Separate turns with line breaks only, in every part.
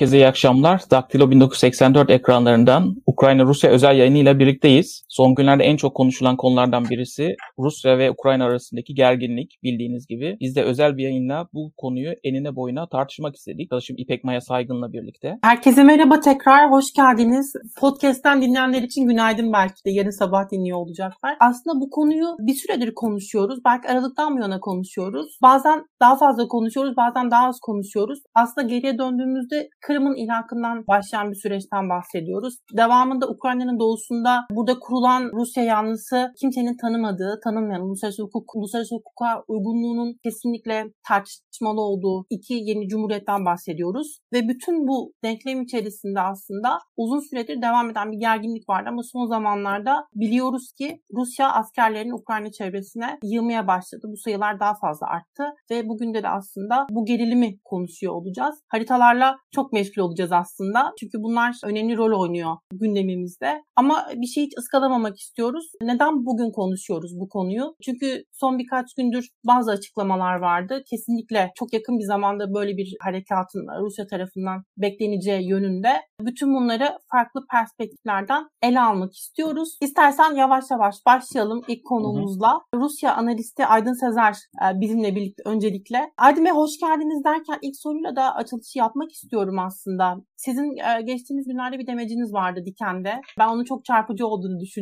Herkese iyi akşamlar. Daktilo 1984 ekranlarından Ukrayna-Rusya özel yayınıyla birlikteyiz. Son günlerde en çok konuşulan konulardan birisi Rusya ve Ukrayna arasındaki gerginlik bildiğiniz gibi. Biz de özel bir yayınla bu konuyu enine boyuna tartışmak istedik. Arkadaşım İpek Maya Saygın'la birlikte.
Herkese merhaba tekrar, hoş geldiniz. Podcast'ten dinleyenler için günaydın belki de yarın sabah dinliyor olacaklar. Aslında bu konuyu bir süredir konuşuyoruz. Belki Aralık'tan bu yana konuşuyoruz. Bazen daha fazla konuşuyoruz, bazen daha az konuşuyoruz. Aslında geriye döndüğümüzde Kırım'ın ilhakından başlayan bir süreçten bahsediyoruz. Devamında Ukrayna'nın doğusunda burada kurulan Rusya yanlısı kimsenin tanımadığı, tanınmayan uluslararası hukuk, uluslararası hukuka uygunluğunun kesinlikle tartışmalı olduğu iki yeni cumhuriyetten bahsediyoruz. Ve bütün bu denklem içerisinde aslında uzun süredir devam eden bir gerginlik vardı ama son zamanlarda biliyoruz ki Rusya askerlerini Ukrayna çevresine yığmaya başladı. Bu sayılar daha fazla arttı ve bugün de, de aslında bu gerilimi konuşuyor olacağız. Haritalarla çok meşgul olacağız aslında. Çünkü bunlar önemli rol oynuyor gündemimizde. Ama bir şey hiç ıskalamamak istiyoruz. Neden bugün konuşuyoruz bu konuyu? Çünkü son birkaç gündür bazı açıklamalar vardı. Kesinlikle çok yakın bir zamanda böyle bir harekatın Rusya tarafından bekleneceği yönünde. Bütün bunları farklı perspektiflerden ele almak istiyoruz. İstersen yavaş yavaş başlayalım ilk konumuzla. Hı hı. Rusya analisti Aydın Sezer e, bizimle birlikte öncelikle. Aydın Bey hoş geldiniz derken ilk soruyla da açılışı yapmak istiyorum aslında. Sizin e, geçtiğimiz günlerde bir demeciniz vardı Diken'de. Ben onun çok çarpıcı olduğunu düşünüyorum.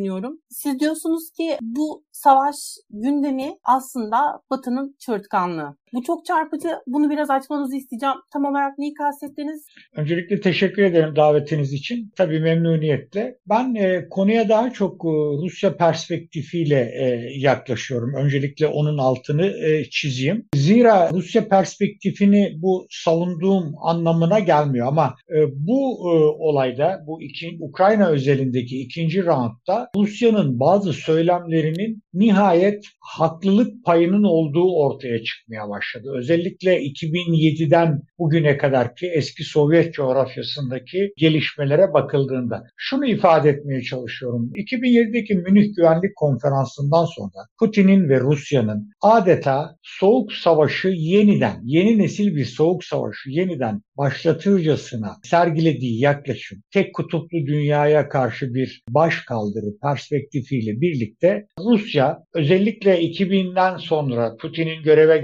Siz diyorsunuz ki bu savaş gündemi aslında Batı'nın çığırtkanlığı. Bu çok çarpıcı. Bunu biraz açmanızı isteyeceğim. Tam olarak neyi kastettiniz?
Öncelikle teşekkür ederim davetiniz için. Tabii memnuniyetle. Ben e, konuya daha çok e, Rusya perspektifiyle e, yaklaşıyorum. Öncelikle onun altını e, çizeyim. Zira Rusya perspektifini bu savunduğum anlamına gelmiyor ama e, bu e, olayda bu iki, Ukrayna özelindeki ikinci roundda Rusya'nın bazı söylemlerinin nihayet haklılık payının olduğu ortaya çıkmaya başladı. Özellikle 2007'den bugüne kadar ki eski Sovyet coğrafyasındaki gelişmelere bakıldığında şunu ifade etmeye çalışıyorum. 2007'deki Münih Güvenlik Konferansı'ndan sonra Putin'in ve Rusya'nın adeta soğuk savaşı yeniden, yeni nesil bir soğuk savaşı yeniden başlatırcasına sergilediği yaklaşım tek kutuplu dünyaya karşı bir baş kaldırı perspektifiyle birlikte Rusya özellikle 2000'den sonra Putin'in göreve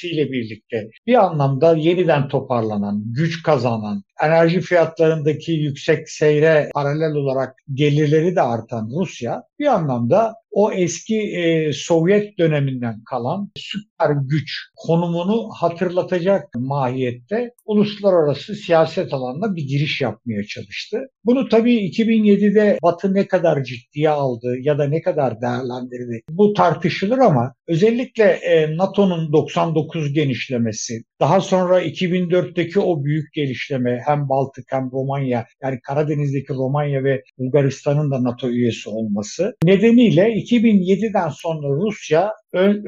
gelmesiyle birlikte bir anlamda yeniden toparlanan, güç kazanan, enerji fiyatlarındaki yüksek seyre paralel olarak gelirleri de artan Rusya bir anlamda o eski e, Sovyet döneminden kalan süper güç konumunu hatırlatacak mahiyette uluslararası siyaset alanında bir giriş yapmaya çalıştı. Bunu tabii 2007'de Batı ne kadar ciddiye aldı ya da ne kadar değerlendirdi bu tartışılır ama özellikle e, NATO'nun 99 genişlemesi, daha sonra 2004'teki o büyük gelişleme hem Baltık hem Romanya yani Karadeniz'deki Romanya ve Bulgaristan'ın da NATO üyesi olması nedeniyle 2007'den sonra Rusya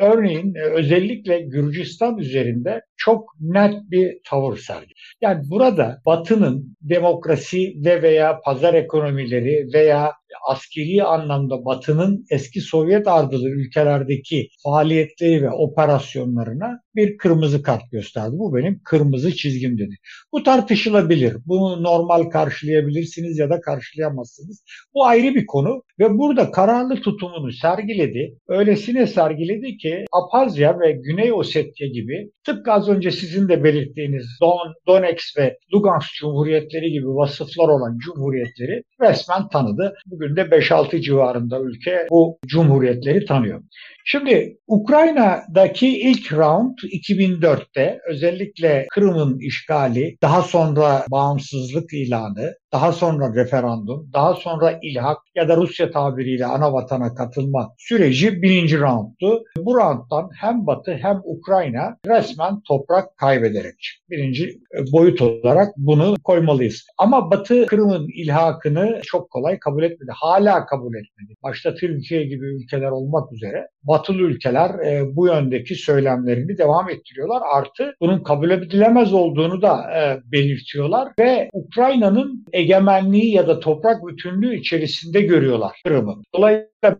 örneğin e, özellikle Gürcistan üzerinde çok net bir tavır sergiledi. Yani burada Batı'nın demokrasi ve veya pazar ekonomileri veya askeri anlamda Batı'nın eski Sovyet ardılı ülkelerdeki faaliyetleri ve operasyonlarına bir kırmızı kart gösterdi. Bu benim kırmızı çizgim dedi. Bu tartışılabilir. Bunu normal karşılayabilirsiniz ya da karşılayamazsınız. Bu ayrı bir konu ve burada kararlı tutumunu sergiledi. Öylesine sergiledi ki Apazya ve Güney Ossetya gibi tıpkı az önce sizin de belirttiğiniz Don, Donetsk ve Lugansk Cumhuriyetleri gibi vasıflar olan cumhuriyetleri resmen tanıdı. Bugün de 5-6 civarında ülke bu cumhuriyetleri tanıyor. Şimdi Ukrayna'daki ilk round 2004'te özellikle Kırım'ın işgali, daha sonra bağımsızlık ilanı, daha sonra referandum, daha sonra ilhak ya da Rusya tabiriyle ana vatana katılma süreci birinci roundtu. Bu rounddan hem Batı hem Ukrayna resmen toprak kaybederek birinci boyut olarak bunu koymalıyız. Ama Batı Kırım'ın ilhakını çok kolay kabul etmedi. Hala kabul etmedi. Başta Türkiye gibi ülkeler olmak üzere batılı ülkeler e, bu yöndeki söylemlerini devam ettiriyorlar. Artı bunun kabul edilemez olduğunu da e, belirtiyorlar ve Ukrayna'nın egemenliği ya da toprak bütünlüğü içerisinde görüyorlar Kırım'ı. Dolayısıyla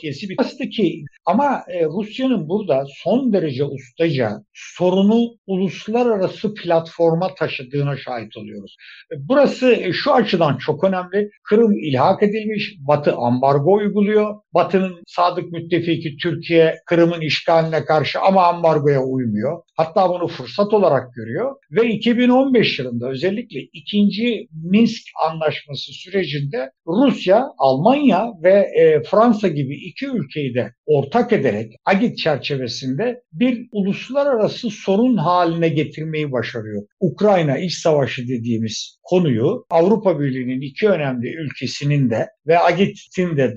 piyesi bir ki ama e, Rusya'nın burada son derece ustaca sorunu uluslararası platforma taşıdığına şahit oluyoruz. Burası e, şu açıdan çok önemli. Kırım ilhak edilmiş, Batı ambargo uyguluyor. Batı'nın sadık müttefiki Türkiye Kırım'ın işgaline karşı ama ambargoya uymuyor. Hatta bunu fırsat olarak görüyor ve 2015 yılında özellikle ikinci Minsk Anlaşması sürecinde Rusya, Almanya ve e, Fransa gibi iki ülkeyi de ortak ederek Agit çerçevesinde bir uluslararası sorun haline getirmeyi başarıyor. Ukrayna İç Savaşı dediğimiz konuyu Avrupa Birliği'nin iki önemli ülkesinin de ve Agit'in de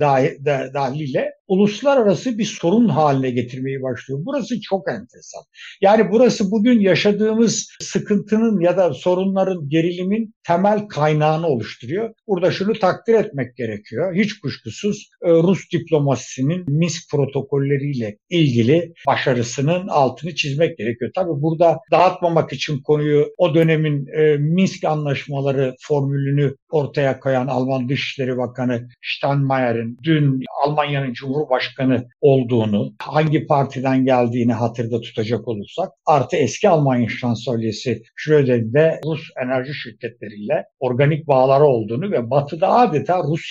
dahiliyle uluslararası bir sorun haline getirmeyi başlıyor. Burası çok enteresan. Yani burası bugün yaşadığımız sıkıntının ya da sorunların, gerilimin temel kaynağını oluşturuyor. Burada şunu takdir etmek gerekiyor. Hiç kuşkusuz e, Rus diplomasisinin Minsk protokolleriyle ilgili başarısının altını çizmek gerekiyor. Tabii burada dağıtmamak için konuyu o dönemin e, Minsk anlaşmaları formülünü ortaya koyan Alman Dışişleri Bakanı Steinmeier'in dün Almanya'nın Cumhurbaşkanı olduğunu, hangi partiden geldiğini hatırda tutacak olursak, artı eski Almanya şansölyesi Schröder'in de Rus enerji şirketleriyle organik bağları olduğunu ve Batı'da adeta Rus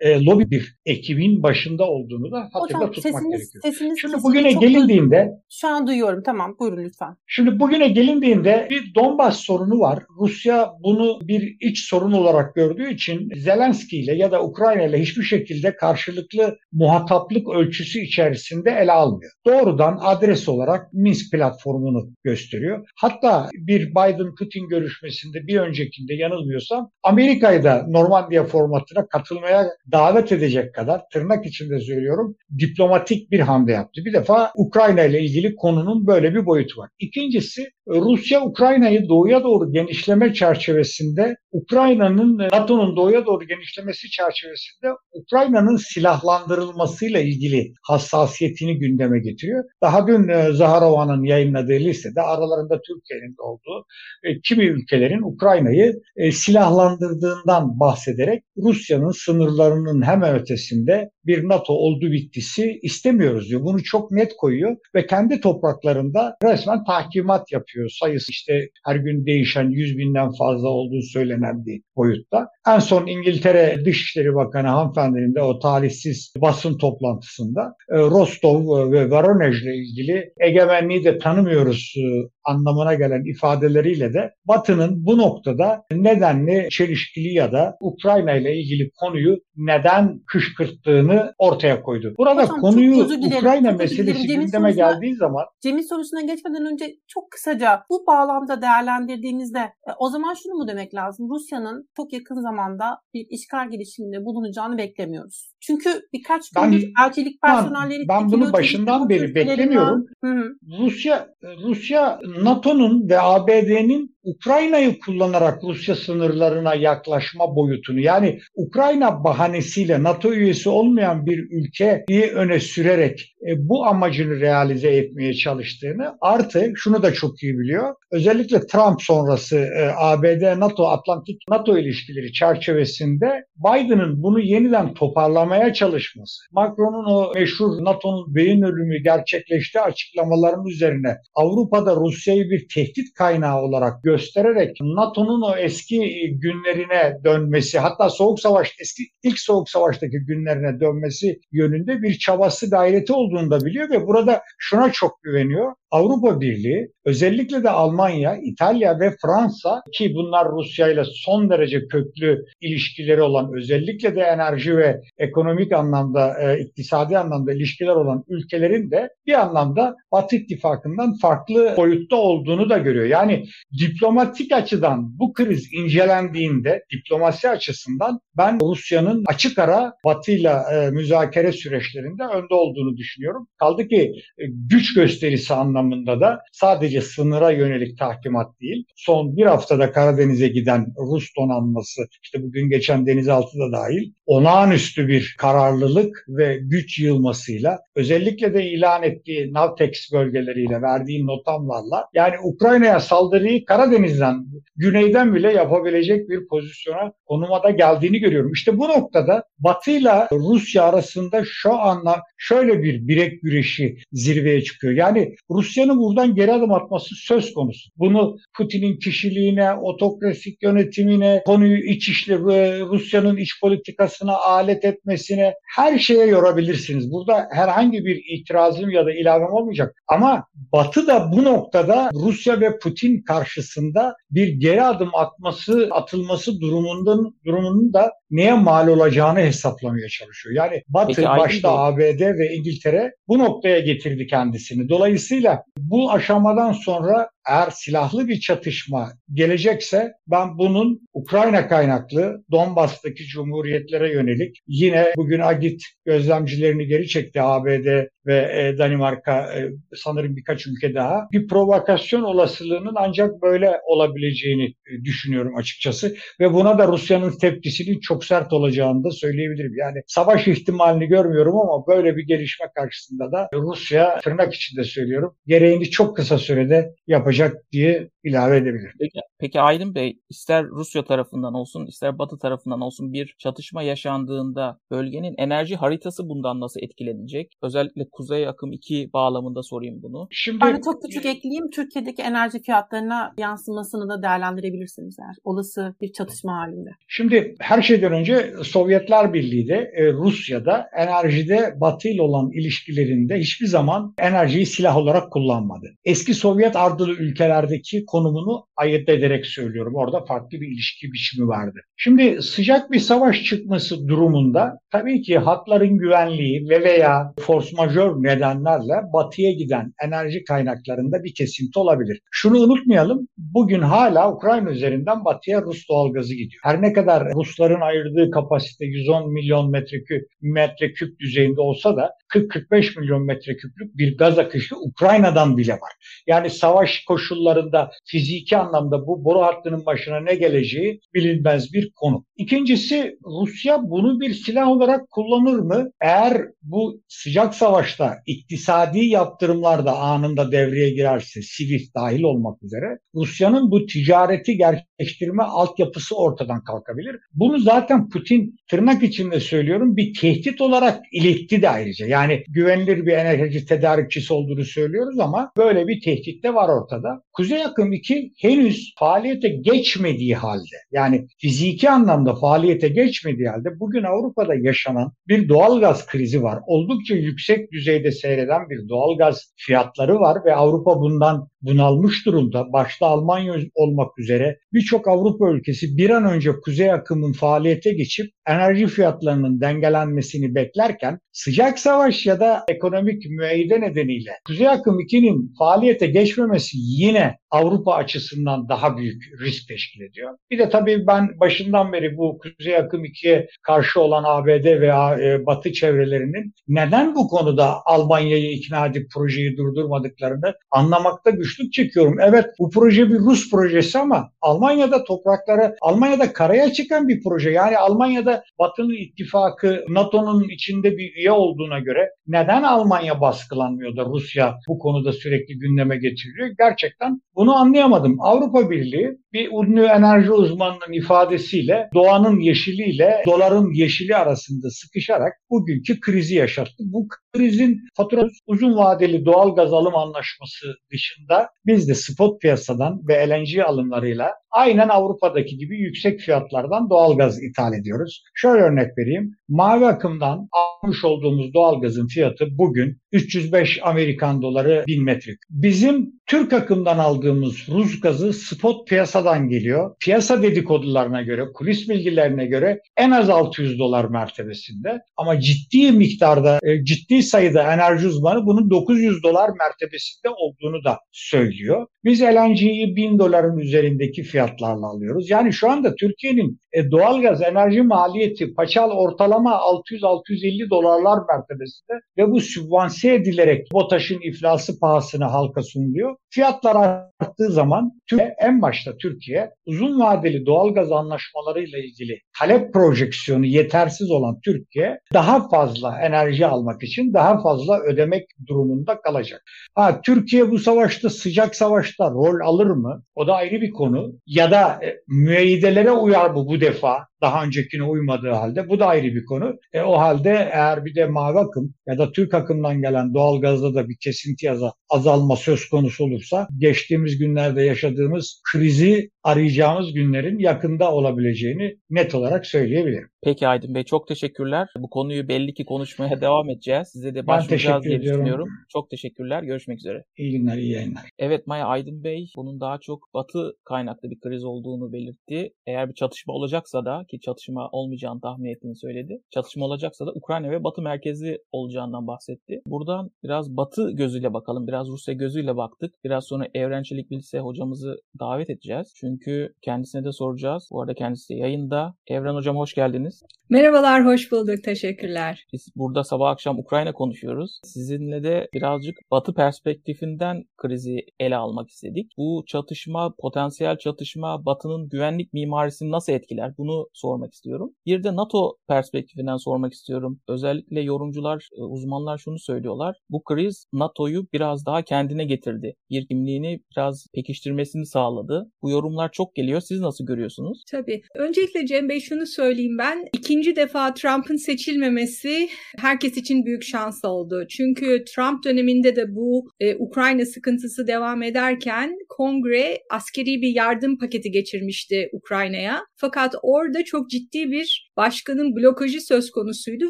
e, lobi bir ekibin başında olduğunu da hatırda Hocam, tutmak sesiniz, gerekiyor. Sesiniz, şimdi bugüne gelindiğinde...
Şu an duyuyorum tamam buyurun lütfen.
Şimdi bugüne gelindiğinde bir Donbas sorunu var. Rusya bunu bir iç sorun olarak gördüğü için Zelenski ile ya da Ukrayna ile hiçbir şekilde karşılıklı muhataplık ölçüsü içerisinde ele almıyor. Doğrudan adres olarak Minsk platformunu gösteriyor. Hatta bir Biden-Putin görüşmesinde bir öncekinde yanılmıyorsam Amerika'yı da Normandiya formatına katılmaya davet edecek kadar tırnak içinde söylüyorum diplomatik bir hamle yaptı. Bir defa Ukrayna ile ilgili konunun böyle bir boyutu var. İkincisi Rusya Ukrayna'yı doğuya doğru genişleme çerçevesinde Ukrayna'nın NATO'nun doğuya doğru genişlemesi çerçevesinde Ukrayna'nın silahlandırılmasıyla ilgili hassasiyetini gündeme getiriyor. Daha dün e, Zaharova'nın yayınladığı listede aralarında Türkiye'nin de olduğu e, kimi ülkelerin Ukrayna'yı e, silahlandırdığından bahsederek Rusya'nın sınırlarının hemen ötesinde bir NATO oldu bittisi istemiyoruz diyor. Bunu çok net koyuyor ve kendi topraklarında resmen tahkimat yapıyor. Sayısı işte her gün değişen 100 binden fazla olduğu söylenen bir boyutta. En son İngiltere Dışişleri Bakanı hanımefendinin de o talihsiz basın toplantısında e, Rostov ve Voronezh ile ilgili egemenliği de tanımıyoruz e, anlamına gelen ifadeleriyle de Batı'nın bu noktada nedenli çelişkili ya da Ukrayna ile ilgili konuyu neden kışkırttığını ortaya koydu. Burada Hocam, konuyu Ukrayna meselesi gündeme sorusuna, geldiği zaman
Cemil sorusuna geçmeden önce çok kısaca bu bağlamda değerlendirdiğinizde e, o zaman şunu mu demek lazım? Rusya'nın çok yakın zamanda bir işgal girişiminde bulunacağını beklemiyoruz. Çünkü birkaç gündür elçilik personelleri
ben, ben bunu başından beri beklemiyorum. Hı hı. Rusya Rusya NATO'nun ve ABD'nin Ukrayna'yı kullanarak Rusya sınırlarına yaklaşma boyutunu yani Ukrayna bahanesiyle NATO üyesi olmayan bir ülkeyi öne sürerek e, bu amacını realize etmeye çalıştığını artı şunu da çok iyi biliyor. Özellikle Trump sonrası e, ABD NATO Atlantik NATO ilişkileri çerçevesinde Biden'ın bunu yeniden toparlamaya çalışması, Macron'un o meşhur NATO'nun beyin ölümü gerçekleşti açıklamaların üzerine Avrupa'da Rusya'yı bir tehdit kaynağı olarak göstererek NATO'nun o eski günlerine dönmesi hatta Soğuk Savaş eski ilk Soğuk Savaş'taki günlerine dönmesi yönünde bir çabası gayreti olduğunu da biliyor ve burada şuna çok güveniyor. Avrupa Birliği özellikle de Almanya, İtalya ve Fransa ki bunlar Rusya ile son derece köklü ilişkileri olan özellikle de enerji ve ekonomik anlamda, e, iktisadi anlamda ilişkiler olan ülkelerin de bir anlamda Batı ittifakından farklı boyutta olduğunu da görüyor. Yani diplomatik açıdan bu kriz incelendiğinde diplomasi açısından ben Rusya'nın açık ara Batı ile e, müzakere süreçlerinde önde olduğunu düşünüyorum. Kaldı ki e, güç gösterisi anlamında da sadece sınıra yönelik tahkimat değil, son bir haftada Karadeniz'e giden Rus donanması, işte bugün geçen denizaltı da dahil olağanüstü bir kararlılık ve güç yığılmasıyla özellikle de ilan ettiği Navtex bölgeleriyle verdiği notamlarla yani Ukrayna'ya saldırıyı Karadeniz'den güneyden bile yapabilecek bir pozisyona konuma da geldiğini görüyorum. İşte bu noktada Batı ile Rusya arasında şu anda şöyle bir birek güreşi zirveye çıkıyor. Yani Rusya'nın buradan geri adım atması söz konusu. Bunu Putin'in kişiliğine, otokrasik yönetimine, konuyu iç işle Rusya'nın iç politikasına alet etmesine her şeye yorabilirsiniz. Burada herhangi bir itirazım ya da ilavem olmayacak. Ama Batı da bu noktada Rusya ve Putin karşısında bir geri adım atması, atılması durumundan durumunun da neye mal olacağını hesaplamaya çalışıyor. Yani Batı Peki, başta ABD ve İngiltere bu noktaya getirdi kendisini. Dolayısıyla bu aşamadan sonra eğer silahlı bir çatışma gelecekse ben bunun Ukrayna kaynaklı Donbas'taki cumhuriyetlere yönelik yine bugün Agit gözlemcilerini geri çekti ABD ve e, Danimarka e, sanırım birkaç ülke daha bir provokasyon olasılığının ancak böyle olabileceğini e, düşünüyorum açıkçası ve buna da Rusya'nın tepkisinin çok sert olacağını da söyleyebilirim. Yani savaş ihtimalini görmüyorum ama böyle bir gelişme karşısında da Rusya tırnak içinde söylüyorum gereğini çok kısa sürede yapacak olacak diye ilave edebilirim.
Peki, peki Aydın Bey ister Rusya tarafından olsun ister Batı tarafından olsun bir çatışma yaşandığında bölgenin enerji haritası bundan nasıl etkilenecek? Özellikle Kuzey Akım 2 bağlamında sorayım bunu.
Şimdi ben de çok küçük ekleyeyim. Türkiye'deki enerji fiyatlarına yansımasını da değerlendirebilirsiniz eğer olası bir çatışma halinde.
Şimdi her şeyden önce Sovyetler Birliği de e, Rusya'da enerjide Batı ile olan ilişkilerinde hiçbir zaman enerjiyi silah olarak kullanmadı. Eski Sovyet ardılı ülkelerdeki konumunu ayırt ederek söylüyorum. Orada farklı bir ilişki biçimi vardı. Şimdi sıcak bir savaş çıkması durumunda tabii ki hatların güvenliği ve veya force majeure nedenlerle batıya giden enerji kaynaklarında bir kesinti olabilir. Şunu unutmayalım. Bugün hala Ukrayna üzerinden batıya Rus doğalgazı gidiyor. Her ne kadar Rusların ayırdığı kapasite 110 milyon metreküp metreküp düzeyinde olsa da 40-45 milyon metreküplük bir gaz akışı Ukrayna'dan bile var. Yani savaş koşullarında fiziki anlamda bu boru hattının başına ne geleceği bilinmez bir konu. İkincisi Rusya bunu bir silah olarak kullanır mı? Eğer bu sıcak savaşta iktisadi yaptırımlar da anında devreye girerse sivil dahil olmak üzere Rusya'nın bu ticareti gerçekleştirme altyapısı ortadan kalkabilir. Bunu zaten Putin tırnak içinde söylüyorum bir tehdit olarak iletti de ayrıca. Yani güvenilir bir enerji tedarikçisi olduğunu söylüyoruz ama böyle bir tehdit de var ortada. Kuzey Akım 2 henüz faaliyete geçmediği halde yani fiziki anlamda faaliyete geçmediği halde bugün Avrupa'da yaşanan bir doğal gaz krizi var. Oldukça yüksek düzeyde seyreden bir doğal gaz fiyatları var ve Avrupa bundan bunalmış durumda. Başta Almanya olmak üzere birçok Avrupa ülkesi bir an önce kuzey akımın faaliyete geçip enerji fiyatlarının dengelenmesini beklerken sıcak savaş ya da ekonomik müeyyide nedeniyle kuzey akım 2'nin faaliyete geçmemesi yine Avrupa açısından daha büyük risk teşkil ediyor. Bir de tabii ben başından beri bu Kuzey Akım 2'ye karşı olan ABD veya e, Batı çevrelerinin neden bu konuda Almanya'yı ikna edip projeyi durdurmadıklarını anlamakta güçlük çekiyorum. Evet bu proje bir Rus projesi ama Almanya'da topraklara, Almanya'da karaya çıkan bir proje. Yani Almanya'da Batı'nın ittifakı NATO'nun içinde bir üye olduğuna göre neden Almanya baskılanmıyor da Rusya bu konuda sürekli gündeme getiriliyor? Gerçekten bunu anlayamadım. Avrupa Birliği bir ünlü enerji uzmanının ifadesiyle doğanın yeşiliyle doların yeşili arasında sıkışarak bugünkü krizi yaşattı. Bu krizin faturası uzun vadeli doğal gaz alım anlaşması dışında biz de spot piyasadan ve LNG alımlarıyla aynen Avrupa'daki gibi yüksek fiyatlardan doğal gaz ithal ediyoruz. Şöyle örnek vereyim. Mavi akımdan almış olduğumuz doğal gazın fiyatı bugün 305 Amerikan doları 1000 metrik. Bizim Türk akımdan aldığımız Rus gazı spot piyasadan geliyor. Piyasa dedikodularına göre, kulis bilgilerine göre en az 600 dolar mertebesinde. Ama ciddi miktarda, e, ciddi sayıda enerji uzmanı bunun 900 dolar mertebesinde olduğunu da söylüyor. Biz LNG'yi 1000 doların üzerindeki fiyatlarla alıyoruz. Yani şu anda Türkiye'nin e, doğalgaz enerji maliyeti paçal ortalama 600-650 dolarlar mertebesinde ve bu sübvanse edilerek BOTAŞ'ın iflası pahasına halka sunuluyor. Fiyatlar arttığı zaman Türkiye, en başta Türkiye uzun vadeli doğalgaz anlaşmalarıyla ilgili talep projeksiyonu yetersiz olan Türkiye daha fazla enerji almak için daha fazla ödemek durumunda kalacak. Ha, Türkiye bu savaşta sıcak savaşta rol alır mı? O da ayrı bir konu. Ya da e, müeyyidelere uyar bu bu defa daha öncekine uymadığı halde bu da ayrı bir konu. E, o halde eğer bir de mavi akım ya da Türk akımdan gelen doğalgazda da bir kesinti azalma söz konusu olursa geçtiğimiz günlerde yaşadığımız krizi arayacağımız günlerin yakında olabileceğini net olarak söyleyebilirim.
Peki Aydın Bey çok teşekkürler. Bu konuyu belli ki konuşmaya devam edeceğiz. Size de başvuracağız diye ediyorum. düşünüyorum. Çok teşekkürler. Görüşmek üzere.
İyi günler, iyi yayınlar.
Evet Maya Aydın Bey bunun daha çok batı kaynaklı bir kriz olduğunu belirtti. Eğer bir çatışma olacaksa da ki çatışma olmayacağını tahmin ettiğini söyledi. Çatışma olacaksa da Ukrayna ve Batı merkezi olacağından bahsetti. Buradan biraz Batı gözüyle bakalım. Biraz Rusya gözüyle baktık. Biraz sonra Evrençilik Bilse hocamızı davet edeceğiz. Çünkü kendisine de soracağız. Bu arada kendisi yayında. Evren hocam hoş geldiniz.
Merhabalar, hoş bulduk. Teşekkürler.
Biz burada sabah akşam Ukrayna konuşuyoruz. Sizinle de birazcık Batı perspektifinden krizi ele almak istedik. Bu çatışma, potansiyel çatışma Batı'nın güvenlik mimarisini nasıl etkiler? Bunu sormak istiyorum. Bir de NATO perspektifinden sormak istiyorum. Özellikle yorumcular, e, uzmanlar şunu söylüyorlar. Bu kriz NATO'yu biraz daha kendine getirdi. Bir kimliğini biraz pekiştirmesini sağladı. Bu yorumlar çok geliyor. Siz nasıl görüyorsunuz?
Tabii. Öncelikle Cem Bey şunu söyleyeyim ben. İkinci defa Trump'ın seçilmemesi herkes için büyük şans oldu. Çünkü Trump döneminde de bu e, Ukrayna sıkıntısı devam ederken kongre askeri bir yardım paketi geçirmişti Ukrayna'ya. Fakat orada çok ciddi bir başkanın blokajı söz konusuydu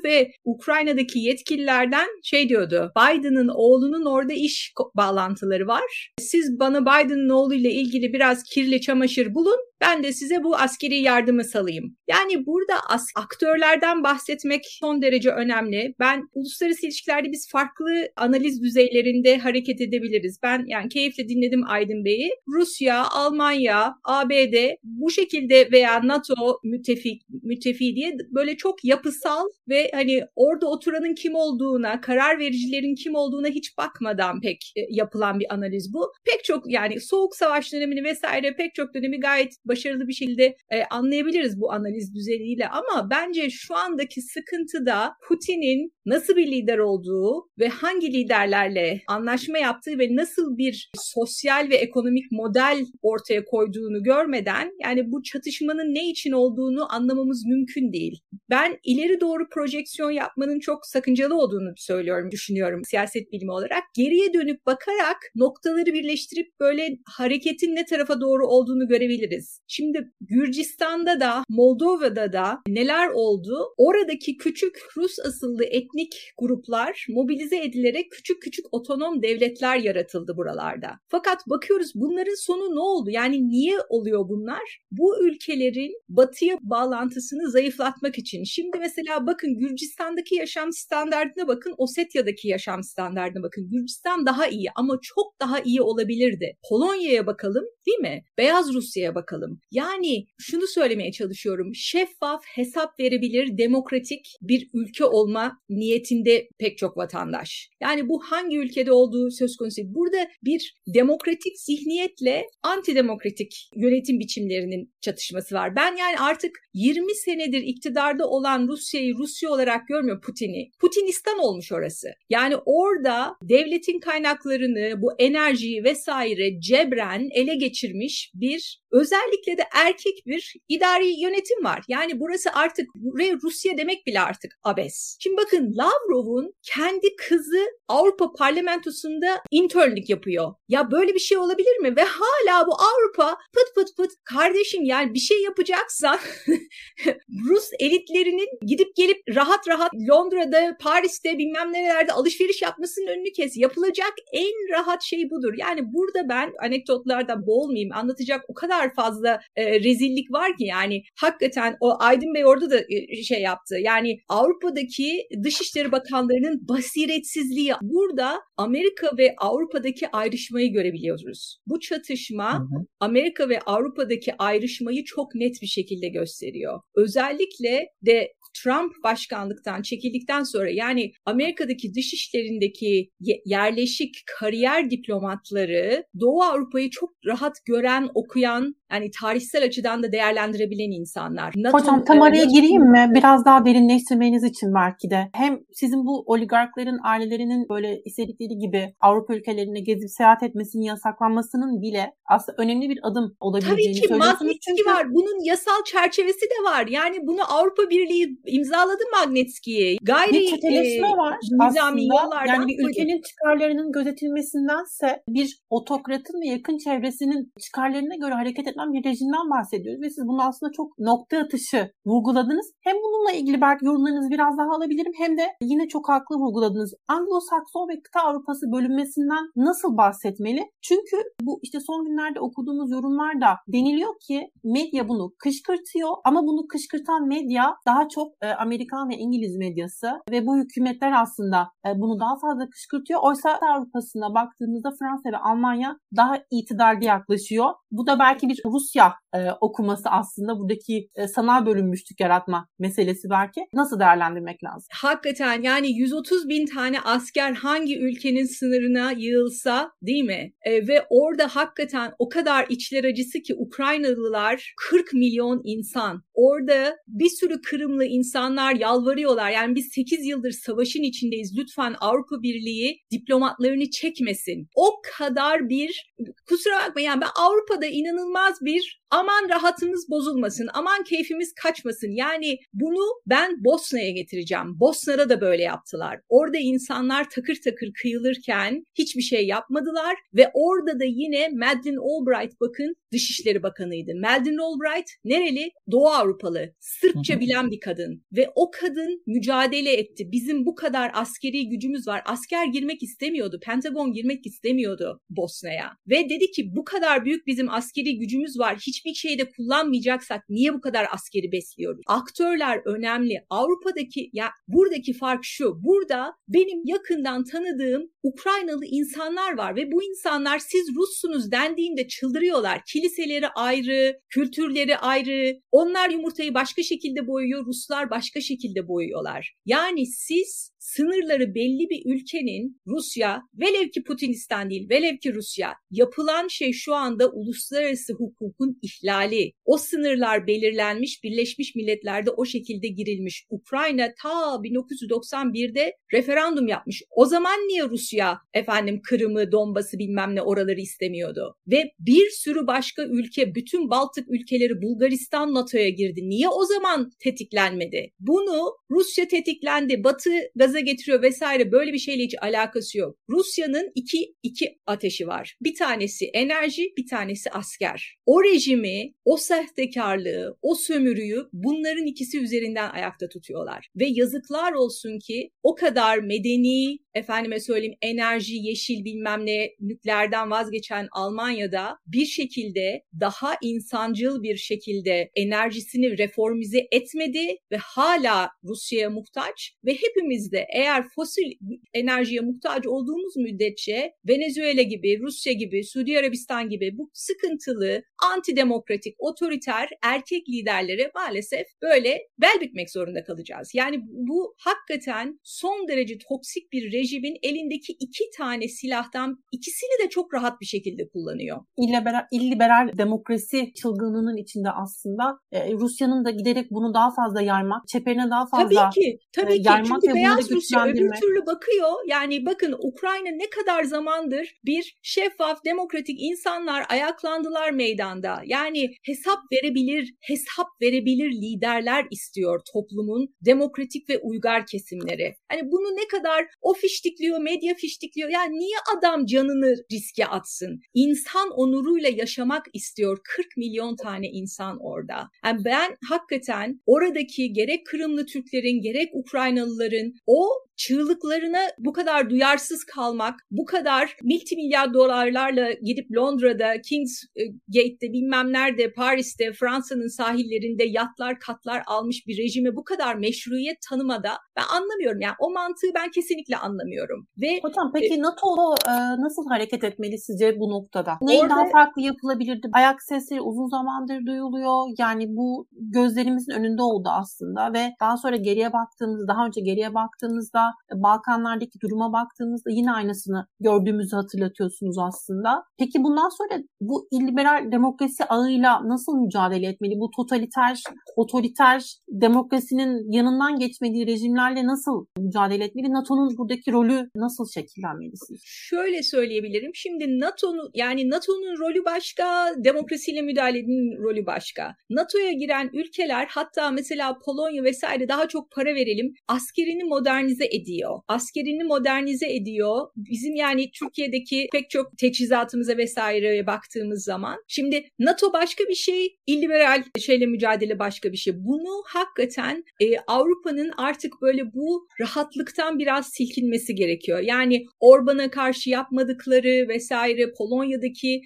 ve Ukrayna'daki yetkililerden şey diyordu. Biden'ın oğlunun orada iş bağlantıları var. Siz bana Biden'ın oğluyla ilgili biraz kirli çamaşır bulun. Ben de size bu askeri yardımı salayım. Yani burada aktörlerden bahsetmek son derece önemli. Ben uluslararası ilişkilerde biz farklı analiz düzeylerinde hareket edebiliriz. Ben yani keyifle dinledim Aydın Bey'i. Rusya, Almanya, ABD bu şekilde veya NATO müttefik müttefi diye böyle çok yapısal ve hani orada oturanın kim olduğuna, karar vericilerin kim olduğuna hiç bakmadan pek e, yapılan bir analiz bu. Pek çok yani soğuk savaş dönemini vesaire pek çok dönemi gayet başarılı bir şekilde e, anlayabiliriz bu analiz düzeyiyle ama bence şu andaki sıkıntı da Putin'in nasıl bir lider olduğu ve hangi liderlerle anlaşma yaptığı ve nasıl bir sosyal ve ekonomik model ortaya koyduğunu görmeden yani bu çatışmanın ne için olduğunu anlamamız mümkün değil. Ben ileri doğru projeksiyon yapmanın çok sakıncalı olduğunu söylüyorum, düşünüyorum siyaset bilimi olarak. Geriye dönüp bakarak noktaları birleştirip böyle hareketin ne tarafa doğru olduğunu görebiliriz. Şimdi Gürcistan'da da Moldova'da da neler oldu? Oradaki küçük Rus asıllı etnik gruplar mobilize edilerek küçük küçük otonom devletler yaratıldı buralarda. Fakat bakıyoruz bunların sonu ne oldu? Yani niye oluyor bunlar? Bu ülkelerin batıya bağlantısını zayıflatmak için. Şimdi mesela bakın Gürcistan'daki yaşam standartına bakın, Osetya'daki yaşam standartına bakın. Gürcistan daha iyi ama çok daha iyi olabilirdi. Polonya'ya bakalım değil mi? Beyaz Rusya'ya bakalım. Yani şunu söylemeye çalışıyorum. Şeffaf, hesap verebilir, demokratik bir ülke olma niyetinde pek çok vatandaş. Yani bu hangi ülkede olduğu söz konusu. Burada bir demokratik zihniyetle antidemokratik yönetim biçimlerinin çatışması var. Ben yani artık 20 senedir iktidarda olan Rusya'yı Rusya olarak görmüyor Putin'i. Putinistan olmuş orası. Yani orada devletin kaynaklarını, bu enerjiyi vesaire cebren ele geçirmiş bir özellikle de erkek bir idari yönetim var. Yani burası artık buraya Rusya demek bile artık abes. Şimdi bakın Lavrov'un kendi kızı Avrupa Parlamentosu'nda internlik yapıyor. Ya böyle bir şey olabilir mi? Ve hala bu Avrupa pıt pıt pıt kardeşim yani bir şey yapacaksan Rus elitlerinin gidip gelip rahat rahat Londra'da, Paris'te bilmem nerelerde alışveriş yapmasının önünü kes. Yapılacak en rahat şey budur. Yani burada ben anekdotlarda boğulmayayım anlatacak o kadar kadar fazla e, rezillik var ki yani hakikaten o Aydın Bey orada da e, şey yaptı. Yani Avrupa'daki Dışişleri Bakanlarının basiretsizliği burada Amerika ve Avrupa'daki ayrışmayı görebiliyoruz. Bu çatışma hı hı. Amerika ve Avrupa'daki ayrışmayı çok net bir şekilde gösteriyor. Özellikle de Trump başkanlıktan çekildikten sonra yani Amerika'daki dış işlerindeki yerleşik kariyer diplomatları Doğu Avrupa'yı çok rahat gören, okuyan yani tarihsel açıdan da değerlendirebilen insanlar.
NATO, Hocam tam araya NATO... gireyim mi? Biraz daha derinleştirmeniz için belki de. Hem sizin bu oligarkların ailelerinin böyle istedikleri gibi Avrupa ülkelerine gezip seyahat etmesinin yasaklanmasının bile aslında önemli bir adım olabileceğini
Tabii ki Magnitsky çünkü... var. Bunun yasal çerçevesi de var. Yani bunu Avrupa Birliği imzaladı Magnitsky'yi.
Gayri bir çeteleşme e, var aslında. Yollardan yani bir ülkenin çıkarlarının gözetilmesindense bir otokratın ve yakın çevresinin çıkarlarına göre hareket etmen bir rejimden bahsediyoruz ve siz bunu aslında çok nokta atışı vurguladınız. Hem bununla ilgili belki yorumlarınızı biraz daha alabilirim hem de yine çok haklı vurguladınız. Anglo-Sakson ve kıta Avrupası bölünmesinden nasıl bahsetmeli? Çünkü bu işte son günlerde okuduğumuz yorumlarda deniliyor ki medya bunu kışkırtıyor ama bunu kışkırtan medya daha çok e, Amerikan ve İngiliz medyası ve bu hükümetler aslında e, bunu daha fazla kışkırtıyor. Oysa Avrupa'sına baktığımızda Fransa ve Almanya daha itidarlı yaklaşıyor. Bu da belki bir Rusya e, okuması aslında buradaki e, sanal bölünmüşlük yaratma meselesi belki. Nasıl değerlendirmek lazım?
Hakikaten yani 130 bin tane asker hangi ülkenin sınırına yığılsa değil mi? E, ve orada hakikaten o kadar içler acısı ki Ukraynalılar 40 milyon insan. Orada bir sürü Kırımlı insanlar yalvarıyorlar. Yani biz 8 yıldır savaşın içindeyiz. Lütfen Avrupa Birliği diplomatlarını çekmesin. O kadar bir kusura bakmayın yani ben Avrupa'da inanılmaz bir aman rahatımız bozulmasın, aman keyfimiz kaçmasın. Yani bunu ben Bosna'ya getireceğim. Bosna'da da böyle yaptılar. Orada insanlar takır takır kıyılırken hiçbir şey yapmadılar ve orada da yine Madeleine Albright bakın Dışişleri Bakanıydı. Madeleine Albright nereli? Doğu Avrupalı. Sırpça bilen bir kadın ve o kadın mücadele etti. Bizim bu kadar askeri gücümüz var. Asker girmek istemiyordu. Pentagon girmek istemiyordu Bosna'ya. Ve dedi ki bu kadar büyük bizim askeri gücümüz var. Hiçbir şeyde kullanmayacaksak niye bu kadar askeri besliyoruz? Aktörler önemli. Avrupa'daki ya buradaki fark şu. Burada benim yakından tanıdığım Ukraynalı insanlar var ve bu insanlar siz Russunuz dendiğinde çıldırıyorlar. Kiliseleri ayrı, kültürleri ayrı. Onlar yumurtayı başka şekilde boyuyor, Ruslar başka şekilde boyuyorlar. Yani siz sınırları belli bir ülkenin Rusya, velev ki Putinistan değil, velev ki Rusya, yapılan şey şu anda uluslararası hukukun ihlali. O sınırlar belirlenmiş, Birleşmiş Milletler'de o şekilde girilmiş. Ukrayna ta 1991'de referandum yapmış. O zaman niye Rusya efendim Kırım'ı, Donbas'ı bilmem ne oraları istemiyordu? Ve bir sürü başka ülke, bütün Baltık ülkeleri Bulgaristan NATO'ya girdi. Niye o zaman tetiklenmedi? Bunu Rusya tetiklendi. Batı gaza getiriyor vesaire böyle bir şeyle hiç alakası yok. Rusya'nın iki, iki ateşi var. Bir tanesi enerji, bir tanesi asker. O rejimi, o sahtekarlığı, o sömürüyü bunların ikisi üzerinden ayakta tutuyorlar. Ve yazıklar olsun ki o kadar medeni, efendime söyleyeyim enerji, yeşil bilmem ne nükleerden vazgeçen Almanya'da bir şekilde daha insancıl bir şekilde enerjisini reformize etmedi ve hala Rusya'ya muhtaç ve hepimiz de eğer fosil enerjiye muhtaç olduğumuz müddetçe Venezuela gibi, Rusya gibi, Suudi Arabistan gibi bu sıkıntılı, antidemokratik, otoriter erkek liderlere maalesef böyle bel bükmek zorunda kalacağız. Yani bu hakikaten son derece toksik bir rejimin elindeki iki tane silahtan ikisini de çok rahat bir şekilde kullanıyor.
İlliberal, illiberal demokrasi çılgınlığının içinde aslında e, Rusya'nın da giderek bunu daha fazla yaymak, çeperine daha fazla
tabii ki, tabii e, yaymak ki. Çünkü ve Beyaz Rusya öbür türlü bakıyor. Yani bakın Ukrayna ne kadar zamandır bir şeffaf, demokratik insanlar ayaklandılar meydanda. Yani hesap verebilir, hesap verebilir liderler istiyor toplumun demokratik ve uygar kesimleri. Hani bunu ne kadar o fiştikliyor, medya fiştikliyor. Yani niye adam canını riske atsın? İnsan onuruyla yaşamak istiyor 40 milyon tane insan orada. Yani ben hakikaten oradaki gerek Kırımlı Türklerin gerek Ukraynalıların o çığlıklarına bu kadar duyarsız kalmak, bu kadar multimilyar dolarlarla gidip Londra'da, Kingsgate'de bilmem nerede, Paris'te, Fransa'nın sahillerinde yatlar katlar almış bir rejime bu kadar meşruiyet tanımada ben anlamıyorum. Yani o mantığı ben kesinlikle anlamıyorum. Ve
Hocam peki e, NATO e, nasıl hareket etmeli sizce bu noktada? Neyi orada... daha farklı yapılabilirdi? Ayak sesleri uzun zamandır duyuluyor. Yani bu gözlerimizin önünde oldu aslında ve daha sonra geriye baktığımızda, daha önce geriye baktığımızda Balkanlardaki duruma baktığımızda yine aynısını gördüğümüzü hatırlatıyorsunuz aslında. Peki bundan sonra bu illiberal demokrasi ağıyla nasıl mücadele etmeli? Bu totaliter, otoriter demokrasinin yanından geçmediği rejimlerle nasıl mücadele etmeli? NATO'nun buradaki rolü nasıl şekillenmeli?
Şöyle söyleyebilirim. Şimdi NATO'nun yani NATO'nun rolü başka, demokrasiyle müdahalenin rolü başka. NATO'ya giren ülkeler hatta mesela Polonya vesaire daha çok para verelim. Askerini modernize ediyor. Askerini modernize ediyor. Bizim yani Türkiye'deki pek çok teçhizatımıza vesaireye baktığımız zaman. Şimdi NATO başka bir şey, illiberal şeyle mücadele başka bir şey. Bunu hakikaten e, Avrupa'nın artık böyle bu rahatlıktan biraz silkinmesi gerekiyor. Yani Orban'a karşı yapmadıkları vesaire Polonya'daki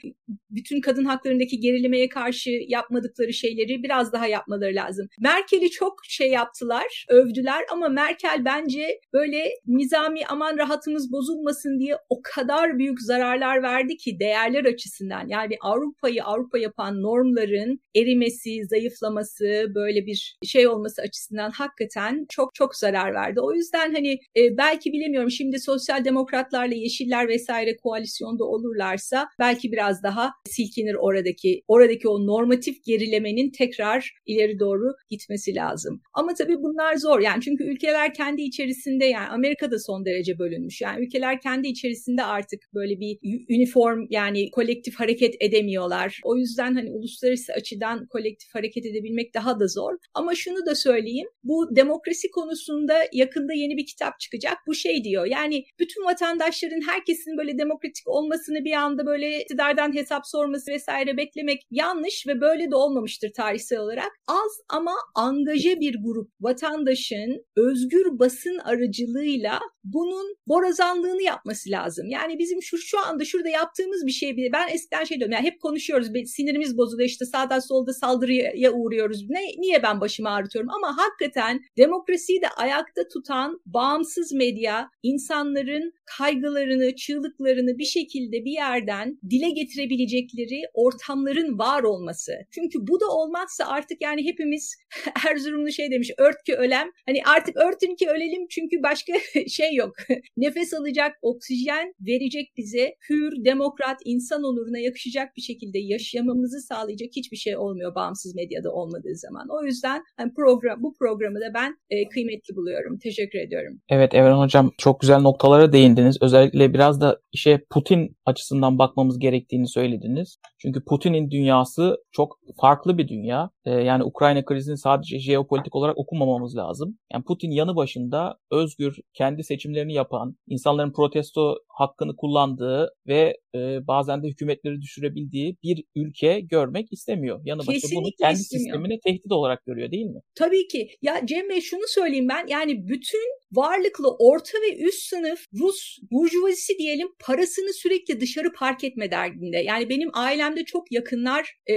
bütün kadın haklarındaki gerilimeye karşı yapmadıkları şeyleri biraz daha yapmaları lazım. Merkel'i çok şey yaptılar, övdüler ama Merkel bence böyle nizami aman rahatımız bozulmasın diye o kadar büyük zararlar verdi ki değerler açısından. Yani Avrupa'yı Avrupa yapan normların erimesi, zayıflaması, böyle bir şey olması açısından hakikaten çok çok zarar verdi. O yüzden hani e, belki bilemiyorum şimdi sosyal demokratlarla yeşiller vesaire koalisyonda olurlarsa belki biraz daha silkinir oradaki oradaki o normatif gerilemenin tekrar ileri doğru gitmesi lazım. Ama tabii bunlar zor yani çünkü ülkeler kendi içerisinde yani Amerika da son derece bölünmüş. Yani ülkeler kendi içerisinde artık böyle bir üniform yani kolektif hareket edemiyorlar. O yüzden hani uluslararası açıdan kolektif hareket edebilmek daha da zor. Ama şunu da söyleyeyim. Bu demokrasi konusunda yakında yeni bir kitap çıkacak. Bu şey diyor. Yani bütün vatandaşların herkesin böyle demokratik olmasını bir anda böyle iktidardan hesap sorması vesaire beklemek yanlış ve böyle de olmamıştır tarihsel olarak. Az ama angaje bir grup vatandaşın özgür basın aracılığıyla bunun borazanlığını yapması lazım. Yani bizim şu şu anda şurada yaptığımız bir şey bile ben eskiden şey diyorum yani hep konuşuyoruz sinirimiz bozuluyor işte sağda solda saldırıya uğruyoruz. Ne niye ben başımı ağrıtıyorum ama hakikaten demokrasiyi de ayakta tutan bağımsız medya insanların kaygılarını, çığlıklarını bir şekilde bir yerden dile getirebilecekleri ortamların var olması. Çünkü bu da olmazsa artık yani hepimiz Erzurumlu şey demiş ört ki ölem. Hani artık örtün ki ölelim çünkü başka şey yok. Nefes alacak oksijen verecek bize hür, demokrat, insan onuruna yakışacak bir şekilde yaşamamızı sağlayacak hiçbir şey olmuyor bağımsız medyada olmadığı zaman. O yüzden hani program bu programı da ben e, kıymetli buluyorum. Teşekkür ediyorum.
Evet Evren Hocam çok güzel noktalara değindiniz. Özellikle biraz da işe Putin açısından bakmamız gerektiğini söylediniz. Çünkü Putin'in dünyası çok farklı bir dünya. Ee, yani Ukrayna krizini sadece jeopolitik olarak okumamamız lazım. Yani Putin yanı başında özgür, kendi seçimlerini yapan, insanların protesto hakkını kullandığı ve e, bazen de hükümetleri düşürebildiği bir ülke görmek istemiyor. Yanı başında bunu kendi istemiyor. sistemine tehdit olarak görüyor değil mi?
Tabii ki. Ya Cem Bey şunu söyleyeyim ben yani bütün varlıklı orta ve üst sınıf Rus burjuvazisi diyelim parasını sürekli dışarı park etme derdinde. Yani benim ailemde çok yakınlar e,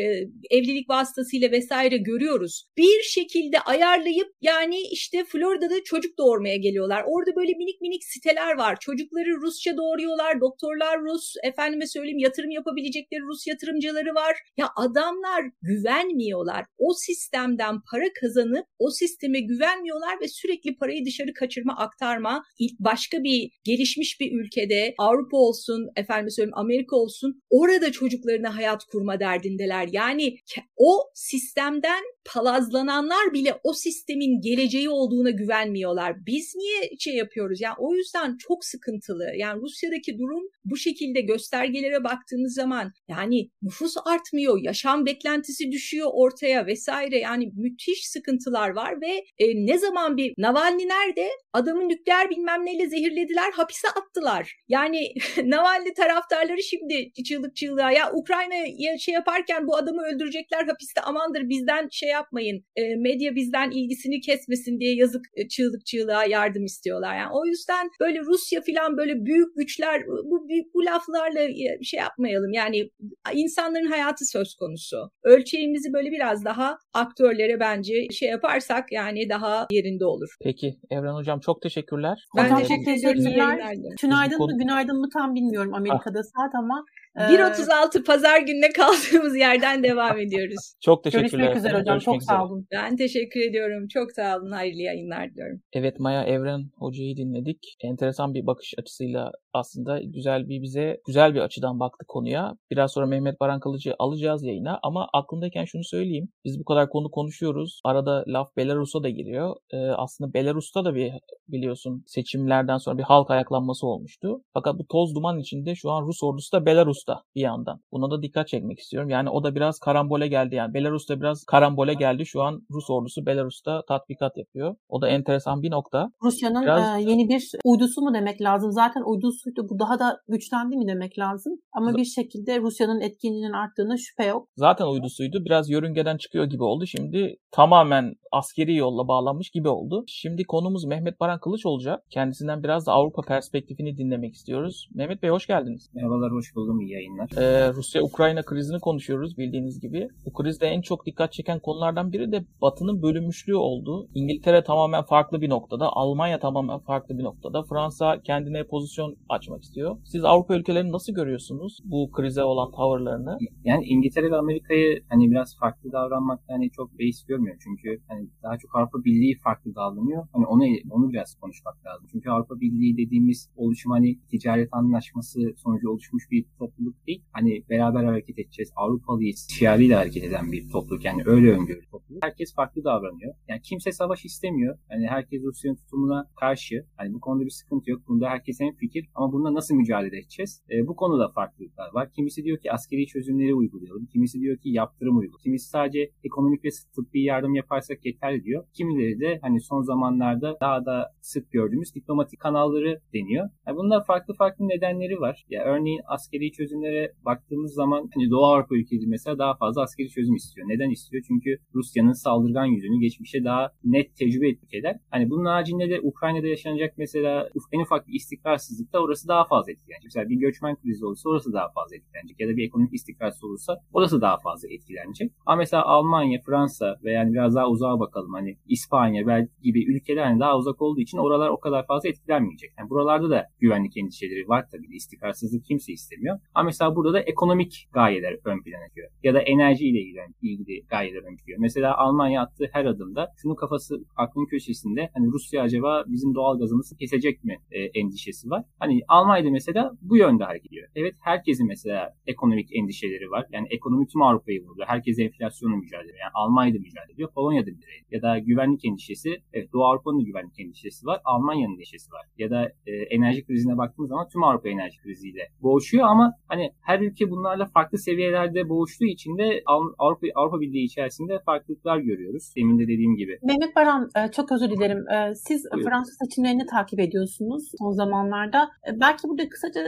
evlilik vasıtasıyla vesaire görüyoruz. Bir şekilde ayarlayıp yani işte Florida'da çocuk doğurmaya geliyorlar. Orada böyle minik minik siteler var. Çocukları Rusça doğuruyorlar. Doktorlar Rus. Efendime söyleyeyim yatırım yapabilecekleri Rus yatırımcıları var. Ya adamlar güvenmiyorlar. O sistemden para kazanıp o sisteme güvenmiyorlar ve sürekli parayı dışarı kaçır kaçırma, aktarma başka bir gelişmiş bir ülkede Avrupa olsun, efendim söyleyeyim Amerika olsun orada çocuklarına hayat kurma derdindeler. Yani o sistemden palazlananlar bile o sistemin geleceği olduğuna güvenmiyorlar. Biz niye şey yapıyoruz? Yani o yüzden çok sıkıntılı. Yani Rusya'daki durum bu şekilde göstergelere baktığınız zaman yani nüfus artmıyor, yaşam beklentisi düşüyor ortaya vesaire. Yani müthiş sıkıntılar var ve e, ne zaman bir Navalny nerede? Adamın nükleer bilmem neyle zehirlediler, hapise attılar. Yani Navalny taraftarları şimdi çığlık çığlığa ya Ukrayna'ya şey yaparken bu adamı öldürecekler hapiste amandır bizden şey yapmayın. E, medya bizden ilgisini kesmesin diye yazık e, çığlık çığlığa yardım istiyorlar. Yani o yüzden böyle Rusya falan böyle büyük güçler bu büyük bu laflarla e, şey yapmayalım. Yani insanların hayatı söz konusu. Ölçeğimizi böyle biraz daha aktörlere bence şey yaparsak yani daha yerinde olur.
Peki Evren Hocam çok teşekkürler.
Ben hocam, çok teşekkürler. Tünaydın mı günaydın mı tam bilmiyorum Amerika'da ah. saat ama
1.36 pazar gününe kaldığımız yerden devam ediyoruz.
Çok teşekkürler.
Görüşmek üzere hocam. Görüşmek çok sağ olun.
Ben teşekkür ediyorum. Çok sağ olun. Hayırlı yayınlar diliyorum.
Evet Maya Evren hocayı dinledik. Enteresan bir bakış açısıyla aslında güzel bir bize güzel bir açıdan baktı konuya. Biraz sonra Mehmet Baran Kılıcı alacağız yayına ama aklımdayken şunu söyleyeyim. Biz bu kadar konu konuşuyoruz. Arada laf Belarus'a da giriyor. Ee, aslında Belarus'ta da bir biliyorsun seçimlerden sonra bir halk ayaklanması olmuştu. Fakat bu toz duman içinde şu an Rus ordusu da Belarus'ta bir yandan. Buna da dikkat çekmek istiyorum. Yani o da biraz karambole geldi. Yani Belarus'ta biraz karambole geldi. Şu an Rus ordusu Belarus'ta tatbikat yapıyor. O da enteresan bir nokta.
Rusya'nın biraz... e, yeni bir uydusu mu demek lazım? Zaten uydusuydu. Bu daha da güçlendi mi demek lazım? Ama Z- bir şekilde Rusya'nın etkinliğinin arttığına şüphe yok.
Zaten uydusuydu. Biraz yörüngeden çıkıyor gibi oldu. Şimdi tamamen askeri yolla bağlanmış gibi oldu. Şimdi konumuz Mehmet Baran Kılıç olacak. Kendisinden biraz da Avrupa perspektifini dinlemek istiyoruz. Mehmet Bey hoş geldiniz.
Merhabalar, hoş buldum. İyi yayınlar.
Ee, Rusya-Ukrayna krizini konuşuyoruz bildiğiniz gibi. Bu krizde en çok dikkat çeken konulardan biri de Batı'nın bölünmüşlüğü oldu. İngiltere tamamen farklı bir noktada, Almanya tamamen farklı bir noktada. Fransa kendine pozisyon açmak istiyor. Siz Avrupa ülkelerini nasıl görüyorsunuz bu krize olan tavırlarını?
Yani İngiltere ve Amerika'yı hani biraz farklı davranmak hani çok beis görmüyor. Çünkü hani daha çok Avrupa Birliği farklı davranıyor. Hani onu onu biraz konuşmak lazım. Çünkü Avrupa Birliği dediğimiz oluşum hani ticaret anlaşması sonucu oluşmuş bir topluluk değil. Hani beraber hareket edeceğiz. Avrupalıyız. Şiarıyla hareket eden bir topluluk. Yani öyle öngörü topluluk. Herkes farklı davranıyor. Yani kimse savaş istemiyor. Hani herkes Rusya'nın tutumuna karşı. Hani bu konuda bir sıkıntı yok. Bunda herkes en fikir. Ama bunda nasıl mücadele edeceğiz? E, bu konuda farklılıklar var. Kimisi diyor ki askeri çözümleri uygulayalım. Kimisi diyor ki yaptırım uygulayalım. Kimisi sadece ekonomik ve tıbbi yardım yaparsak yeterli diyor. Kimileri de hani son zamanlarda daha da sık gördüğümüz diplomatik kanalları deniyor. Yani bunlar farklı farklı nedenleri var. Ya örneğin askeri çözümlere baktığımız zaman hani Doğu Avrupa ülkeleri mesela daha fazla askeri çözüm istiyor. Neden istiyor? Çünkü Rusya'nın saldırgan yüzünü geçmişe daha net tecrübe ettik eder. Hani bunun haricinde de Ukrayna'da yaşanacak mesela en ufak bir istikrarsızlıkta orası daha fazla etkilenecek. Mesela bir göçmen krizi olursa orası daha fazla etkilenecek. Ya da bir ekonomik istikrarsız olursa orası daha fazla etkilenecek. Ama mesela Almanya, Fransa ve yani biraz daha uzağa bakalım hani İspanya belki gibi ülkeler hani daha uzak olduğu için oralar o kadar fazla etkilenmeyecek. Yani buralarda da güvenlik endişeleri var tabii. İstikrarsızlık kimse istemiyor. Ama mesela burada da ekonomik gayeler ön plana çıkıyor. Ya da enerji ile ilgili, gayeler ön çıkıyor. Mesela Almanya attığı her adımda şunun kafası aklının köşesinde hani Rusya acaba bizim doğal gazımızı kesecek mi e, endişesi var. Hani Almanya'da mesela bu yönde hareket ediyor. Evet herkesin mesela ekonomik endişeleri var. Yani ekonomi tüm Avrupa'yı vurdu. Herkes enflasyonla mücadele ediyor. Yani Almanya'da mücadele ediyor. Polonya'da mücadele ediyor. Ya da güvenlik endişesi. Evet Doğu Avrupa'nın güvenlik endişesi var. Almanya'nın endişesi var. Ya da e, enerji krizine baktığımız zaman tüm Avrupa enerji kriziyle boğuşuyor ama hani her ülke bunlarla farklı seviyelerde boğuştuğu için de Avrupa, Avrupa Birliği içerisinde farklılıklar görüyoruz. Demin de dediğim gibi.
Mehmet Baran e, çok özür dilerim. E, siz Buyurun. Fransız seçimlerini takip ediyorsunuz son zamanlarda. E, belki burada kısaca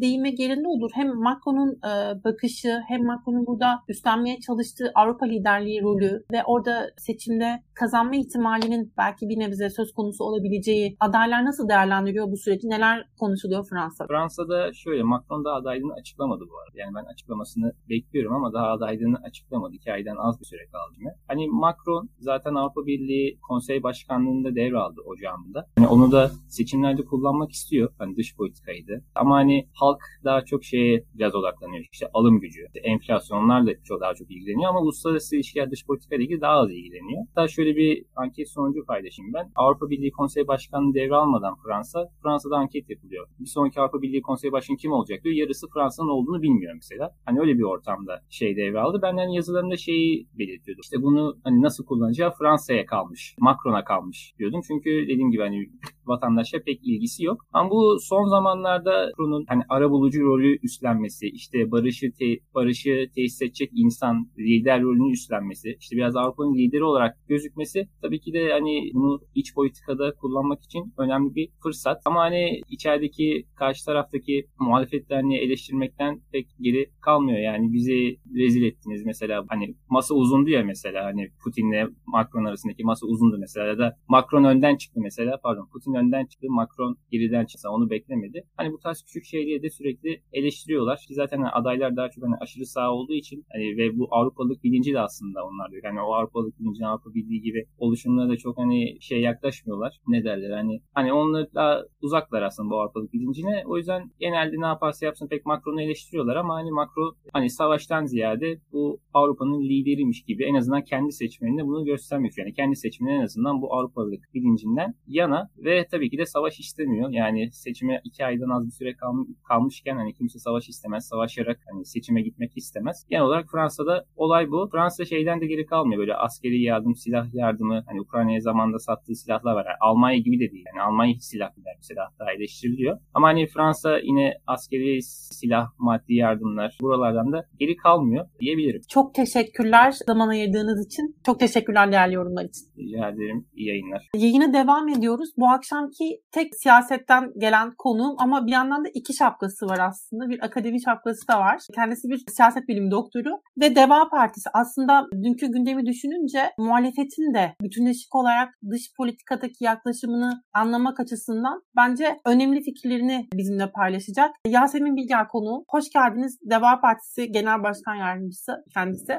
değime yerinde olur. Hem Macron'un bakışı hem Macron'un burada üstlenmeye çalıştığı Avrupa liderliği rolü ve orada seçimde kazanma ihtimalinin belki bir nebze söz konusu olabileceği adaylar nasıl değerlendiriyor bu süreci? Neler konuşuluyor Fransa'da?
Fransa'da şöyle Macron da adaylığını açıklamadı bu arada. Yani ben açıklamasını bekliyorum ama daha adaylığını açıklamadı. İki aydan az bir süre kaldı yine. Hani Macron zaten Avrupa Birliği konsey başkanlığında devraldı ocağında. Hani onu da seçimlerde kullanmak istiyor. Hani dış politikaydı. Ama hani halk daha çok şeye biraz odaklanıyor. İşte alım gücü, işte enflasyonlarla çok daha çok ilgileniyor ama uluslararası ilişkiler dış politika ilgili daha az ilgileniyor. Hatta şöyle bir anket sonucu paylaşayım ben. Avrupa Birliği Konsey Başkanlığı devralmadan Fransa, Fransa'da anket yapılıyor. Bir sonraki Avrupa Birliği Konsey Başkanı kim olacak diyor. Yarısı Fransa'nın olduğunu bilmiyor mesela. Hani öyle bir ortamda şey devraldı. Benden yazılarımda şeyi belirtiyordu. İşte bunu hani nasıl kullanacağı Fransa'ya kalmış. Macron'a kalmış diyordum. Çünkü dediğim gibi hani vatandaşa pek ilgisi yok. Ama bu son zamanlarda Macron'un hani arabulucu rolü üstlenmesi, işte barışı te, barışı tesis edecek insan lider rolünü üstlenmesi, işte biraz Avrupa'nın lideri olarak gözükmesi tabii ki de hani bunu iç politikada kullanmak için önemli bir fırsat. Ama hani içerideki karşı taraftaki muhalefetlerini eleştirmek eleştirmekten pek geri kalmıyor. Yani bizi rezil ettiniz mesela hani masa uzundu ya mesela hani Putin'le Macron arasındaki masa uzundu mesela ya da Macron önden çıktı mesela pardon Putin önden çıktı Macron geriden çıktı onu beklemedi. Hani bu tarz küçük şeyleri de sürekli eleştiriyorlar. Ki zaten hani adaylar daha çok hani aşırı sağ olduğu için hani ve bu Avrupalılık bilinci de aslında onlar diyor. Yani o Avrupalılık bilincini Avrupa bildiği gibi oluşumlara da çok hani şey yaklaşmıyorlar. Ne derler hani hani onları daha uzaklar aslında bu Avrupalık bilincine. O yüzden genelde ne yaparsa yapsın pek Macron'u eleştiriyorlar ama hani Macron hani savaştan ziyade bu Avrupa'nın lideriymiş gibi en azından kendi seçmenine bunu göstermiyor. Yani kendi seçmenine en azından bu Avrupalılık bilincinden yana ve tabii ki de savaş istemiyor. Yani seçime iki aydan az bir süre kal- kalmışken hani kimse savaş istemez. Savaşarak hani seçime gitmek istemez. Genel olarak Fransa'da olay bu. Fransa şeyden de geri kalmıyor. Böyle askeri yardım, silah yardımı hani Ukrayna'ya zamanında sattığı silahlar var. Yani Almanya gibi de değil. Yani Almanya hiç silah silah daha eleştiriliyor. Ama hani Fransa yine askeri silah, maddi yardımlar buralardan da geri kalmıyor diyebilirim.
Çok teşekkürler zaman ayırdığınız için. Çok teşekkürler değerli yorumlar için.
Rica ederim. İyi yayınlar.
Yayına devam ediyoruz. Bu akşamki tek siyasetten gelen konuğum ama bir yandan da iki şapkası var aslında. Bir akademi şapkası da var. Kendisi bir siyaset bilimi doktoru ve Deva Partisi. Aslında dünkü gündemi düşününce muhalefetin de bütünleşik olarak dış politikadaki yaklaşımını anlamak açısından bence önemli fikirlerini bizimle paylaşacak. Yasemin Bilger konuğu. Hoş geldiniz. Deva Partisi Genel Başkan Yardımcısı kendisi.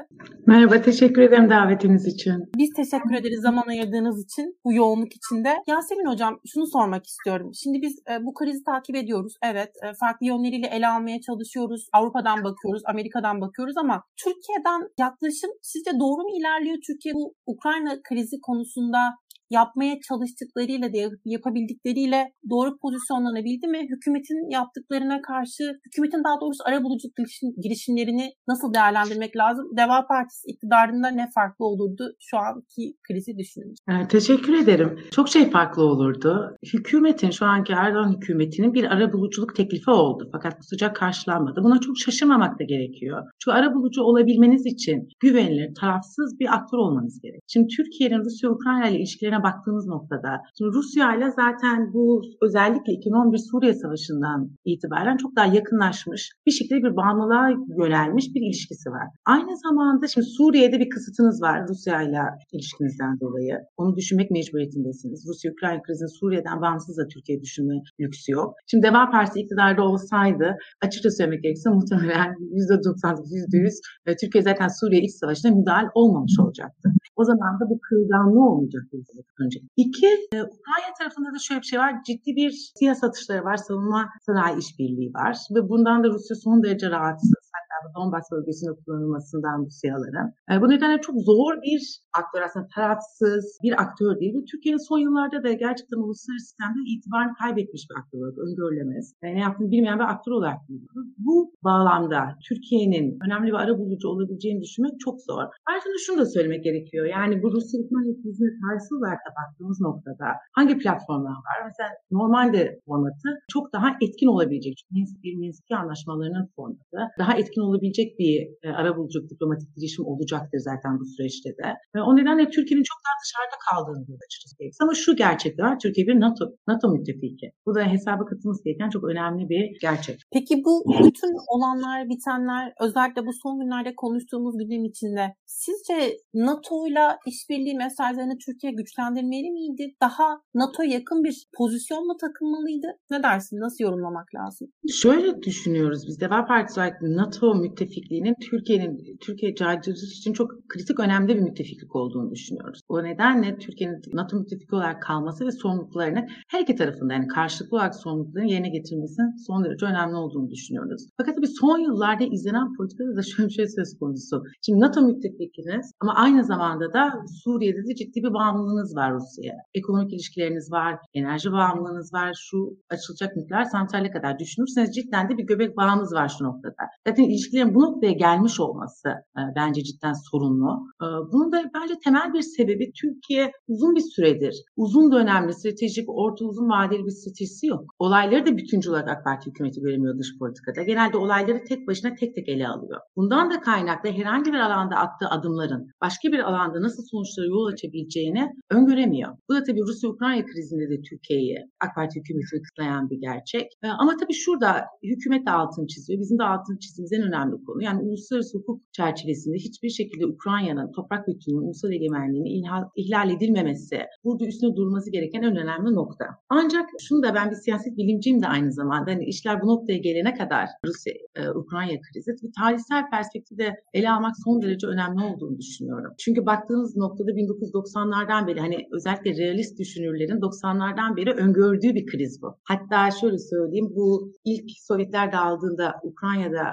Merhaba, teşekkür ederim davetiniz için.
Biz teşekkür ederiz zaman ayırdığınız için bu yoğunluk içinde. Yasemin Hocam şunu sormak istiyorum. Şimdi biz e, bu krizi takip ediyoruz. Evet e, farklı yönleriyle ele almaya çalışıyoruz. Avrupa'dan bakıyoruz, Amerika'dan bakıyoruz ama Türkiye'den yaklaşım sizce doğru mu ilerliyor? Türkiye bu Ukrayna krizi konusunda yapmaya çalıştıklarıyla da yapabildikleriyle doğru pozisyonlanabildi mi? Hükümetin yaptıklarına karşı, hükümetin daha doğrusu arabuluculuk girişimlerini nasıl değerlendirmek lazım? Deva Partisi iktidarında ne farklı olurdu şu anki krizi düşününce?
Evet, teşekkür ederim. Çok şey farklı olurdu. Hükümetin, şu anki Erdoğan hükümetinin bir arabuluculuk teklifi oldu. Fakat bu sıcak karşılanmadı. Buna çok şaşırmamak da gerekiyor. Çünkü arabulucu olabilmeniz için güvenilir, tarafsız bir aktör olmanız gerek. Şimdi Türkiye'nin Rusya-Ukrayna ile ilişkilerine baktığımız noktada, şimdi Rusya ile zaten bu özellikle 2011 Suriye Savaşı'ndan itibaren çok daha yakınlaşmış, bir şekilde bir bağımlılığa yönelmiş bir ilişkisi var. Aynı zamanda şimdi Suriye'de bir kısıtınız var Rusya ile ilişkinizden dolayı. Onu düşünmek mecburiyetindesiniz. Rusya-Ukrayna krizinin Suriye'den bağımsız da Türkiye düşünme lüksü yok. Şimdi Deva Partisi iktidarda olsaydı açıkça söylemek gerekirse muhtemelen %99, %100 ve Türkiye zaten Suriye iç savaşına müdahale olmamış olacaktı. O zaman da bu kırılganlığı olmayacaktı önce. İki, e, Ukrayna tarafında da şöyle bir şey var. Ciddi bir siyah satışları var. Savunma sanayi işbirliği var. Ve bundan da Rusya son derece rahatsız. Hatta Donbas bölgesinde kullanılmasından bu siyaların. E, bu nedenle çok zor bir aktör aslında tarafsız bir aktör değil. Ve Türkiye'nin son yıllarda da gerçekten uluslararası sistemde itibarını kaybetmiş bir aktör olarak öngörülemez. Yani ne yaptığını bilmeyen bir aktör olarak görüyoruz. Bu bağlamda Türkiye'nin önemli bir ara bulucu olabileceğini düşünmek çok zor. Ayrıca şunu da söylemek gerekiyor. Yani bu Rusya-Ukrayna krizine karşı olarak da baktığımız noktada hangi platformlar var? Mesela normalde formatı çok daha etkin olabilecek. Çünkü 1, Minsk 2 anlaşmalarının formatı daha etkin olabilecek bir e, arabuluculuk diplomatik girişim olacaktır zaten bu süreçte de. Ve o nedenle Türkiye'nin çok daha dışarıda kaldığını görüyoruz açıkçası. Ama şu gerçek var. Türkiye bir NATO, NATO müttefiki. Bu da hesaba katılması gereken çok önemli bir gerçek.
Peki bu bütün olanlar, bitenler özellikle bu son günlerde konuştuğumuz gündem içinde sizce NATO ile işbirliği mesajlarını Türkiye güçlendirmeli miydi? Daha NATO'ya yakın bir pozisyon mu takılmalıydı? Ne dersin? Nasıl yorumlamak lazım?
Şöyle düşünüyoruz biz. Deva Partisi olarak NATO müttefikliğinin Türkiye'nin Türkiye caydırıcı için çok kritik önemli bir müttefiklik olduğunu düşünüyoruz. O nedenle Türkiye'nin NATO müttefiki olarak kalması ve sorumluluklarını her iki tarafında yani karşılıklı olarak sorumluluklarını yerine getirmesinin son derece önemli olduğunu düşünüyoruz. Fakat tabii son yıllarda izlenen politikada da şöyle bir şey söz konusu. Şimdi NATO müttefikiniz ama aynı zamanda da Suriye'de de ciddi bir bağımlılığınız var Rusya'ya. Ekonomik ilişkileriniz var, enerji bağımlılığınız var, şu açılacak nükleer santrale kadar düşünürseniz cidden de bir göbek bağınız var şu noktada. Zaten ilişkilerin bu noktaya gelmiş olması e, bence cidden sorunlu. E, bunun da bence temel bir sebebi Türkiye uzun bir süredir uzun dönemli stratejik, orta uzun vadeli bir stratejisi yok. Olayları da bütüncül olarak AK Parti hükümeti göremiyor dış politikada. Genelde olayları tek başına tek tek ele alıyor. Bundan da kaynaklı herhangi bir alanda attığı adımların başka bir alanda nasıl sonuçlara yol açabileceğini öngöremiyor. Bu da tabii Rusya-Ukrayna krizinde de Türkiye'yi AK Parti hükümeti kıtlayan bir gerçek. E, ama tabii şurada hükümet de altını çiziyor. Bizim de altını çizdiğimiz en önemli konu. Yani uluslararası hukuk çerçevesinde hiçbir şekilde Ukrayna'nın toprak bütünlüğünün, ulusal egemenliğinin ihlal, ihlal edilmemesi, burada üstüne durması gereken en önemli nokta. Ancak şunu da ben bir siyaset bilimciyim de aynı zamanda hani işler bu noktaya gelene kadar Rusya e, krizi bir tarihsel perspektifte ele almak son derece önemli olduğunu düşünüyorum. Çünkü baktığınız noktada 1990'lardan beri hani özellikle realist düşünürlerin 90'lardan beri öngördüğü bir kriz bu. Hatta şöyle söyleyeyim bu ilk Sovyetler dağıldığında Ukrayna'da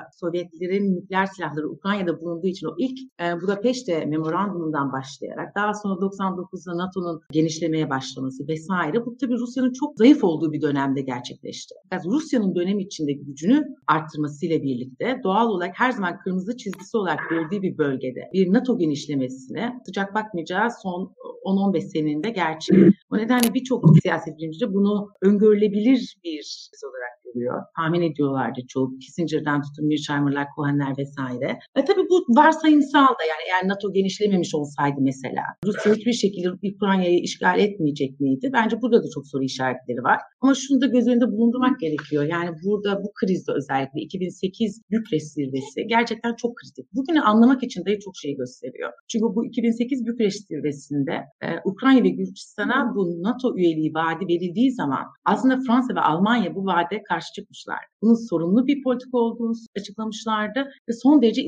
Sovyetlerin nükleer silahları Ukrayna'da bulunduğu için o ilk e, Budapeşte memorandumundan başlayarak daha sonra 99'da NATO'nun genişlemeye başlaması vesaire bu tabii Rusya'nın çok zayıf olduğu bir dönemde gerçekleşti. Yani Rusya'nın dönem içinde gücünü arttırmasıyla birlikte doğal olarak her zaman kırmızı çizgisi olarak gördüğü bir bölgede bir NATO genişlemesine sıcak bakmayacağı son 10-15 senenin de gerçeği. O nedenle birçok siyaset bilimci bunu öngörülebilir bir olarak görüyor. Tahmin ediyorlardı çoğu. Kissinger'dan tutun Mearsheimer'lar, Cohen'ler vesaire. E tabii bu varsayımsal da yani eğer NATO genişlememiş olsaydı mesela Rusya hiçbir şekilde Ukrayna'yı işgal etmeyecek miydi? Bence burada da çok soru işaretleri var. Ama şunu da göz önünde bulundurmak gerekiyor. Yani burada bu krizde özellikle 2008 Bükreş zirvesi gerçekten çok kritik. Bugünü anlamak için de çok şey gösteriyor. Çünkü bu 2008 Bükreş zirvesinde e, Ukrayna ve Gürcistan'a bu NATO üyeliği vaadi verildiği zaman aslında Fransa ve Almanya bu vaade karşı çıkmışlar. Bunun sorumlu bir politika olduğunu açıklamışlardı ve son derece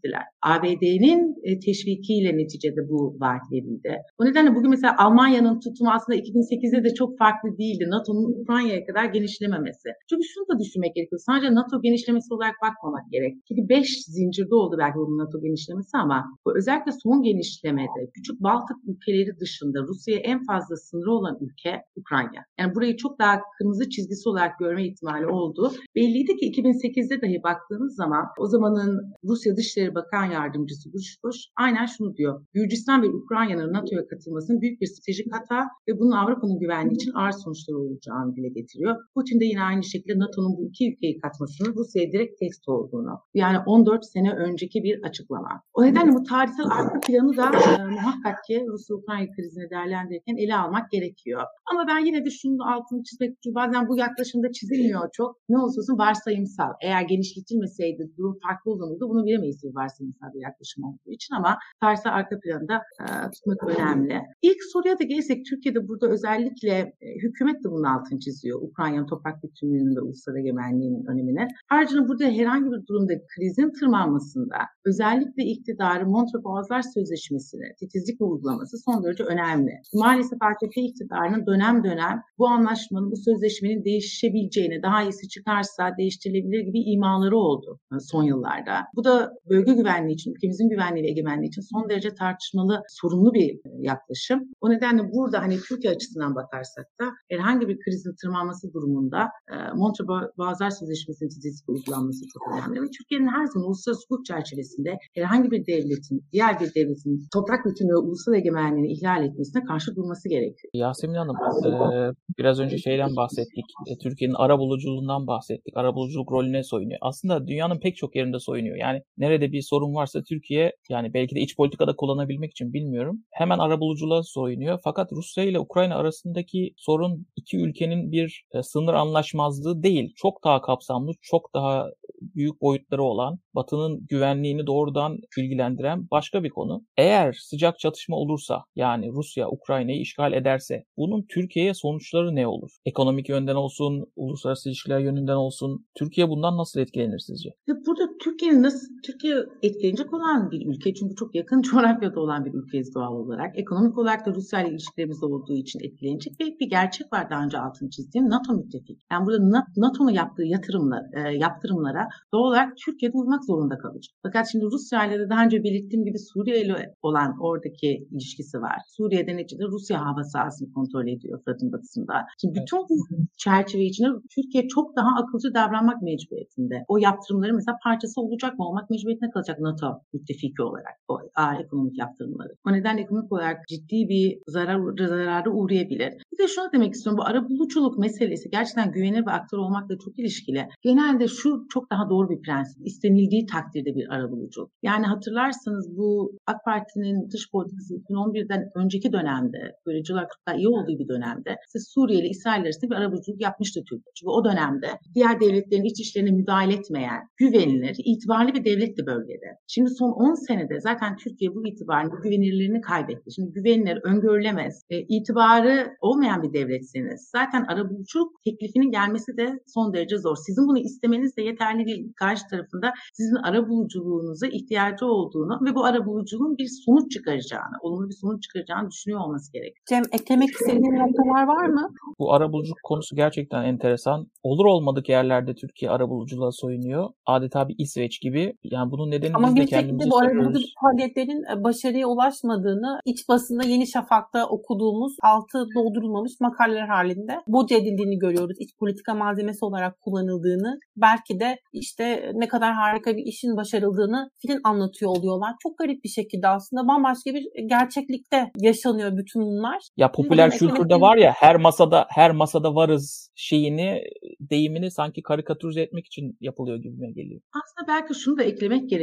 isteksizdiler. ABD'nin e, teşvikiyle neticede bu vaat verildi. O nedenle bugün mesela Almanya'nın tutumu aslında 2008'de de çok farklı değildi. NATO'nun Ukrayna'ya kadar genişlememesi. Çünkü şunu da düşünmek gerekiyor. Sadece NATO genişlemesi olarak bakmamak gerek. Çünkü 5 zincirde oldu belki bu NATO genişlemesi ama bu özellikle son genişlemede küçük Baltık ülkeleri dışında Rusya'ya en fazla sınırı olan ülke Ukrayna. Yani burayı çok daha kırmızı çizgisi olarak görme ihtimali oldu. Belliydi ki 2008'de dahi baktığınız zaman o zamanın Rusya Dışişleri Bakan Yardımcısı Bush, aynen şunu diyor. Gürcistan ve Ukrayna'nın NATO'ya katılmasının büyük bir stratejik hata ve bunun Avrupa'nın güvenliği için ağır sonuçları olacağını dile getiriyor. Putin de yine aynı şekilde NATO'nun bu iki ülkeyi katmasının Rusya'ya direkt test olduğunu. Yani 14 sene önceki bir açıklama. O nedenle bu tarihsel arka planı da e, muhakkak ki Rusya-Ukrayna krizini değerlendirirken ele almak gerekiyor. Ama ben yine de şunun altını çizmek için bazen bu yaklaşımda çizilmiyor çok. Ne olursa olsun varsayımsal. Eğer genişletilmeseydi durum farklı olurdu. Bunu bilemeyiz varsayımsal bir yaklaşım olduğu için ama tarihsel arka planda e, tutmak önemli. İlk soruya da gelirsek Türkiye'de burada özellikle e, hükümet de bunun altını çiziyor. Ukrayna'nın toprak bütünlüğünün ve ulusal egemenliğinin önemine. Ayrıca burada herhangi bir durumda krizin tırmanmasında özellikle iktidarı Montreux Boğazlar Sözleşmesi'ne titizlik uygulaması son derece önemli. Maalesef AKP iktidarının dönem dönem bu anlaşmanın, bu sözleşmenin değişebileceğine, daha iyisi çıkarsa değiştirilebilir gibi imaları oldu e, son yıllarda. Bu da bölge güvenliği için, ülkemizin güvenliği ve egemenliği için son derece tartışmalı, sorunlu bir e, yaklaşım. O nedenle burada hani Türkiye açısından bakarsak da herhangi bir krizin tırmanması durumunda e, Montreux Boğazlar Sözleşmesi'nin titizlik uygulanması çok önemli. Ve Türkiye'nin her zaman uluslararası hukuk çerçevesinde herhangi bir devletin, diğer bir devletin toprak bütünlüğü ulusal egemenliğini ihlal etmesine karşı durması gerekiyor.
Yasemin Hanım, e, biraz önce şeyden bahsettik. E, Türkiye'nin ara buluculuğundan bahsettik. Ara buluculuk rolüne soyunuyor. Aslında dünyanın pek çok yerinde soyunuyor. Yani nerede bir sorun varsa Türkiye yani belki de iç politikada kullanabilmek için bilmiyorum. Hemen ara buluculuğa soyunuyor. Fakat Rusya ile Ukrayna arasındaki sorun iki ülkenin bir e, sınır anlaşmazlığı değil. Çok daha kapsamlı, çok daha büyük boyutları olan, Batı'nın güvenliğini doğrudan ilgilendiren başka bir konu. Eğer sıcak çatışma olursa yani Rusya Ukrayna'yı işgal ederse bunun Türkiye'ye sonuçları ne olur? Ekonomik yönden olsun, uluslararası ilişkiler yönünden olsun Türkiye bundan nasıl etkilenir sizce?
Burada Türkiye'nin nasıl Türkiye etkilenecek olan bir ülke çünkü çok yakın coğrafyada olan bir ülkeyiz doğal olarak. Ekonomik olarak da Rusya ile ilişkilerimiz olduğu için etkilenecek ve bir gerçek var daha önce altını çizdiğim NATO müttefik. Yani burada NATO'nun yaptığı yatırımlar, e, yaptırımlara doğal olarak Türkiye'de uymak zorunda kalacak. Fakat şimdi Rusya ile de daha önce belirttiğim gibi Suriye ile olan oradaki ilişkisi var. Suriye'de neticede Rusya hava sahasını kontrol ediyor Fırat'ın batısında. Şimdi bütün bu çerçeve içinde Türkiye çok daha akılcı davranmak mecburiyetinde. O yaptırımların mesela parçası olacak mı? Olmak mecburiyetine kalacak NATO müttefiki olarak o ağır ekonomik yaptırımları. O nedenle ekonomik olarak ciddi bir zarar, zararı uğrayabilir. Bir de şunu demek istiyorum. Bu ara buluculuk meselesi gerçekten güvenilir ve aktör olmakla çok ilişkili. Genelde şu çok daha doğru bir prensip. İstenildiği takdirde bir ara bulucu. Yani hatırlarsanız bu AK Parti'nin dış politikası 2011'den önceki dönemde, görücüler çok iyi olduğu bir dönemde siz Suriye ile İsrail arasında bir ara buluculuk yapmıştı Türkiye. Çünkü o dönemde diğer devletlerin iç işlerine müdahale etmeyen, güvenilir, itibarlı bir devletti bölgede. Şimdi son 10 senede zaten Türkiye bu itibarını, bu güvenilirliğini kaybetti. Şimdi güvenilir, öngörülemez, e, itibarı olmayan bir devletsiniz. Zaten arabuluculuk teklifinin gelmesi de son derece zor. Sizin bunu istemeniz de yeterli değil. Karşı tarafında sizin arabuluculuğunuza ihtiyacı olduğunu ve bu arabuluculuğun bir sonuç çıkaracağını, olumlu bir sonuç çıkaracağını düşünüyor olması gerekiyor.
Cem eklemek istediğin noktalar var mı?
Bu arabuluculuk konusu gerçekten enteresan. Olur olmadık yerlerde Türkiye arabuluculuğa soyunuyor. Adeta bir İsveç gibi. Yani bunun nedeni
Ama
biz de kendimize
bu arabuluculuk faaliyetlerin e, başarıya ulaşmadığını iç basında Yeni Şafak'ta okuduğumuz altı doldurulmamış makaleler halinde boca edildiğini görüyoruz. İç politika malzemesi olarak kullanıldığını, belki de işte ne kadar harika bir işin başarıldığını film anlatıyor oluyorlar. Çok garip bir şekilde aslında bambaşka bir gerçeklikte yaşanıyor bütün bunlar.
Ya popüler
Bunun
kültürde var ya her masada her masada varız şeyini deyimini sanki karikatürize etmek için yapılıyor gibime geliyor.
Aslında belki şunu da eklemek gerekiyor.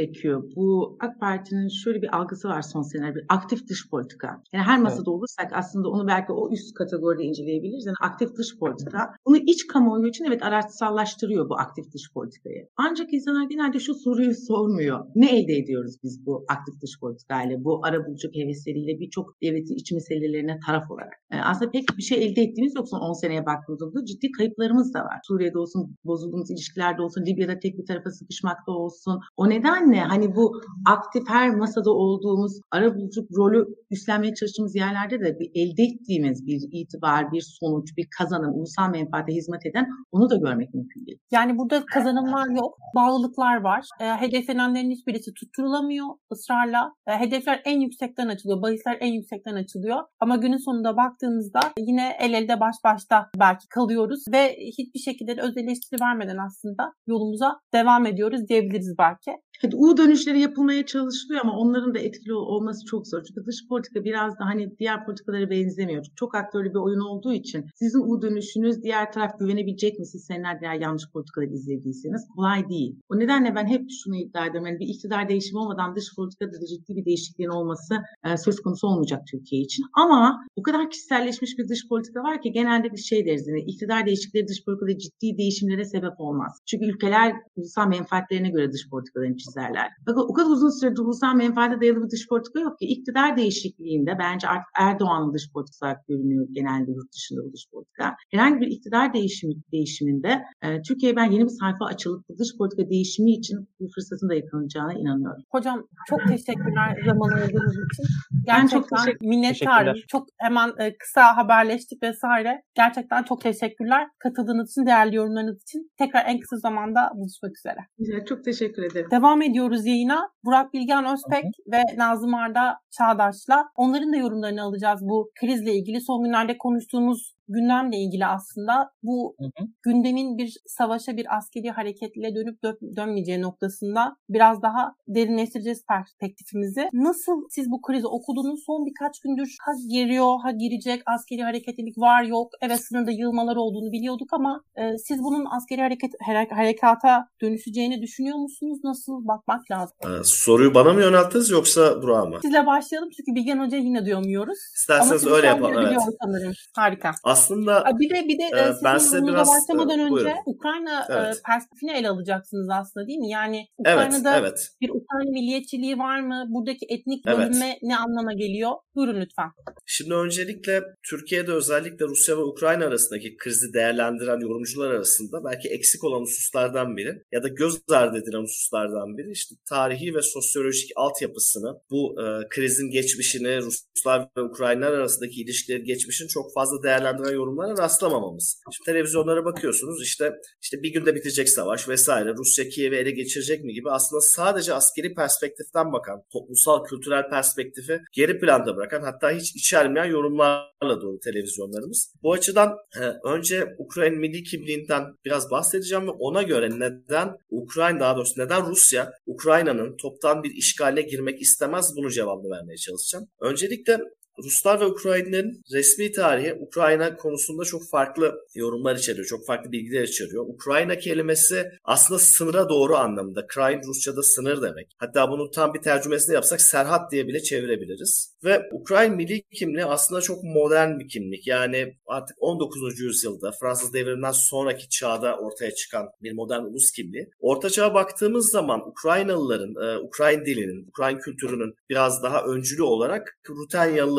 Bu AK Parti'nin şöyle bir algısı var son senelerde. Bir aktif dış politika. Yani her masada olursak aslında onu belki o üst kategoride inceleyebiliriz. Yani aktif dış politika. Bunu iç kamuoyu için evet araçsallaştırıyor bu aktif dış politikayı. Ancak insanlar genelde şu soruyu sormuyor. Ne elde ediyoruz biz bu aktif dış politikayla, bu arabuluculuk hevesleriyle birçok devletin iç meselelerine taraf olarak? Yani aslında pek bir şey elde ettiğimiz yok son 10 seneye baktığımızda. Ciddi kayıplarımız da var. Suriye'de olsun, bozulduğumuz ilişkilerde olsun, Libya'da tek bir tarafa sıkışmakta olsun. O nedenle hani bu aktif her masada olduğumuz arabuluculuk rolü üstlenmeye çalıştığımız yerlerde de bir elde ettiğimiz bir itibar, bir sonuç, bir kazanım, ulusal menfaate hizmet eden onu da görmek mümkün değil.
Yani burada kazanımlar yok, bağlılıklar var. E, hedeflenenlerin hiçbirisi tutturulamıyor ısrarla. E, hedefler en yüksekten açılıyor, bahisler en yüksekten açılıyor. Ama günün sonunda baktığınızda yine el elde baş başta belki kalıyoruz ve hiçbir şekilde de öz eleştiri vermeden aslında yolumuza devam ediyoruz diyebiliriz belki.
Hadi U dönüşleri yapılmaya çalışılıyor ama onların da etkili olması çok zor. Çünkü dış politika biraz da hani diğer politikalara benzemiyor. Çok aktörlü bir oyun olduğu için sizin U dönüşünüz diğer taraf güvenebilecek mi siz seneler diğer yanlış politikaları izlediyseniz kolay değil. O nedenle ben hep şunu iddia ediyorum. Yani bir iktidar değişimi olmadan dış politikada da ciddi bir değişikliğin olması e, söz konusu olmayacak Türkiye için. Ama o kadar kişiselleşmiş bir dış politika var ki genelde bir şey deriz. Yani iktidar değişiklikleri dış politikada ciddi değişimlere sebep olmaz. Çünkü ülkeler ulusal menfaatlerine göre dış politikalarını çizerler. Fakat o kadar uzun süredir ulusal menfaate dayalı bir dış politika yok ki. İktidar değişikliğinde bence artık Erdoğan'ın dış politikası olarak görünüyor genelde yurt dışında bu dış politika. Herhangi bir iktidar değişimi, değişiminde e, Türkiye'ye ben yeni bir sayfa açılıp bu dış politika değişimi için bir fırsatın da yakalanacağına inanıyorum.
Hocam çok teşekkürler zaman ayırdığınız için.
Ben
Gerçekten
çok teşekkür-
minnettarım. Çok hemen e, kısa haberleştik vesaire. Gerçekten çok teşekkürler. Katıldığınız için, değerli yorumlarınız için. Tekrar en kısa zamanda buluşmak üzere.
Güzel, çok teşekkür ederim.
Devam ediyoruz yayına. Burak Bilgen Özpek ve Nazım Arda Çağdaş'la onların da yorumlarını alacağız bu krizle ilgili. Son günlerde konuştuğumuz gündemle ilgili aslında bu
Hı hı.
gündemin bir savaşa bir askeri hareketle dönüp dö- dönmeyeceği noktasında biraz daha derinleştireceğiz perspektifimizi. Nasıl siz bu krizi okudunuz? Son birkaç gündür ha giriyor, ha girecek askeri hareketlilik var yok. Evet sınırda yığılmalar olduğunu biliyorduk ama e, siz bunun askeri hareket hare- harekata dönüşeceğini düşünüyor musunuz? Nasıl bakmak lazım?
Ee, soruyu bana mı yönelttiniz yoksa Burak'a mı?
Sizle başlayalım çünkü Bilgen Hoca yine duyamıyoruz.
İsterseniz öyle yapalım. Evet.
sanırım. Harika.
Aslında
Bir de bir de
Ee,
e, sizin
ben size biraz,
başlamadan
e,
önce
buyurun.
Ukrayna e,
Evet.
perspektifini ele alacaksınız aslında değil mi? Yani
evet,
Ukrayna'da
evet.
bir tane milliyetçiliği var mı? Buradaki etnik
Evet.
bölünme ne anlama geliyor? Buyurun lütfen.
Şimdi öncelikle Türkiye'de özellikle Rusya ve Ukrayna arasındaki krizi değerlendiren yorumcular arasında belki eksik olan hususlardan biri ya da göz ardı edilen hususlardan biri işte tarihi ve sosyolojik altyapısını bu e, krizin geçmişini Ruslar ve Ukraynalar arasındaki ilişkilerin geçmişini çok fazla değerlendiren yorumlara rastlamamamız. Şimdi televizyonlara bakıyorsunuz işte işte bir günde bitecek savaş vesaire Rusya Kiev'i ele geçirecek mi gibi aslında sadece askeri perspektiften bakan, toplumsal kültürel perspektifi geri planda bırakan hatta hiç içermeyen yorumlarla dolu televizyonlarımız. Bu açıdan e, önce Ukrayna milli kimliğinden biraz bahsedeceğim ve ona göre neden Ukrayna daha doğrusu neden Rusya Ukrayna'nın toptan bir işgale girmek istemez bunu cevabını vermeye çalışacağım. Öncelikle Ruslar ve Ukraynalıların resmi tarihi Ukrayna konusunda çok farklı yorumlar içeriyor, çok farklı bilgiler içeriyor. Ukrayna kelimesi aslında sınıra doğru anlamında. Krain Rusça'da sınır demek. Hatta bunun tam bir tercümesini yapsak Serhat diye bile çevirebiliriz. Ve Ukrayna milli kimliği aslında çok modern bir kimlik. Yani artık 19. yüzyılda Fransız devriminden sonraki çağda ortaya çıkan bir modern ulus kimliği. Orta çağa baktığımız zaman Ukraynalıların, e, Ukrayna dilinin, Ukrayna kültürünün biraz daha öncülü olarak